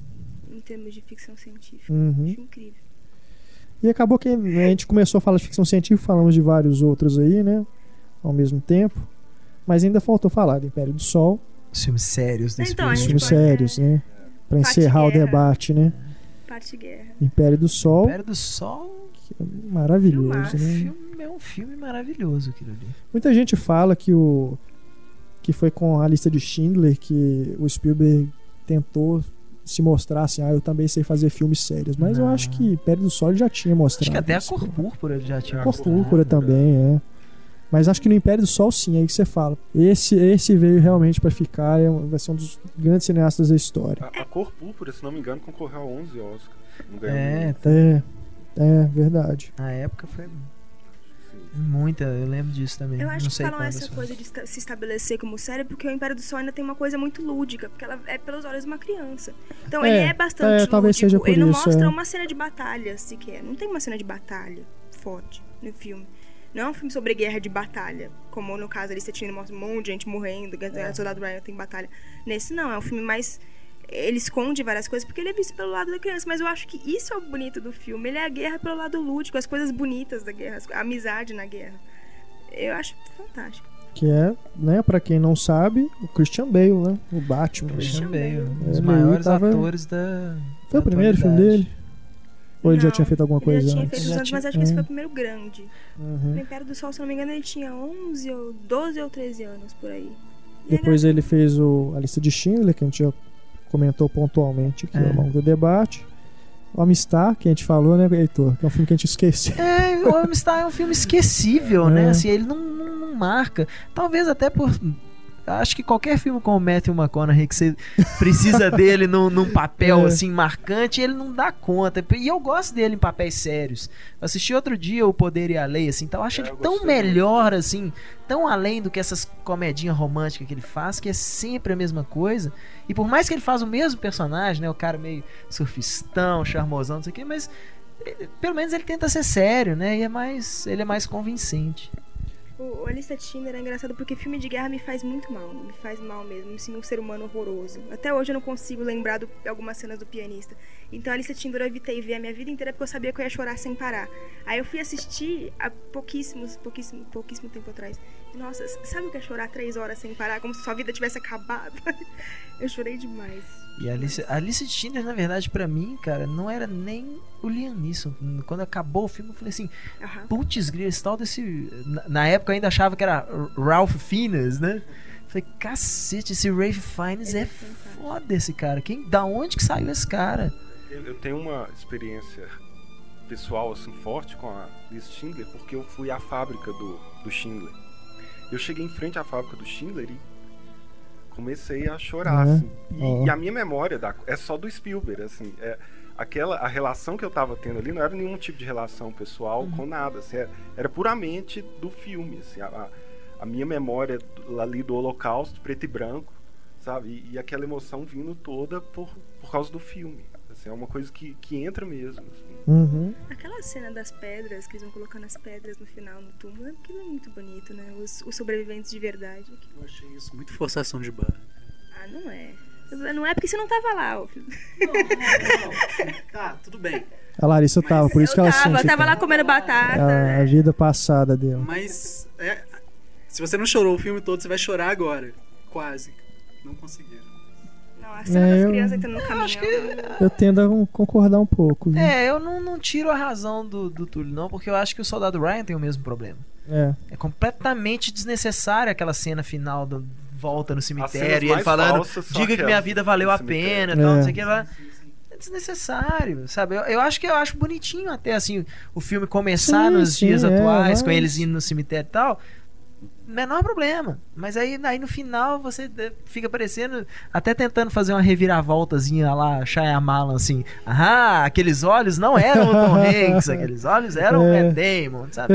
Em termos de ficção científica. Uhum. Acho incrível. E acabou que né, a gente começou a falar de ficção científica, falamos de vários outros aí, né? Ao mesmo tempo. Mas ainda faltou falar do Império do Sol, Os filmes sérios desse Então, a os gente filmes pode- sérios, né? Pra Parte encerrar o guerra. debate, né? Parte guerra. Império do Sol, Império do Sol maravilhoso, Filmaço. né? filme, é um filme maravilhoso aquilo ali. Muita gente fala que o que foi com a lista de Schindler que o Spielberg tentou se mostrar assim, ah, eu também sei fazer filmes sérios, mas eu Não. acho que Império do Sol ele já tinha mostrado. Acho que até a isso. cor púrpura ele já tinha A Cor mostrado. púrpura também, é. Mas acho que no Império do Sol sim, é aí que você fala. Esse, esse veio realmente pra ficar, é um- vai ser um dos grandes cineastas da história. A, a cor púrpura, se não me engano, concorreu a 11 Oscars. Não ganhou É, É, é verdade. na época foi. Muita, eu lembro disso também. Eu acho não que sei falam essa coisa de se estabelecer como série porque o Império do Sol ainda tem uma coisa muito lúdica, porque ela é pelos olhos de uma criança. Então É, ele é bastante é, talvez lúdico. seja por ele não isso, mostra é. uma cena de batalha sequer. Não tem uma cena de batalha forte no filme. Não é um filme sobre guerra de batalha, como no caso ali você tinha mostra um monte de gente morrendo, É. o Soldado Ryan tem batalha. Nesse não, é um filme mais ele esconde várias coisas porque ele é visto pelo lado da criança, mas eu acho que isso é o bonito do filme. Ele é a guerra pelo lado lúdico, as coisas bonitas da guerra, a amizade na guerra. Eu acho fantástico. Que é, né, pra quem não sabe, o Christian Bale, né? O Batman. Christian Bale, um Ele dos maiores tava- atores da. Foi o primeiro filme dele? Ou ele já Não, tinha feito alguma Ele coisa já tinha antes? feito Já antes, tinha- mas acho que esse É. foi o primeiro grande. Uhum. No Império do Sol, se não me engano, ele tinha 11 ou 12 ou 13 anos por aí. E Depois é ele fez o, a lista de Schindler, que a gente já comentou pontualmente aqui É. ao longo do debate. O Amistar, que a gente falou, né, Heitor? Que é um filme que a gente esqueceu. É, o Amistad é um filme esquecível, né? É. Assim, ele não, não, não marca. Talvez até por. Acho que qualquer filme com o Matthew McConaughey que você precisa dele num, num papel É. assim marcante, ele não dá conta. E eu gosto dele em papéis sérios. Eu assisti outro dia O Poder e a Lei, assim, então eu acho É, ele eu tão melhor, assim, tão além do que essas comedinhas românticas que ele faz, que é sempre a mesma coisa. E por mais que ele faz o mesmo personagem, né? O cara meio surfistão, charmosão, não sei o quê, mas eh, pelo menos ele tenta ser sério, né? E é mais, ele é mais convincente. O, o A Lista de Schindler é engraçado porque filme de guerra me faz muito mal. Me faz mal mesmo. Me sinto um ser humano horroroso. Até hoje eu não consigo lembrar de algumas cenas do pianista. Então a Lista de Schindler eu evitei ver a minha vida inteira porque eu sabia que eu ia chorar sem parar. Aí eu fui assistir há pouquíssimos, pouquíssimo, pouquíssimo tempo atrás. Nossa, sabe o que é chorar três horas sem parar? Como se sua vida tivesse acabado. eu chorei demais. E a Alice, a Alice de Schindler, na verdade, pra mim, cara, não era nem o Liam Neeson. Quando acabou o filme, eu falei assim, Aham. putz, grilo, esse tal desse... Na, na época eu ainda achava que era Ralph Fiennes, né? Falei, cacete, esse Ralph Fiennes é é foda esse cara. Quem, da onde que saiu esse cara? Eu, eu tenho uma experiência pessoal assim forte com a Liz Schindler, porque eu fui à fábrica do, do Schindler. Eu cheguei em frente à fábrica do Schindler e comecei a chorar, É? assim. E, Ó. e a minha memória da- é só do Spielberg, assim. É, aquela, a relação que eu tava tendo ali não era nenhum tipo de relação pessoal com nada, assim, era, era puramente do filme, assim. A, a- minha memória do- ali do Holocausto, preto e branco, sabe? E, e aquela emoção vindo toda por, por causa do filme. Assim, é uma coisa que, que entra mesmo. assim. Uhum. Aquela cena das pedras, que eles vão colocando as pedras no final no túmulo, aquilo é muito bonito, né? Os, os sobreviventes de verdade. Eu achei isso muito forçação de barra. Ah, não é. Não é porque você não tava lá, ó. filho. Tá, tudo bem. A Larissa tava, por isso que eu ela tava, sente tava lá comendo batata. a, a vida passada dele. Mas é, se você não chorou o filme todo, você vai chorar agora. Quase. Não conseguiram. A cena É, das eu- crianças entrando no caminhão. acho que- Eu tendo a concordar um pouco. viu? É, eu não, não tiro a razão do, do Túlio, não, porque eu acho que o Soldado Ryan tem o mesmo problema. É. É completamente desnecessária aquela cena final da volta no cemitério e ele falando falsas diga que minha vida valeu a pena e tal, É. não sei o que lá. É desnecessário, sabe? Eu, eu acho que eu acho bonitinho até assim o filme começar Sim, nos sim, dias é, atuais, com mas- eles indo no cemitério e tal. Menor problema. Mas aí, aí no final você fica parecendo, até tentando fazer uma reviravoltazinha lá, Shyamalan, assim. Ah, aqueles olhos não eram o Tom Hanks, aqueles olhos eram o É. Matt Damon, sabe?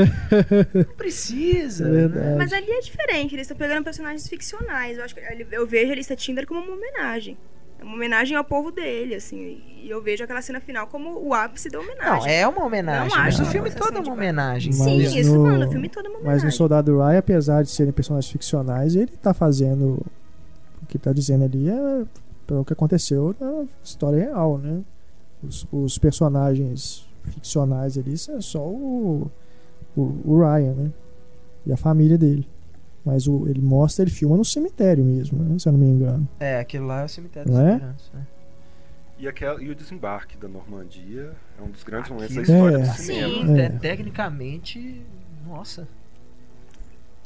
Não precisa. É né? Mas ali é diferente, eles estão pegando personagens ficcionais. Eu acho que ele- eu vejo a lista Tinder como uma homenagem. É uma homenagem ao povo dele, assim. E eu vejo aquela cena final como o ápice da homenagem. Não, é uma homenagem, Não mas acho o filme sensação todo é uma homenagem. Sim, Mas isso que eu tô no- falando, o filme todo é uma Mas homenagem. no Soldado Ryan, apesar de serem personagens ficcionais, ele tá fazendo. O que tá dizendo ali é pelo que aconteceu na história real, né? Os, os personagens ficcionais ali é só o, o, o Ryan, né? E a família dele. Mas o, ele mostra, ele filma no cemitério mesmo, né? Se eu não me engano. É, aquele lá é o cemitério Não dos é? né? E, aquela, e o desembarque da Normandia é um dos grandes momentos da história É. do cinema. Sim, É. te- tecnicamente, nossa.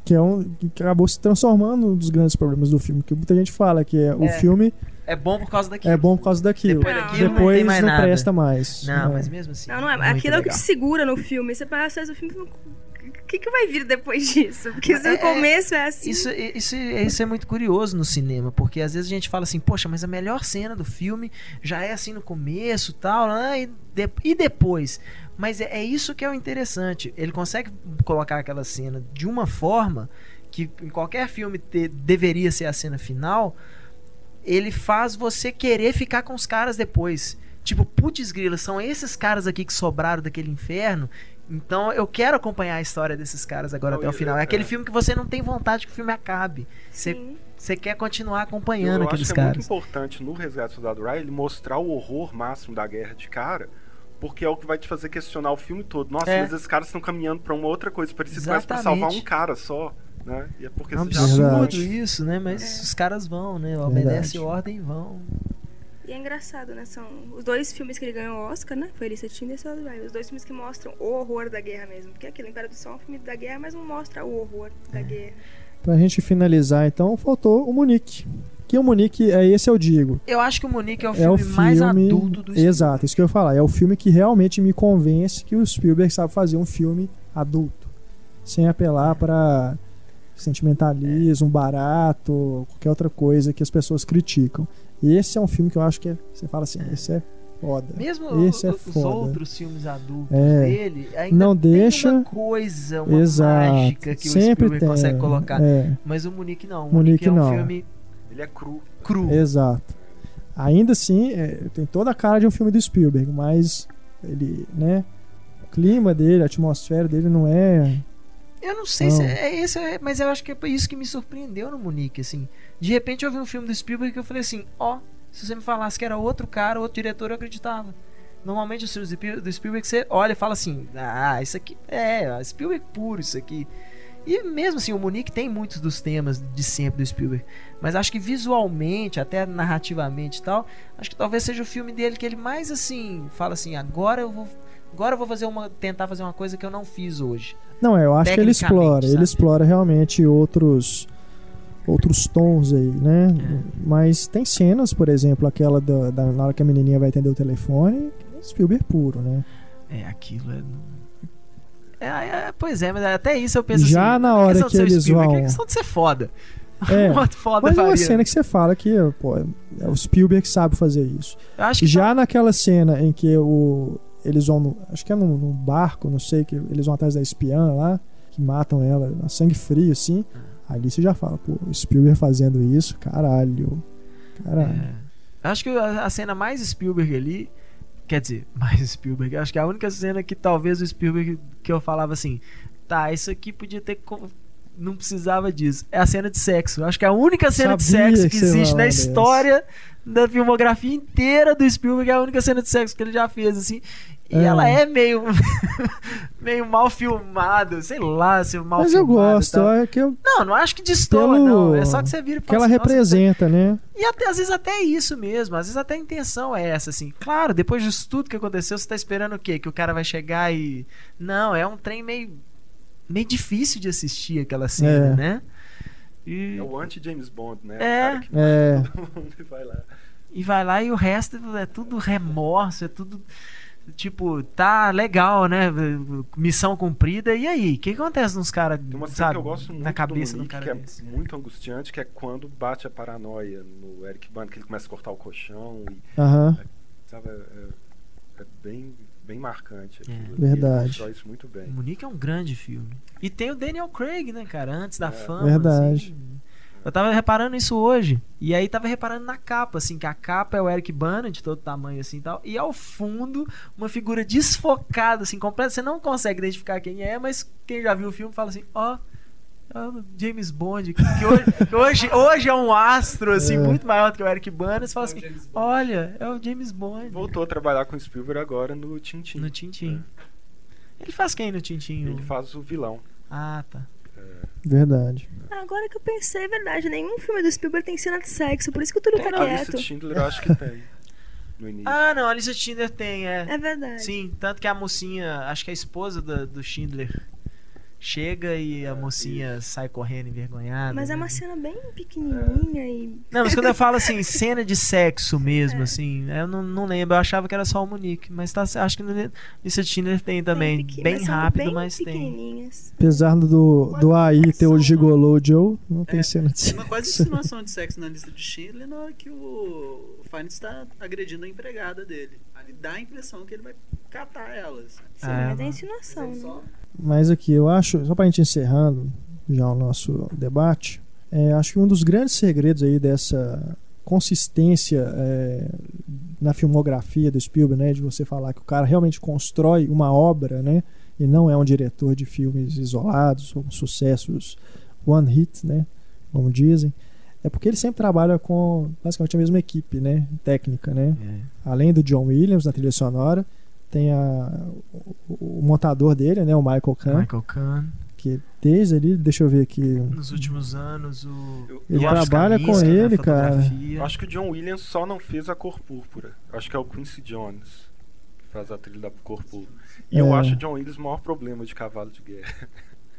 Que é um que acabou se transformando num dos grandes problemas do filme. Que muita gente fala que é, o É. filme É bom por causa daquilo. é bom por causa daquilo. Depois Não, daquilo Depois não tem mais nada. presta mais. Não, É. mas mesmo assim. Não, não é. Aquilo é o que segura no filme. Você passa o filme o que, que vai vir depois disso? Porque se É, no começo é assim. Isso, isso, isso é muito curioso no cinema, porque às vezes a gente fala assim, poxa, mas a melhor cena do filme já é assim no começo tal, né? e, de- e depois. Mas é, é isso que é o interessante. Ele consegue colocar aquela cena de uma forma que em qualquer filme te- deveria ser a cena final, ele faz você querer ficar com os caras depois. Tipo, putz grila, são esses caras aqui que sobraram daquele inferno. Então eu quero acompanhar a história desses caras agora Não, até o final. É é- aquele filme que você não tem vontade que o filme acabe. Você Sim. você quer continuar Eu acompanhando acho aqueles que é muito caras. importante no Resgate do Soldado Ryan ele mostrar o horror máximo da guerra de cara, porque é o que vai te fazer questionar o filme todo. Nossa, É. mas esses caras estão caminhando pra uma outra coisa parecida, mas pra Exatamente. salvar um cara só, né? E é porque É um já Verdade. absurdo isso, né? Mas os caras vão, né? Obedece ordem e vão. E é engraçado, né? São os dois filmes que ele ganhou o Oscar, né? Foi Lista Tinder e Soldado Ryan. Os dois filmes que mostram o horror da guerra mesmo. Porque aquilo, Império do Sol é um filme da guerra, mas não mostra o horror da guerra. Pra gente finalizar, então, faltou o Munique. Que o Munique, é esse eu digo. Eu acho que o Monique é o é filme, o filme mais adulto do Spielberg. Exato, isso que eu ia falar. É o filme que realmente me convence que o Spielberg sabe fazer um filme adulto, sem apelar para sentimentalismo, barato, qualquer outra coisa que as pessoas criticam. E esse é um filme que eu acho que é, você fala assim, esse é foda. Mesmo Esse é os foda. outros filmes adultos É. dele, ainda Não tem deixa- uma coisa, uma Exato. mágica que o Sempre Spielberg tem. consegue colocar. É, Mas o Munique não. O Munique Munique é um não. filme Ele é cru. cru. exato. Ainda assim, é, tem toda a cara de um filme do Spielberg, mas ele, né, o clima dele, a atmosfera dele não é Eu não sei Não. se é esse, é- mas eu acho que é isso que me surpreendeu no Munique, assim. De repente eu vi um filme do Spielberg que eu falei assim, ó, se você me falasse que era outro cara, outro diretor, eu acreditava. Normalmente os filmes do Spiel- do Spielberg você olha e fala assim, ah, isso aqui é Spielberg puro, isso aqui. E mesmo assim, o Munique tem muitos dos temas de sempre do Spielberg. Mas acho que visualmente, até narrativamente e tal, acho que talvez seja o filme dele que ele mais assim, fala assim, agora eu vou. Agora eu vou fazer uma. tentar fazer uma coisa que eu não fiz hoje. Não, eu acho que ele explora, ele sabe? explora realmente outros outros tons aí, né? É. Mas tem cenas, por exemplo, aquela da, da- na hora que a menininha vai atender o telefone, é Spielberg puro, né? É, aquilo é. É, é, pois é, mas até isso eu penso Já assim. na é hora que eles Spielberg, vão- É questão de ser foda. É, foda Mas é uma cena que você fala que, pô, é o Spielberg que sabe fazer isso. Eu acho que Já naquela cena em que o eles vão, no- acho que é num, num barco, não sei, que eles vão atrás da espiã lá, que matam ela a sangue frio, assim. Ali você já fala, pô, o Spielberg fazendo isso, caralho. Caralho. É. Acho que a, cena mais Spielberg ali. Quer dizer, mais Spielberg. Acho que a única cena que talvez o Spielberg que eu falava assim. Tá, isso aqui podia ter. Não precisava disso. É a cena de sexo. Acho que é a única cena de sexo que existe na dessa. história da filmografia inteira do Spielberg. É a única cena de sexo que ele já fez, assim. E É. ela é meio meio mal filmado, sei lá, se mal Mas eu filmado gosto, é que, eu- Não, não acho que destoa, Pelo- não. É só que você vira e que ela assim, "Nossa, representa, né? E até, às vezes até é isso mesmo. Às vezes até a intenção é essa, assim. Claro, depois disso tudo que aconteceu, você tá esperando o quê? Que o cara vai chegar e. Não, é um trem meio. meio difícil de assistir aquela cena, É. né? E, É o anti-James Bond, né? É. O cara que É. mata todo mundo vai lá. e vai lá e o resto é tudo remorso, é tudo. Tipo, tá legal, né? Missão cumprida. E aí? O que acontece nos caras, Tem uma cena sabe? que eu gosto muito na cabeça do do, Monique, cara que é desse. muito angustiante, que é quando bate a paranoia no Eric Bana, que ele começa a cortar o colchão e, Aham. sabe, é, é bem, bem marcante. É. aquilo. Verdade. Ele isso muito bem. Munique é um grande filme. E tem o Daniel Craig, né, cara? Antes da É. fama. Verdade. assim. Eu tava reparando isso hoje. E aí tava reparando na capa, assim, que a capa é o Eric Bana, de todo tamanho, assim e tal. E ao fundo, uma figura desfocada, assim, completa. Você não consegue identificar quem é, mas quem já viu o filme fala assim, ó. é o James Bond, que, que hoje, que hoje, hoje é um astro assim, É. muito maior do que o Eric Bana. Você fala assim: olha, é o James Bond. Voltou a trabalhar com o Spielberg agora no Tintin. No Tintin. Ele faz quem no Tintin? Ele faz o vilão. Ah, tá. Verdade. Agora que eu pensei, é verdade. Nenhum filme do Spielberg tem cena de sexo, por isso que o Túlio tá lista quieto. de Schindler eu acho que tem. No início. Ah, não, a Alicia Schindler tem, é. É verdade. Sim, tanto que a mocinha, acho que a esposa do, do Schindler chega e a mocinha sai correndo envergonhada. Mas é né? uma cena bem pequenininha e. Não, mas quando eu falo assim, cena de sexo mesmo, assim, eu não, não lembro, eu achava que era só o Monique, mas tá, acho que no Alicia Schindler tem também, pequ- bem mas rápido, bem mas tem. pequenininhas. Apesar do, do AI ter o Gigolô Joe, não tem É, cena de Tem uma quase insinuação de sexo na lista de Schindler na hora que o Fiennes está agredindo a empregada dele. Ali dá a impressão que ele vai catar elas. Sim, Ah, mas é insinuação, Ele né? só- Mas aqui, eu acho, só pra gente encerrando já o nosso debate, é, acho que um dos grandes segredos aí dessa consistência é, na filmografia do Spielberg, né, de você falar que o cara realmente constrói uma obra, né, e não é um diretor de filmes isolados ou sucessos one hit, né, como dizem, é porque ele sempre trabalha com basicamente a mesma equipe, né, técnica, né, É. além do John Williams na trilha sonora, tem a, o, o montador dele, né, o Michael Kahn, Michael Kahn. que desde ali, deixa eu ver aqui, Nos últimos anos, o. Eu- Ele trabalha com ele, cara. Eu acho que o John Williams só não fez a cor púrpura. Eu acho que é o Quincy Jones que faz a trilha da cor púrpura. E eu É. acho o John Williams o maior problema de cavalo de guerra.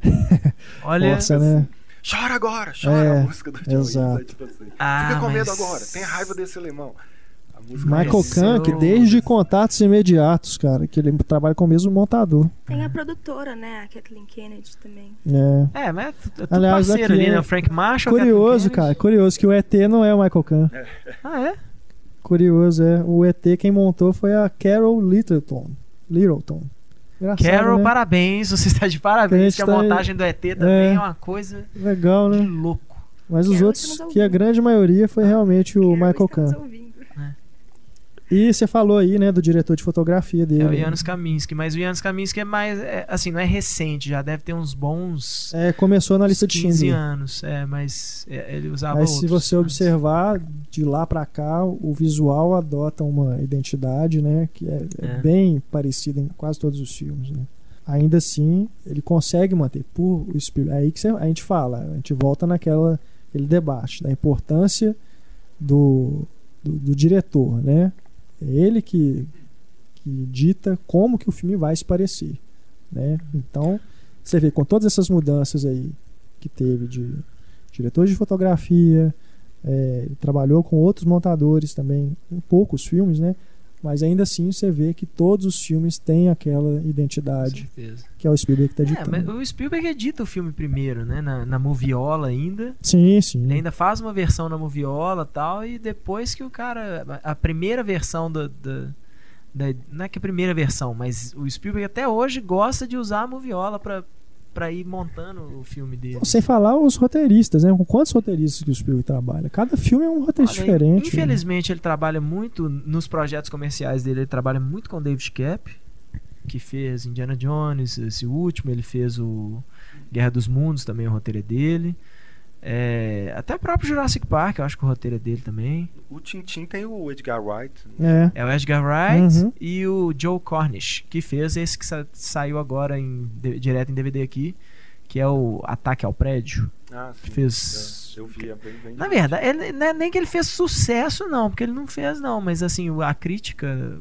Olha. força, né? Chora agora, chora É, a música do John exato. Williams. É tipo assim. Ah, Fica com medo mas- agora, tem raiva desse alemão. Michael Mas Kahn, que eu- desde contatos imediatos, cara, que ele trabalha com o mesmo montador. Tem a produtora, né? A Kathleen Kennedy também. É. É, mas é tu- é tudo Aliás, parceiro aqui ali, é né? O Frank Marshall. Curioso, cara, curioso que o ET não é o Michael Kahn. Ah, é? Curioso, é. O ET quem montou foi a Carol Littleton. Littleton. Engraçado, Carol, né? parabéns. Você está de parabéns. Que Que a tá- montagem do ET também É. é, uma coisa Legal, né? louco. Mas os Carol, outros, estamos que a grande maioria foi realmente o Carol, Michael Kahn. E você falou aí, né, do diretor de fotografia dele. É o Janusz Kaminski. Mas o Janusz Kaminski é mais. é, assim, não é recente. Já deve ter uns bons. É, começou na lista de 15 Schindler. anos. É, mas é, ele usava Mas se outros você antes. observar de lá pra cá, o visual adota uma identidade, né, que é, é É. bem parecida em quase todos os filmes, né? Ainda assim, ele consegue manter por o espírito. É aí que você- a gente fala, a gente volta naquela aquele debate da importância do, do, do diretor, né? É ele que, que dita como que o filme vai se parecer, né? Então, você vê com todas essas mudanças aí que teve de diretor de fotografia, é, ele trabalhou com outros montadores também, em poucos filmes, né? Mas ainda assim você vê que todos os filmes têm aquela Com identidade certeza. que é o Spielberg que está É, mas editando. o Spielberg edita o filme primeiro, né? Na, na Moviola ainda. Sim, sim. Ele ainda faz uma versão na Moviola e tal, e depois que o cara. A primeira versão do. do- da- não é que a primeira versão, mas o Spielberg até hoje gosta de usar a Moviola pra, pra ir montando o filme dele. Sem falar os roteiristas, né? Com quantos roteiristas que o Spielberg trabalha? Cada filme é um roteirista Olha, diferente. né? Infelizmente, ele trabalha muito nos projetos comerciais dele. Ele trabalha muito com o David Cap, que fez Indiana Jones, esse último. Ele fez o Guerra dos Mundos, também o roteiro é dele. É, até o próprio Jurassic Park, eu acho que o roteiro é dele também. O Tintin tem o Edgar Wright. né? É. É o Edgar Wright Uhum. e o Joe Cornish, que fez esse que sa- saiu agora em, de- direto em DVD aqui, que é o Ataque ao Prédio. Ah, sim. Fez- Eu, eu vi, é bem, bem Na verdade, ele, não é nem que ele fez sucesso, não, porque ele não fez, não, mas assim, a crítica,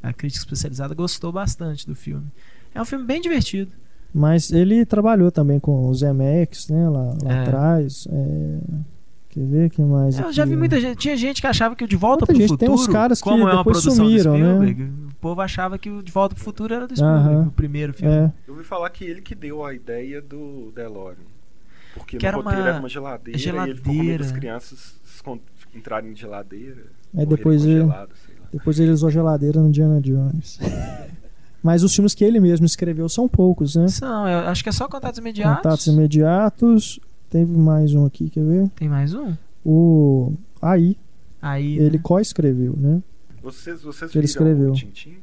a crítica especializada gostou bastante do filme. É um filme bem divertido. Mas ele trabalhou também com os Zemeckis, né? Lá, lá É. atrás. É, Quer ver quem mais? Eu aqui? já vi muita gente. Tinha gente que achava que o De Volta Muita pro gente, tem Futuro, uns caras que como é uma depois produção sumiram, do né? Spielberg, o povo achava que o De Volta pro Futuro era do Spielberg, Aham. o primeiro filme. É, Eu ouvi falar que ele que deu a ideia do DeLorean. Porque Que no era uma roteiro era uma geladeira, e ele ficou geladeira. crianças entrarem em geladeira. Morrerem depois ele- lá. depois ele usou geladeira no Indiana Jones. Mas os filmes que ele mesmo escreveu são poucos, né? São, eu acho que é só Contatos Imediatos. Contatos imediatos. Teve mais um aqui, quer ver? Tem mais um? O. Aí, Aí. ele né? co-escreveu, né? Vocês, vocês ele viram escreveu. o Tintin?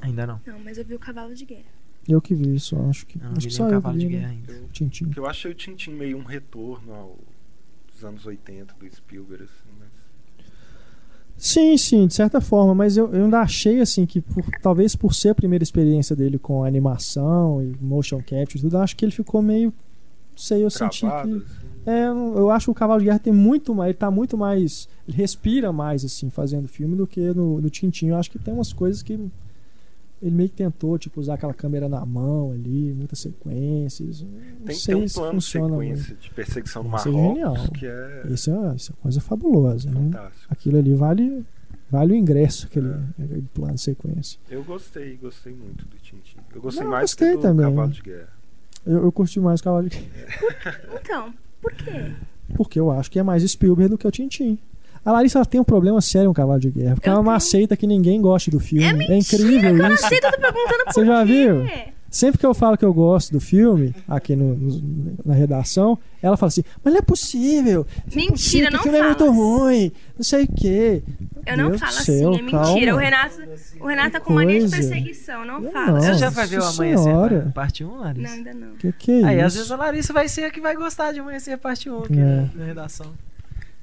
Ainda não. Não, mas eu vi o Cavalo de Guerra. Eu que vi isso, acho que. Não, acho vi que só o eu Cavalo que de vi, Guerra né? ainda. Tintim. Que eu achei o Tintin meio um retorno ao, dos anos 80 do Spielberg, assim. Sim, sim, de certa forma, mas eu, eu ainda achei assim que por- talvez por ser a primeira experiência dele com animação e motion capture e tudo, eu acho que ele ficou meio. Não sei, eu senti que. assim. É, eu acho que o Cavalo de Guerra tem muito mais. Ele tá muito mais. Ele respira mais, assim, fazendo filme do que no, no Tintin. Eu acho que tem umas coisas que. Ele meio que tentou, tipo, usar aquela câmera na mão ali, muitas sequências. Não Tem, sei tem um se plano funciona sequência de perseguição no Isso é Marrocos genial. que é Isso é, isso é coisa fabulosa, né? fantástico. Aquilo ali vale, vale o ingresso, aquele, É. aquele plano de sequência. Eu gostei, gostei muito do Tintin. Eu gostei Não, eu mais gostei do também. Cavalo de Guerra. Eu, eu curti mais o Cavalo de Guerra, Então, por quê? porque eu acho que é mais Spielberg do que o Tintin. A Larissa ela tem um problema sério com o Cavalo de Guerra, porque Eu ela não tenho. aceita que ninguém goste do filme. É É, mentira, incrível eu não isso. sei, eu tô perguntando por Você já quê. viu? Sempre que eu falo que eu gosto do filme, aqui no- no- na redação, ela fala assim: Mas não é possível. É Mentira, impossível, que não O filme é fala muito assim. ruim, não sei o quê. Eu não Deus falo do céu, assim, é mentira. calma. O Renato, o Renato tá com mania de coisa. perseguição, não Eu fala. não. Você já vai ver o Amanhecer parte 1, Larissa? Não, ainda não. Que que é Aí, isso? às vezes a Larissa vai ser a que vai gostar de Amanhecer parte 1 aqui É. na redação.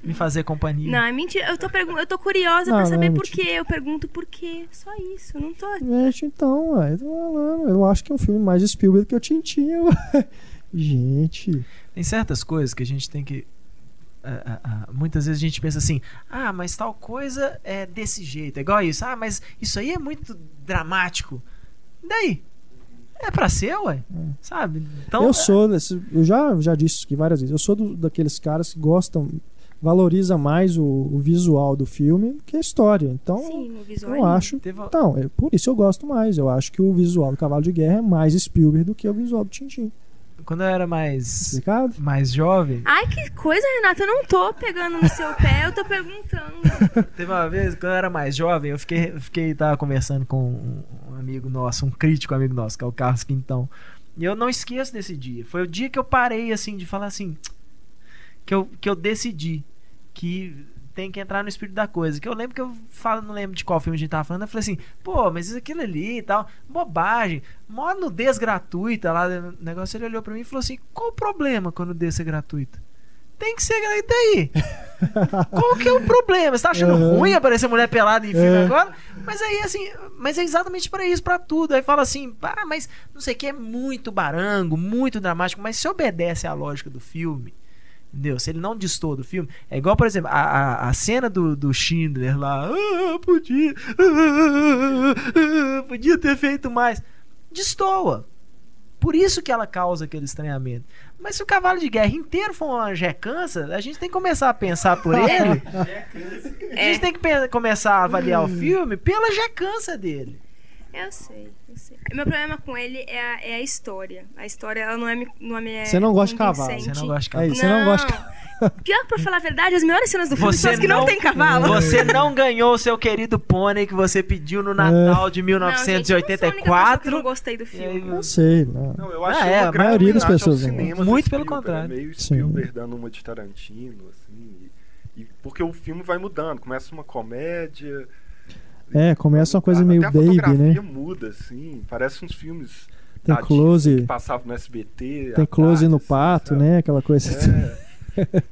Me fazer companhia. Não, é mentira. Eu tô, pergun eu tô curiosa Não, pra saber é por quê. Eu pergunto por quê. Só isso. Eu não tô. Gente, então, ué, tô falando. Eu acho que é um filme mais Spielberg do que o Tintin. ué. Gente, Tem certas coisas que a gente tem que. ah, ah, ah, muitas vezes a gente pensa assim: ah, mas tal coisa é desse jeito, é igual isso. Ah, mas isso aí é muito dramático. E daí? É pra ser, ué? Sabe? Então, eu sou desse, eu já, já disse isso aqui várias vezes. Eu sou do- daqueles caras que gostam, valoriza mais o, o visual do filme que a história. Então, Sim, o visual. eu é acho. Teve- Então, é por isso eu gosto mais. Eu acho que o visual do Cavalo de Guerra é mais Spielberg do que o visual do Tintin. Quando eu era mais, Explicado? mais jovem, Ai, que coisa, Renato. Eu não tô pegando no seu pé, eu tô perguntando. Teve uma vez, quando eu era mais jovem, eu fiquei, fiquei tava conversando com um um amigo nosso, um crítico amigo nosso, que é o Carlos Quintão. E eu não esqueço desse dia. Foi o dia que eu parei, assim, de falar assim. Que eu, que eu decidi que tem que entrar no espírito da coisa. Que eu lembro que eu falo, não lembro de qual filme a gente tava falando. Eu falei assim, pô, mas isso aquilo ali e tal, bobagem, mó nudez gratuita lá no negócio. Ele olhou pra mim e falou assim: qual o problema quando nudez ser gratuita? Tem que ser gratuita aí. Qual que é o problema? Você tá achando Uhum. ruim aparecer mulher pelada em filme É. agora? Mas aí, assim, mas é exatamente pra isso, pra tudo. Aí fala assim, ah, mas não sei o que, é muito barango, muito dramático, mas se obedece à lógica do filme, entendeu? Se ele não distor do filme, é igual, por exemplo, a, a, a cena do, do Schindler lá, ah, podia, ah, podia ter feito mais. Destoa. Por isso que ela causa aquele estranhamento. Mas se o cavalo de guerra inteiro for uma jecança, a gente tem que começar a pensar por ele. A gente tem que começar a avaliar o filme pela jecança dele. Eu sei, eu sei. Meu problema com ele é a, é a história. A história, ela não é, não é Você não gosta de cavalo. Você não gosta de É cavalo. isso, você não gosta. Pior que pra falar a verdade, as melhores cenas do filme Você são as que não, não- tem cavalo. Você não ganhou o seu querido pônei que você pediu no Natal de Não, gente, eu não sou a única pessoa que 1984. não gostei do filme. Não sei, não. Não, eu Ah, acho é, uma a grande maioria das pessoas cinema Muito pelo Spielberg, contrário. É meio Sim. Spielberg dando uma de Tarantino, assim. E, e- porque o filme vai mudando. Começa uma comédia. É, começa uma coisa Até meio a baby, né? muda, assim. Parece uns filmes Tem close- que passavam no SBT. Tem close tarde, no assim, pato, sabe? né? Aquela coisa. É.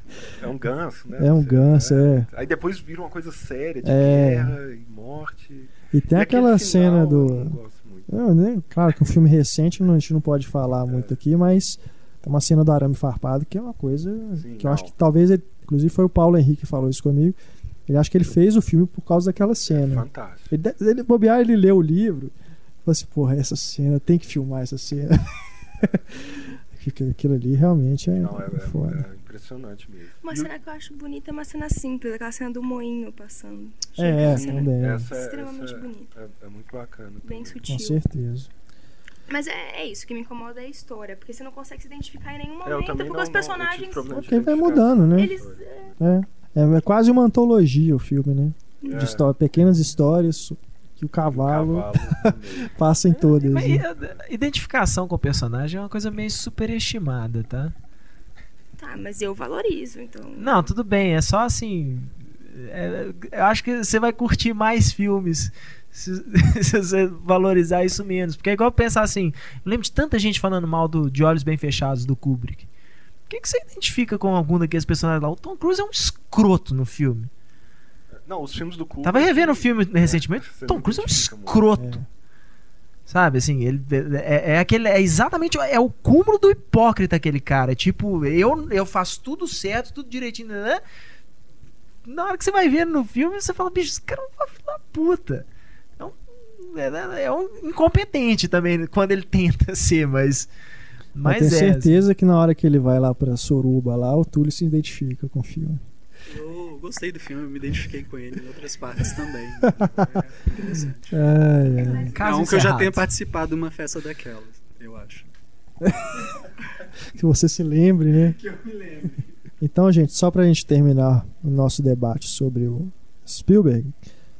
É um ganso, né? É um Você- ganso, é. Aí depois vira uma coisa séria de É. guerra e morte. E tem E aquela aquele cena final eu do. não gosto muito. Não, né, Claro que um filme recente a gente não pode falar É. muito aqui, mas tem uma cena do arame farpado que é uma coisa Sim, que eu acho não. que talvez, ele, inclusive foi o Paulo Henrique que falou isso comigo. Ele acha que ele fez o filme por causa daquela cena. Fantástico. Ele, ele bobear, ele leu o livro. Falou assim, porra, essa cena, tem que filmar essa cena. Aquilo ali realmente é, Não, é, é- foda. é impressionante mesmo. Uma E o- cena que eu acho bonita é uma cena simples, aquela cena do moinho passando. É, é, cena também. essa, é- extremamente essa é- bonita. É, é muito bacana. Bem também. sutil. Com certeza. Mas é, é isso, o que me incomoda é a história, porque você não consegue se identificar em nenhum É, momento, porque não- os personagens. de Porque vai mudando, né? Eles. É, é, é quase uma antologia o filme, né? É, De história, pequenas histórias que o o cavalo, cavalo no meio. passa em todas. Mas né? identificação com o personagem é uma coisa meio superestimada, tá? Tá, mas eu valorizo, então. Não, tudo bem, é só assim. é, eu acho que você vai curtir mais filmes se, se você valorizar isso menos. Porque é igual pensar assim: eu lembro de tanta gente falando mal do, de Olhos Bem Fechados do Kubrick. O que, que você identifica com algum daqueles personagens lá? O Tom Cruise é um escroto no filme. Não, os filmes do Kubrick... Tava revendo o filme recentemente. você Tom Cruise é um escroto. Sabe, assim, ele é, é aquele. É exatamente. É o cúmulo do hipócrita aquele cara. Tipo, eu, eu faço tudo certo, tudo direitinho, né? Na hora que você vai ver no filme, você fala, bicho, esse cara é um filho da puta. É um, é, é um incompetente também quando ele tenta ser, mas. Mas Mas tenho é. certeza que na hora que ele vai lá pra Soruba lá, o Túlio se identifica com o filme. Eu gostei do filme, eu me identifiquei com ele em outras partes também. É interessante. Ai. É Caso um que eu já tenha participado de uma festa daquelas, eu acho. Que você se lembre, né? Que eu me lembro. Então, gente, só pra gente terminar o nosso debate sobre o Spielberg,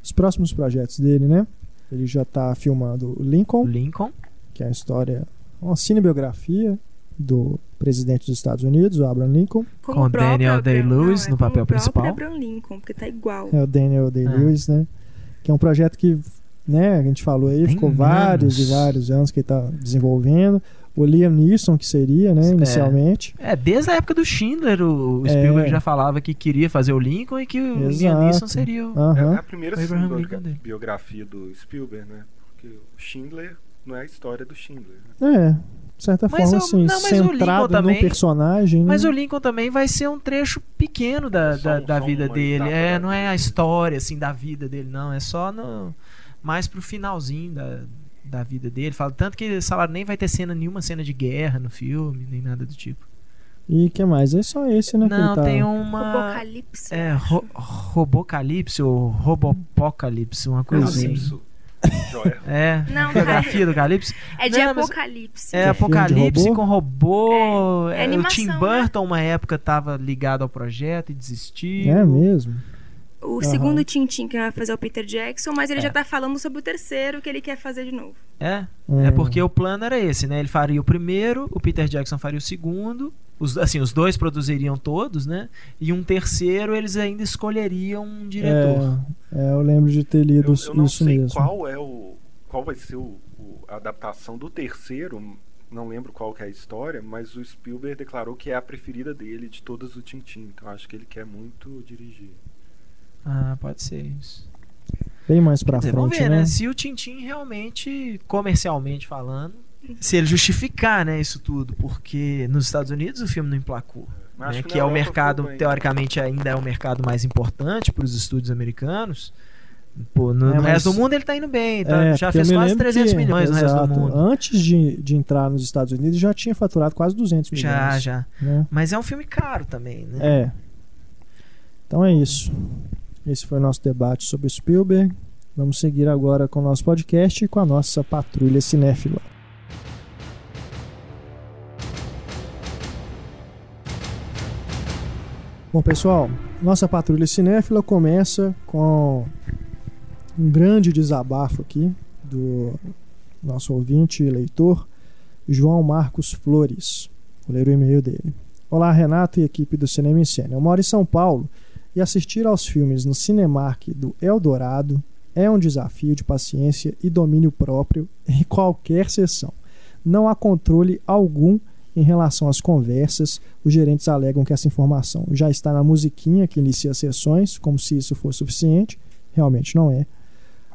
os próximos projetos dele, né? Ele já tá filmando o Lincoln, Lincoln. que é a história, uma cinebiografia do presidente dos Estados Unidos, o Abraham Lincoln. Como Com o Daniel Day-Lewis é no papel principal. Abraham Lincoln, porque tá igual. É o Daniel Day-Lewis, né? Que é um projeto que, né, a gente falou aí, Tem ficou vários e vários anos que ele tá desenvolvendo. O Liam Neeson, que seria, né, É. inicialmente. É, desde a época do Schindler, o, É. Spielberg já falava que queria fazer o Lincoln e que o Liam Exato. Neeson seria o. Aham. É a primeira biografia do Spielberg, né? Porque o Schindler não é a história do Schindler. né? É, de certa Mas forma, o- assim, não, mas o Lincoln centrado também- no personagem. né? Mas o Lincoln também vai ser um trecho pequeno da, Só da, um- da vida dele. etapa É, não é a história assim da vida dele, não. É só no, mais pro finalzinho da, da vida dele. Fala tanto que salário nem vai ter cena nenhuma cena de guerra no filme, nem nada do tipo. E que mais? É só esse, né? que Não, tá... tem uma. Apocalipse. É, ro Robocalipse ou Robopocalipse, uma coisa assim. Calypso. Joia. É, Não, biografia do Calypse. É de Não, Apocalipse. É, é Apocalipse robô? com robô. É, é É, o Tim né? Burton, uma época, tava ligado ao projeto e desistiu. É mesmo. O Aham. segundo Tintin que vai fazer é o Peter Jackson, mas ele É. já tá falando sobre o terceiro que ele quer fazer de novo. É, Hum. é porque o plano era esse, né? Ele faria o primeiro, o Peter Jackson faria o segundo. Os, assim, os dois produziriam todos, né? E um terceiro eles ainda escolheriam um diretor. É, é, eu lembro de ter lido Eu, eu não isso sei mesmo. qual é o. qual vai ser o, o- a adaptação do terceiro. Não lembro qual que é a história, mas o Spielberg declarou que é a preferida dele de todas do Tintin. Então acho que ele quer muito dirigir. Ah, pode ser isso. Bem mais pra dizer, frente, vamos ver, né? né? Se o Tintin realmente, comercialmente falando, se ele justificar, né, isso tudo, porque nos Estados Unidos o filme não emplacou. Mas né, que, na é o mercado, teoricamente, ainda é o mercado mais importante para os estúdios americanos. Pô, no, É, no resto do mundo ele tá indo bem, tá- É, já fez quase lembro 300 que- milhões no resto do exato, mundo. Antes de, de entrar nos Estados Unidos, já tinha faturado quase 200 milhões. Já, já. né? Mas é um filme caro também, né? É. Então é isso. Esse foi o nosso debate sobre o Spielberg. Vamos seguir agora com o nosso podcast e com a nossa patrulha cinéfila. Bom, pessoal, nossa patrulha cinéfila começa com um grande desabafo aqui do nosso ouvinte e leitor, João Marcos Flores. Vou ler o e-mail dele. Olá, Renato e equipe do Cinema em Cena. Eu moro em São Paulo e assistir aos filmes no Cinemark do Eldorado é um desafio de paciência e domínio próprio em qualquer sessão. Não há controle algum Em relação às conversas, os gerentes alegam que essa informação já está na musiquinha que inicia as sessões, como se isso fosse suficiente. Realmente não é.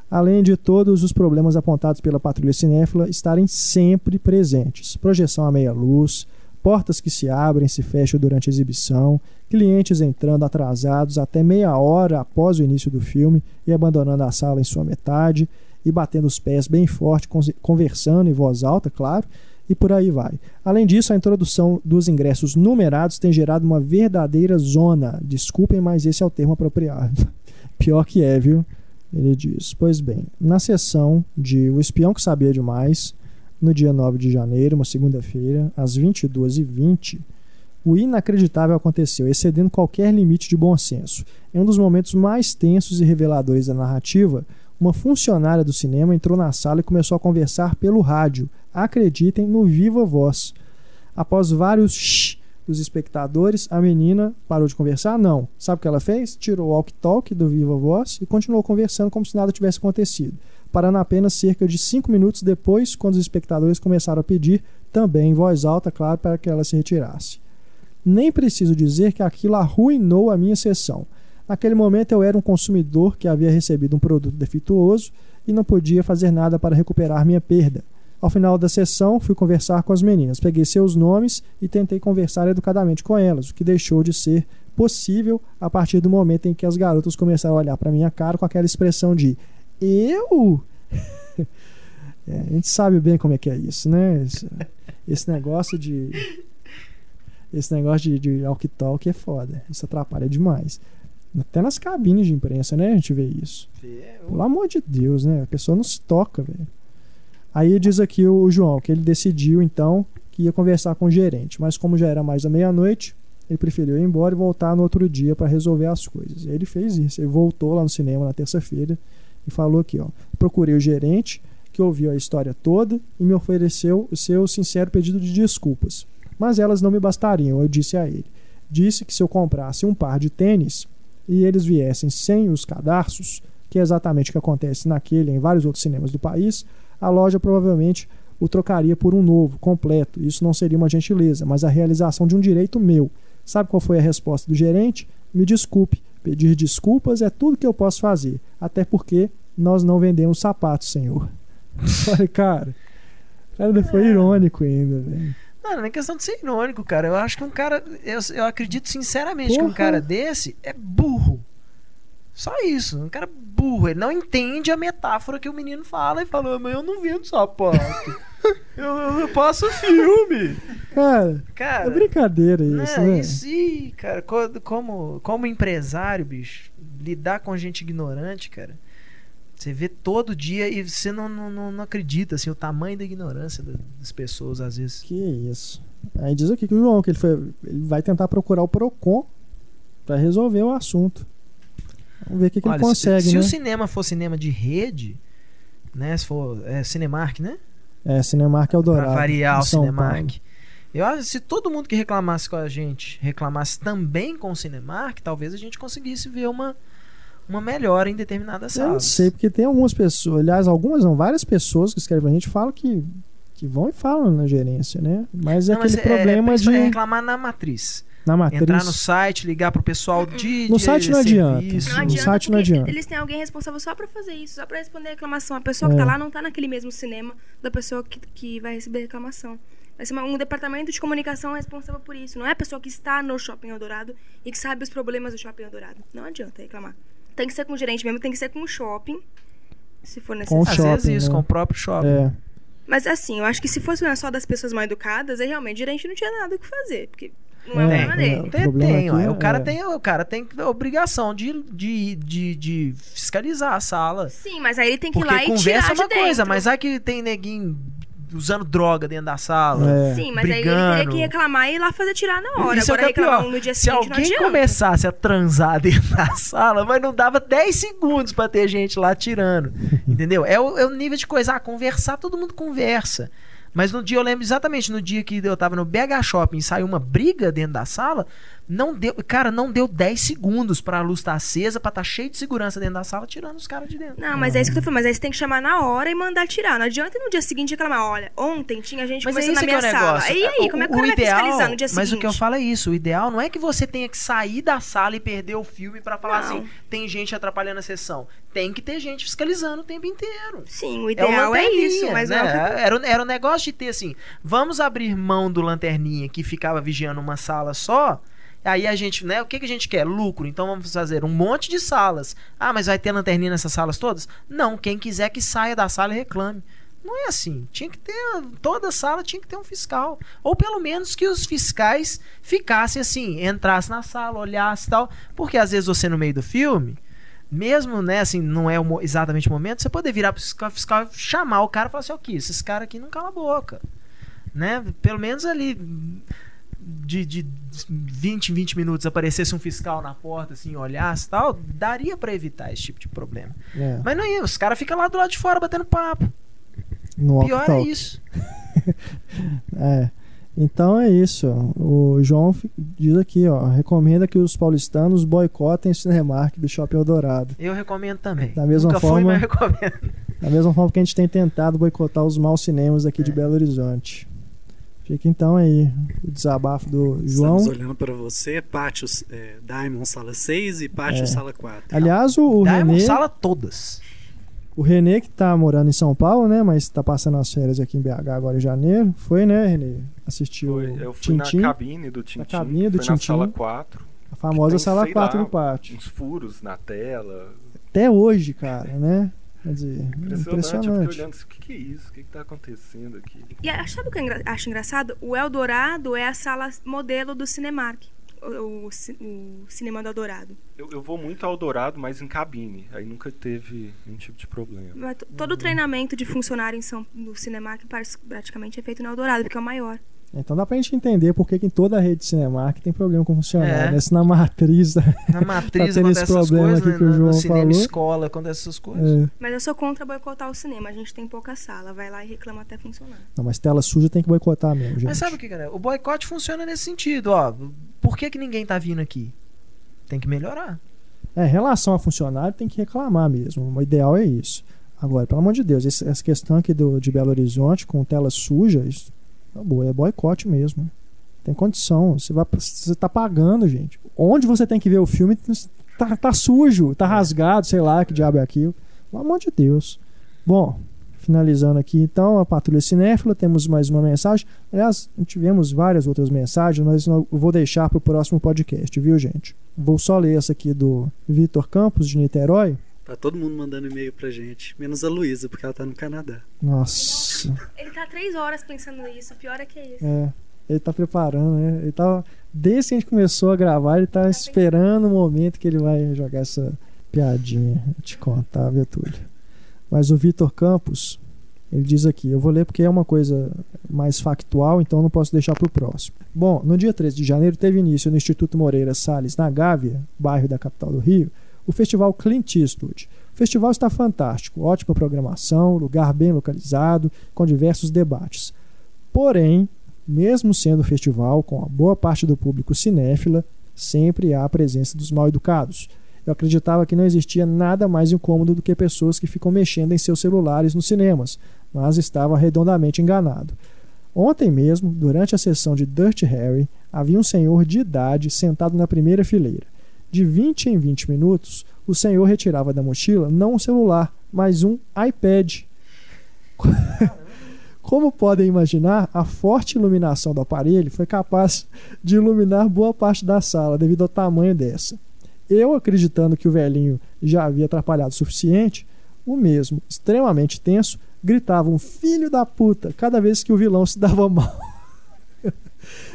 Além de todos os problemas apontados pela patrulha cinéfila estarem sempre presentes: projeção à meia luz, portas que se abrem e se fecham durante a exibição, clientes entrando atrasados até meia hora após o início do filme e abandonando a sala em sua metade e batendo os pés bem forte, conversando em voz alta, claro, e por aí vai. Além disso, a introdução dos ingressos numerados tem gerado uma verdadeira zona. Desculpem, mas esse é o termo apropriado. Pior que é, viu? Ele diz: Pois bem, na sessão de O Espião que Sabia Demais, no dia 9 de janeiro, uma segunda-feira, às 22h20, o inacreditável aconteceu, excedendo qualquer limite de bom senso. Em um dos momentos mais tensos e reveladores da narrativa, uma funcionária do cinema entrou na sala e começou a conversar pelo rádio. Acreditem no viva voz. Após vários shh dos espectadores, a menina parou de conversar? Não. Sabe o que ela fez? Tirou o walk-talk do viva voz e continuou conversando como se nada tivesse acontecido. Parando apenas cerca de cinco minutos depois, quando os espectadores começaram a pedir, também em voz alta, claro, para que ela se retirasse. Nem preciso dizer que aquilo arruinou a minha sessão. Naquele momento eu era um consumidor que havia recebido um produto defeituoso e não podia fazer nada para recuperar minha perda. Ao final da sessão, fui conversar com as meninas, peguei seus nomes e tentei conversar educadamente com elas, o que deixou de ser possível a partir do momento em que as garotas começaram a olhar para minha cara com aquela expressão de eu? é, a gente sabe bem como é que é isso, né? Esse, esse negócio de esse negócio de, de walk-talk é foda. Isso atrapalha demais. Até nas cabines de imprensa, né? A gente vê isso. Pelo amor de Deus, né? A pessoa não se toca, velho. Aí diz aqui o João que ele decidiu então que ia conversar com o gerente, mas como já era mais da meia-noite, ele preferiu ir embora e voltar no outro dia para resolver as coisas. E ele fez isso. Ele voltou lá no cinema na terça-feira e falou aqui, ó: "Procurei o gerente que ouviu a história toda e me ofereceu o seu sincero pedido de desculpas. Mas elas não me bastariam, eu disse a ele. Disse que se eu comprasse um par de tênis e eles viessem sem os cadarços, que é exatamente o que acontece naquele e em vários outros cinemas do país, a loja provavelmente o trocaria por um novo, completo. Isso não seria uma gentileza, mas a realização de um direito meu. Sabe qual foi a resposta do gerente? Me desculpe. Pedir desculpas é tudo que eu posso fazer, até porque nós não vendemos sapatos, senhor. Olha, cara. Cara, foi irônico ainda, velho. Não, não é questão de ser irônico, cara. Eu acho que um cara. Eu, eu acredito sinceramente Porra. que um cara desse é burro. Só isso. Um cara burro. Ele não entende a metáfora que o menino fala e fala, mas eu não vendo sapato. eu, eu passo filme. Cara, cara, é brincadeira isso, é, né? Isso, e, cara, como, como empresário, bicho, lidar com gente ignorante, cara. Você vê todo dia e você não, não, não acredita, assim, o tamanho da ignorância das pessoas, às vezes. Que isso. Aí diz aqui que o João, que ele, foi, ele vai tentar procurar o PROCON para resolver o assunto. Vamos ver o que, que Olha, ele consegue, se, se né? o cinema for cinema de rede, né? Se for é, Cinemark, né? É, Cinemark é o Dourado. Pra variar o Cinemark. Eu acho se todo mundo que reclamasse com a gente reclamasse também com o Cinemark, talvez a gente conseguisse ver uma, uma melhora em determinadas salas. Eu não sei, porque tem algumas pessoas, aliás, algumas não, várias pessoas que escrevem pra gente falam que, que vão e falam na gerência, né? Mas é não, aquele mas é, problema é, de. reclamar na matriz na matriz. Entrar no site, ligar pro pessoal de. No de site não adianta. Não adianta. No site não adianta. Eles têm alguém responsável só pra fazer isso, só pra responder a reclamação. A pessoa é. que tá lá não tá naquele mesmo cinema da pessoa que, que vai receber a reclamação. Vai ser um departamento de comunicação responsável por isso. Não é a pessoa que está no Shopping Eldorado e que sabe os problemas do Shopping Eldorado. Não adianta reclamar. Tem que ser com o gerente mesmo, tem que ser com o shopping. Se for necessário. Com o shopping, Às vezes isso, né? com o próprio shopping. É. Mas assim, eu acho que se fosse só das pessoas mal educadas, aí realmente o gerente não tinha nada o que fazer. Porque não é, é, dele. Tem, tem, ó, é, o, cara é. tem, o cara tem a obrigação de, de, de, de, fiscalizar a sala. Sim, mas aí ele tem que ir lá e tirar é uma de coisa, mas aqui tem neguinho usando droga dentro da sala. É. Sim, mas brigando. aí ele teria que reclamar e ir lá fazer tirar na hora. Isso Agora é reclamar um no dia Se alguém começasse a transar dentro da sala, mas não dava 10 segundos para ter gente lá tirando. entendeu? É o, é o nível de coisa. Ah, conversar, todo mundo conversa. Mas no dia, eu lembro exatamente, no dia que eu tava no BH Shopping e saiu uma briga dentro da sala, não deu, cara, não deu 10 segundos pra luz estar acesa, pra estar cheio de segurança dentro da sala, tirando os caras de dentro. Não, mas é isso que eu tô falando. Mas aí você tem que chamar na hora e mandar tirar. Não adianta no dia seguinte reclamar. Olha, ontem tinha gente Mas é conversando na é minha o sala. negócio. E aí, O- como é que o o cara vai ideal- fiscalizar no dia seguinte? Mas o que eu falo é isso, o ideal não é que você tenha que sair da sala e perder o filme pra falar Não. assim, tem gente atrapalhando a sessão. Tem que ter gente fiscalizando o tempo inteiro. Sim, o É ideal é, lanterninha, isso, mas né? não é era, o- era o negócio de ter assim, vamos abrir mão do lanterninha que ficava vigiando uma sala só. Aí a gente, né? O que, que a gente quer? Lucro. Então vamos fazer um monte de salas. Ah, mas vai ter lanterninha nessas salas todas? Não, quem quiser que saia da sala e reclame. Não é assim. Tinha que ter. Toda sala tinha que ter um fiscal. Ou pelo menos que os fiscais ficassem assim, entrassem na sala, olhassem e tal. Porque às vezes você no meio do filme, mesmo, né, assim, não é exatamente o momento, você pode virar pro fiscal, fiscal chamar o cara e falar assim, ok, esses caras aqui não calam a boca. Né? Pelo menos ali de, de 20 em 20 minutos aparecesse um fiscal na porta, assim, olhasse e tal, daria pra evitar esse tipo de problema. É, Mas não é, os caras ficam lá do lado de fora batendo papo. no Pior é isso. É. Então é isso. O João diz aqui, ó, recomenda que os paulistanos boicotem o Cinemark do Shopping Eldorado. Eu recomendo também. Da mesma Nunca forma- mas eu recomendo. Da mesma forma que a gente tem tentado boicotar os maus cinemas aqui É. de Belo Horizonte. Fica então aí o desabafo do João. Estamos olhando para você, Pátio é, Diamond Sala 6 e Pátio É. Sala 4. Aliás, o, o Diamond Renê, sala todas. o Renê que tá morando em São Paulo, né, mas tá passando as férias aqui em BH agora em janeiro, foi, né, Renê? Assistiu Foi, eu fui Tintim, na cabine do Tintim, cabine do foi na sala 4, a famosa tem, sala sei 4 lá, do pátio. uns furos na tela. Até hoje, cara, né? Impressionante. Eu impressionante. fiquei olhando, o que, que é isso? O que, que tá acontecendo aqui? E sabe o que eu acho engraçado? O Eldorado é a sala modelo do Cinemark. O, o o cinema do Eldorado. Eu, eu vou muito ao Dourado, mas em cabine. Aí nunca teve nenhum tipo de problema. Mas Todo o treinamento de funcionário em São, no Cinemark praticamente é feito no Eldorado, porque é o maior. Então dá pra gente entender por que que em toda a rede Cinemark tem problema com funcionário. É. né? Se na matriz. Na matriz Tá tendo esse problema coisas, aqui né? que o João no cinema falou. escola acontece essas coisas. é, Mas eu sou contra boicotar o cinema. A gente tem pouca sala. Vai lá e reclama até funcionar. não, mas tela suja tem que boicotar mesmo, gente. Mas sabe o que, cara? O boicote funciona nesse sentido, ó. Por que, que ninguém tá vindo aqui? Tem que melhorar. É, em relação a funcionário, tem que reclamar mesmo. O ideal é isso. Agora, pelo amor de Deus, essa questão aqui do, de Belo Horizonte com tela suja, isso tá boa, é boicote mesmo. Tem condição. Você, vai, você tá pagando, gente. Onde você tem que ver o filme, tá, tá sujo, tá rasgado, sei lá que diabo é aquilo. Pelo amor de Deus. Bom, finalizando aqui então a Patrulha Cinéfila, temos mais uma mensagem. Aliás, tivemos várias outras mensagens, mas eu vou deixar para o próximo podcast, viu, gente? Vou só ler essa aqui do Vitor Campos, de Niterói. Tá todo mundo mandando e-mail pra gente, menos a Luísa, porque ela tá no Canadá. Nossa, Ele tá três horas pensando nisso. O pior é que é isso. é. Ele tá preparando, né? Ele tá. Desde que a gente começou a gravar, ele tá esperando o momento que ele vai jogar essa piadinha. Vou te contar, viu, Túlio? Mas o Vitor Campos, ele diz aqui: eu vou ler porque é uma coisa mais factual, então eu não posso deixar para o próximo. Bom, no dia 13 de janeiro teve início no Instituto Moreira Salles, na Gávea, bairro da capital do Rio, o festival Clint Eastwood. O festival está fantástico, ótima programação, lugar bem localizado, com diversos debates. Porém, mesmo sendo festival com a boa parte do público cinéfila, sempre há a presença dos mal educados. Eu acreditava que não existia nada mais incômodo do que pessoas que ficam mexendo em seus celulares nos cinemas, mas estava redondamente enganado. Ontem mesmo, durante a sessão de Dirty Harry, havia um senhor de idade sentado na primeira fileira. De 20 em 20 minutos, o senhor retirava da mochila não um celular, mas um iPad. Como podem imaginar, a forte iluminação do aparelho foi capaz de iluminar boa parte da sala devido ao tamanho dessa. Eu, acreditando que o velhinho já havia atrapalhado o suficiente, o mesmo, extremamente tenso, gritava um filho da puta cada vez que o vilão se dava mal.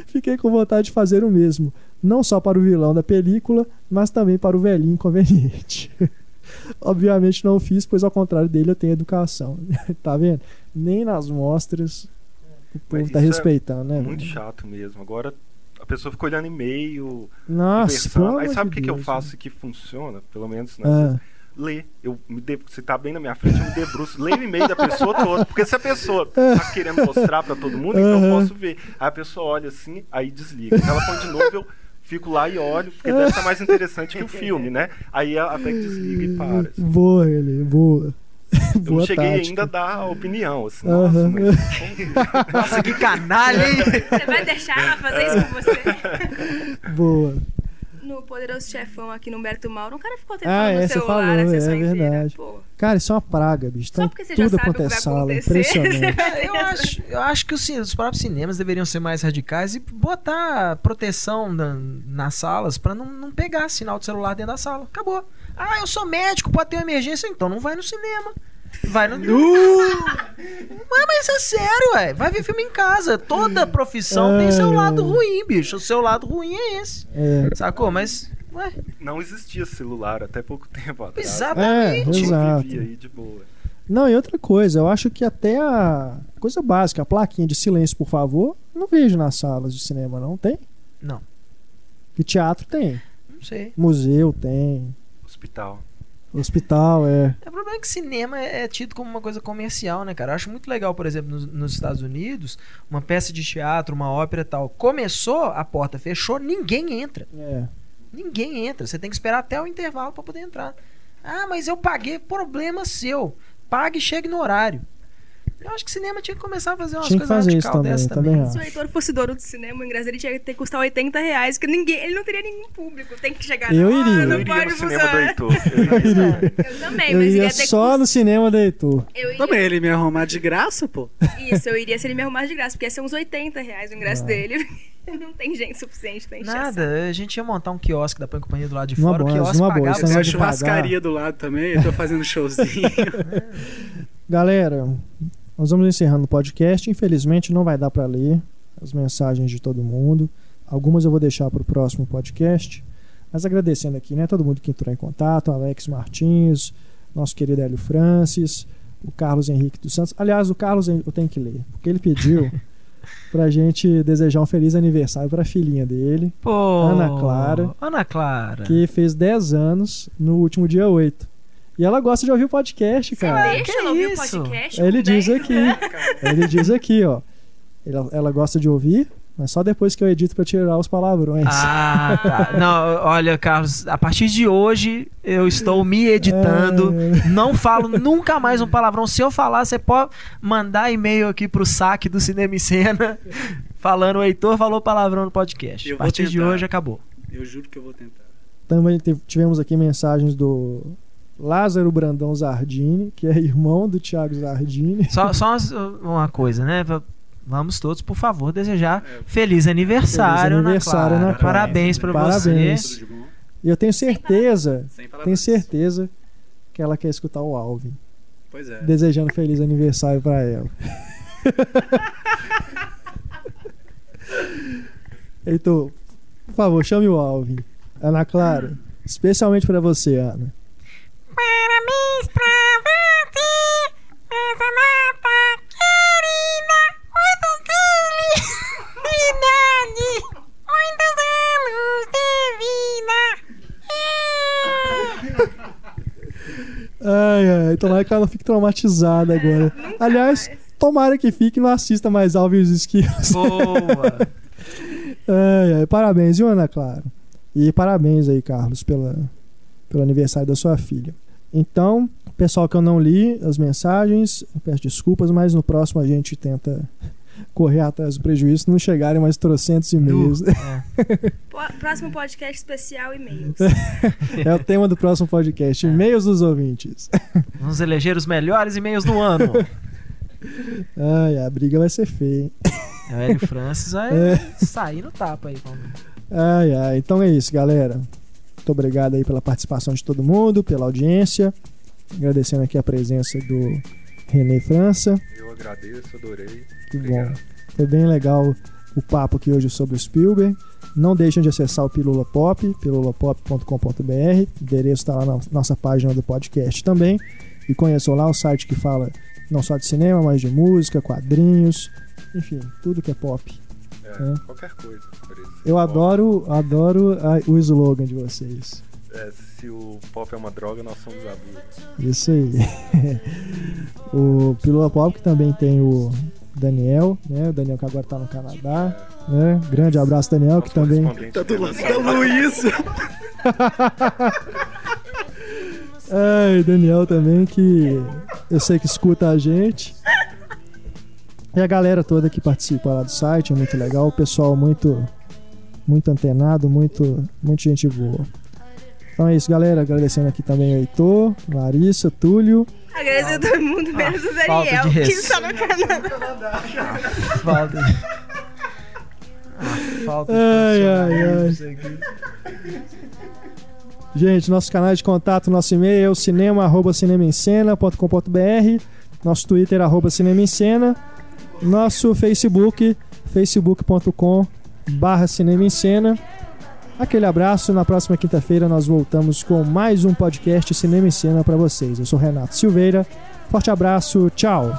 Fiquei com vontade de fazer o mesmo, não só para o vilão da película, mas também para o velhinho inconveniente. Obviamente não fiz, pois ao contrário dele eu tenho educação. tá vendo? Nem nas mostras o povo tá é respeitando, né? Muito velho? chato mesmo. Agora a pessoa fica olhando e-mail, Nossa, Aí sabe o que, que eu faço que funciona? Pelo menos, né? Ah, lê. Eu me de... Você tá bem na minha frente, eu me debruço, leio o e-mail da pessoa toda. Porque se a pessoa tá querendo mostrar pra todo mundo, então eu posso ver. Aí a pessoa olha assim, aí desliga. Se ela põe de novo, eu fico lá e olho, porque deve estar mais interessante que o filme, né? Aí ela até que desliga e para. assim. Boa, ele, boa. Eu boa não cheguei tática. ainda a dar a opinião, assim, Aham. nossa, mas Nossa, que canalha, hein? Você vai deixar ela fazer isso com você? Boa. No Poderoso Chefão aqui no Humberto Mauro, um cara ficou tentando Ah, no é, você celular falou, a sessão é inteira. verdade. Pô, Cara, isso é uma praga, bicho. Só Tem porque você já tudo sabe o quanto é que vai sala. acontecer. Impressionante. Eu acho, eu acho que os, os próprios cinemas deveriam ser mais radicais e botar proteção na- nas salas pra não, não pegar sinal de celular dentro da sala. Acabou. Ah, eu sou médico, pode ter uma emergência, então não vai no cinema. Vai no. Ué, mas é sério, ué. Vai ver filme em casa. Toda profissão tem seu lado ruim, bicho. O seu lado ruim é esse. É, Sacou? Mas. Ué, não existia celular até pouco tempo atrás. exatamente. É, exato. Vivia aí de boa. Não, e outra coisa, eu acho que até a coisa básica, a plaquinha de silêncio, por favor, não vejo nas salas de cinema, não tem? Não. E teatro tem, Não sei. museu tem, Hospital. Hospital é. O problema é que cinema é é tido como uma coisa comercial, né, cara? Eu acho muito legal, por exemplo, nos, nos Estados Unidos, uma peça de teatro, uma ópera tal. Começou, a porta fechou, ninguém entra. É. Ninguém entra. Você tem que esperar até o intervalo pra poder entrar. Ah, mas eu paguei, problema seu. Pague e chegue no horário. Eu acho que cinema tinha que começar a fazer umas Tinha coisas radicais também, dessas também também. acho. se o Heitor fosse dono do cinema, o ingresso dele tinha que ter que custar 80 reais, que ninguém, ele não teria nenhum público. Tem que chegar Eu na hora, iria. não Eu iria pode no cinema do funcionar. Heitor. Eu iria. Eu também, Eu mas ia ia ter só que no cinema do Heitor. Eu iria... Também ele me arrumar de graça, pô. Isso, eu iria se ele me arrumasse de graça, porque ia ser uns 80 reais o ingresso Ah. dele. não tem gente suficiente pra encher essa- Nada, a gente ia montar um quiosque da Pan Companhia do lado de Numa fora. boa, o quiosque boa, pagava esse Tem negócio a de churrascaria do lado também, eu tô fazendo showzinho. Galera, nós vamos encerrando o podcast. Infelizmente não vai dar para ler as mensagens de todo mundo. Algumas eu vou deixar para o próximo podcast. Mas agradecendo aqui, né, todo mundo que entrou em contato, Alex Martins, nosso querido Hélio Francis, o Carlos Henrique dos Santos. Aliás, o Carlos eu tenho que ler, porque ele pediu pra gente desejar um feliz aniversário pra filhinha dele, Pô, Ana Clara. Ana Clara. que fez 10 anos no último dia 8. E ela gosta de ouvir o podcast, cara. Deixa que ela ouvir o isso? podcast. Ele diz 10. aqui. Ele diz aqui, ó. Ela, ela gosta de ouvir, mas só depois que eu edito pra tirar os palavrões. Ah, tá. Não, olha, Carlos, a partir de hoje eu estou me editando. É. Não falo nunca mais um palavrão. Se eu falar, você pode mandar e-mail aqui pro saque do Cinema e Cena falando o Heitor falou palavrão no podcast. Eu A partir de hoje acabou. Eu juro que eu vou tentar. Também tivemos aqui mensagens do Lázaro Brandão Zardini, que é irmão do Thiago Zardini. Só, só uma coisa, né? Va- Vamos todos, por favor, desejar É. feliz aniversário, Feliz aniversário, Ana Ana Clara. Clara. Parabéns pra Parabéns. você. Bom? E eu tenho certeza, tenho certeza que ela quer escutar o Alvin. Pois é. Desejando feliz aniversário pra ela. Heitor, por favor, chame o Alvin. Ana Clara, especialmente pra você, Ana. Parabéns pra você, essa nota querida, muitos felicidade, muitos anos de vida. Ai, ai, tomara que ela não fique traumatizada agora. Aliás, tomara que fique e não assista mais Alvin e os Esquilos. Boa. Ai, ai, parabéns, viu, Ana Clara? E parabéns aí, Carlos, pela, pelo aniversário da sua filha. Então, pessoal que eu não li as mensagens, eu peço desculpas, mas no próximo a gente tenta correr atrás do prejuízo, não chegarem mais trocentos e-mails. É. Próximo podcast especial e-mails. É o tema do próximo podcast, e-mails dos ouvintes. Vamos eleger os melhores e-mails do ano. Ai, a briga vai ser feia, hein? É, O Hélio Francis vai É. sair no tapa aí. Vamos. Ai, ai. Então é isso, galera. Muito obrigado aí pela participação de todo mundo, pela audiência. Agradecendo aqui a presença do René França. Eu agradeço, adorei. Que bom. Obrigado. Foi bem legal o papo aqui hoje sobre o Spielberg. Não deixem de acessar o Pilula Pop, pilulapop.com.br. O endereço está lá na nossa página do podcast também. E conheçam lá o site que fala não só de cinema, mas de música, quadrinhos, enfim, tudo que é pop. É, É. Qualquer coisa. por isso. Eu adoro, adoro a- o slogan de vocês. É, se o pop é uma droga, nós somos adultos. Isso aí. o Pílula Pop que também tem o Daniel, né? O Daniel que agora tá no Canadá, né? Grande abraço, Daniel, que Nosso também. correspondente Tá do lado da. Luiz. Ai, Daniel também, que eu sei que escuta a gente. E a galera toda que participa lá do site, é muito legal. O pessoal muito, muito antenado, muito, muito gente boa. Então é isso, galera. Agradecendo aqui também o Heitor, Larissa, Túlio. Agradecer a todo mundo, menos o falta Daniel, de que está no Canadá. Falta. A falta de Ai, ai, aqui. Gente, nosso canal de contato, nosso e-mail é o cinema, arroba cinemaencena.com.br Nosso Twitter, arroba cinema em cena Nosso Facebook, facebook.com barra cinema em cena Aquele abraço, na próxima quinta-feira nós voltamos com mais um podcast Cinema em Cena para vocês. Eu sou Renato Silveira, forte abraço, tchau!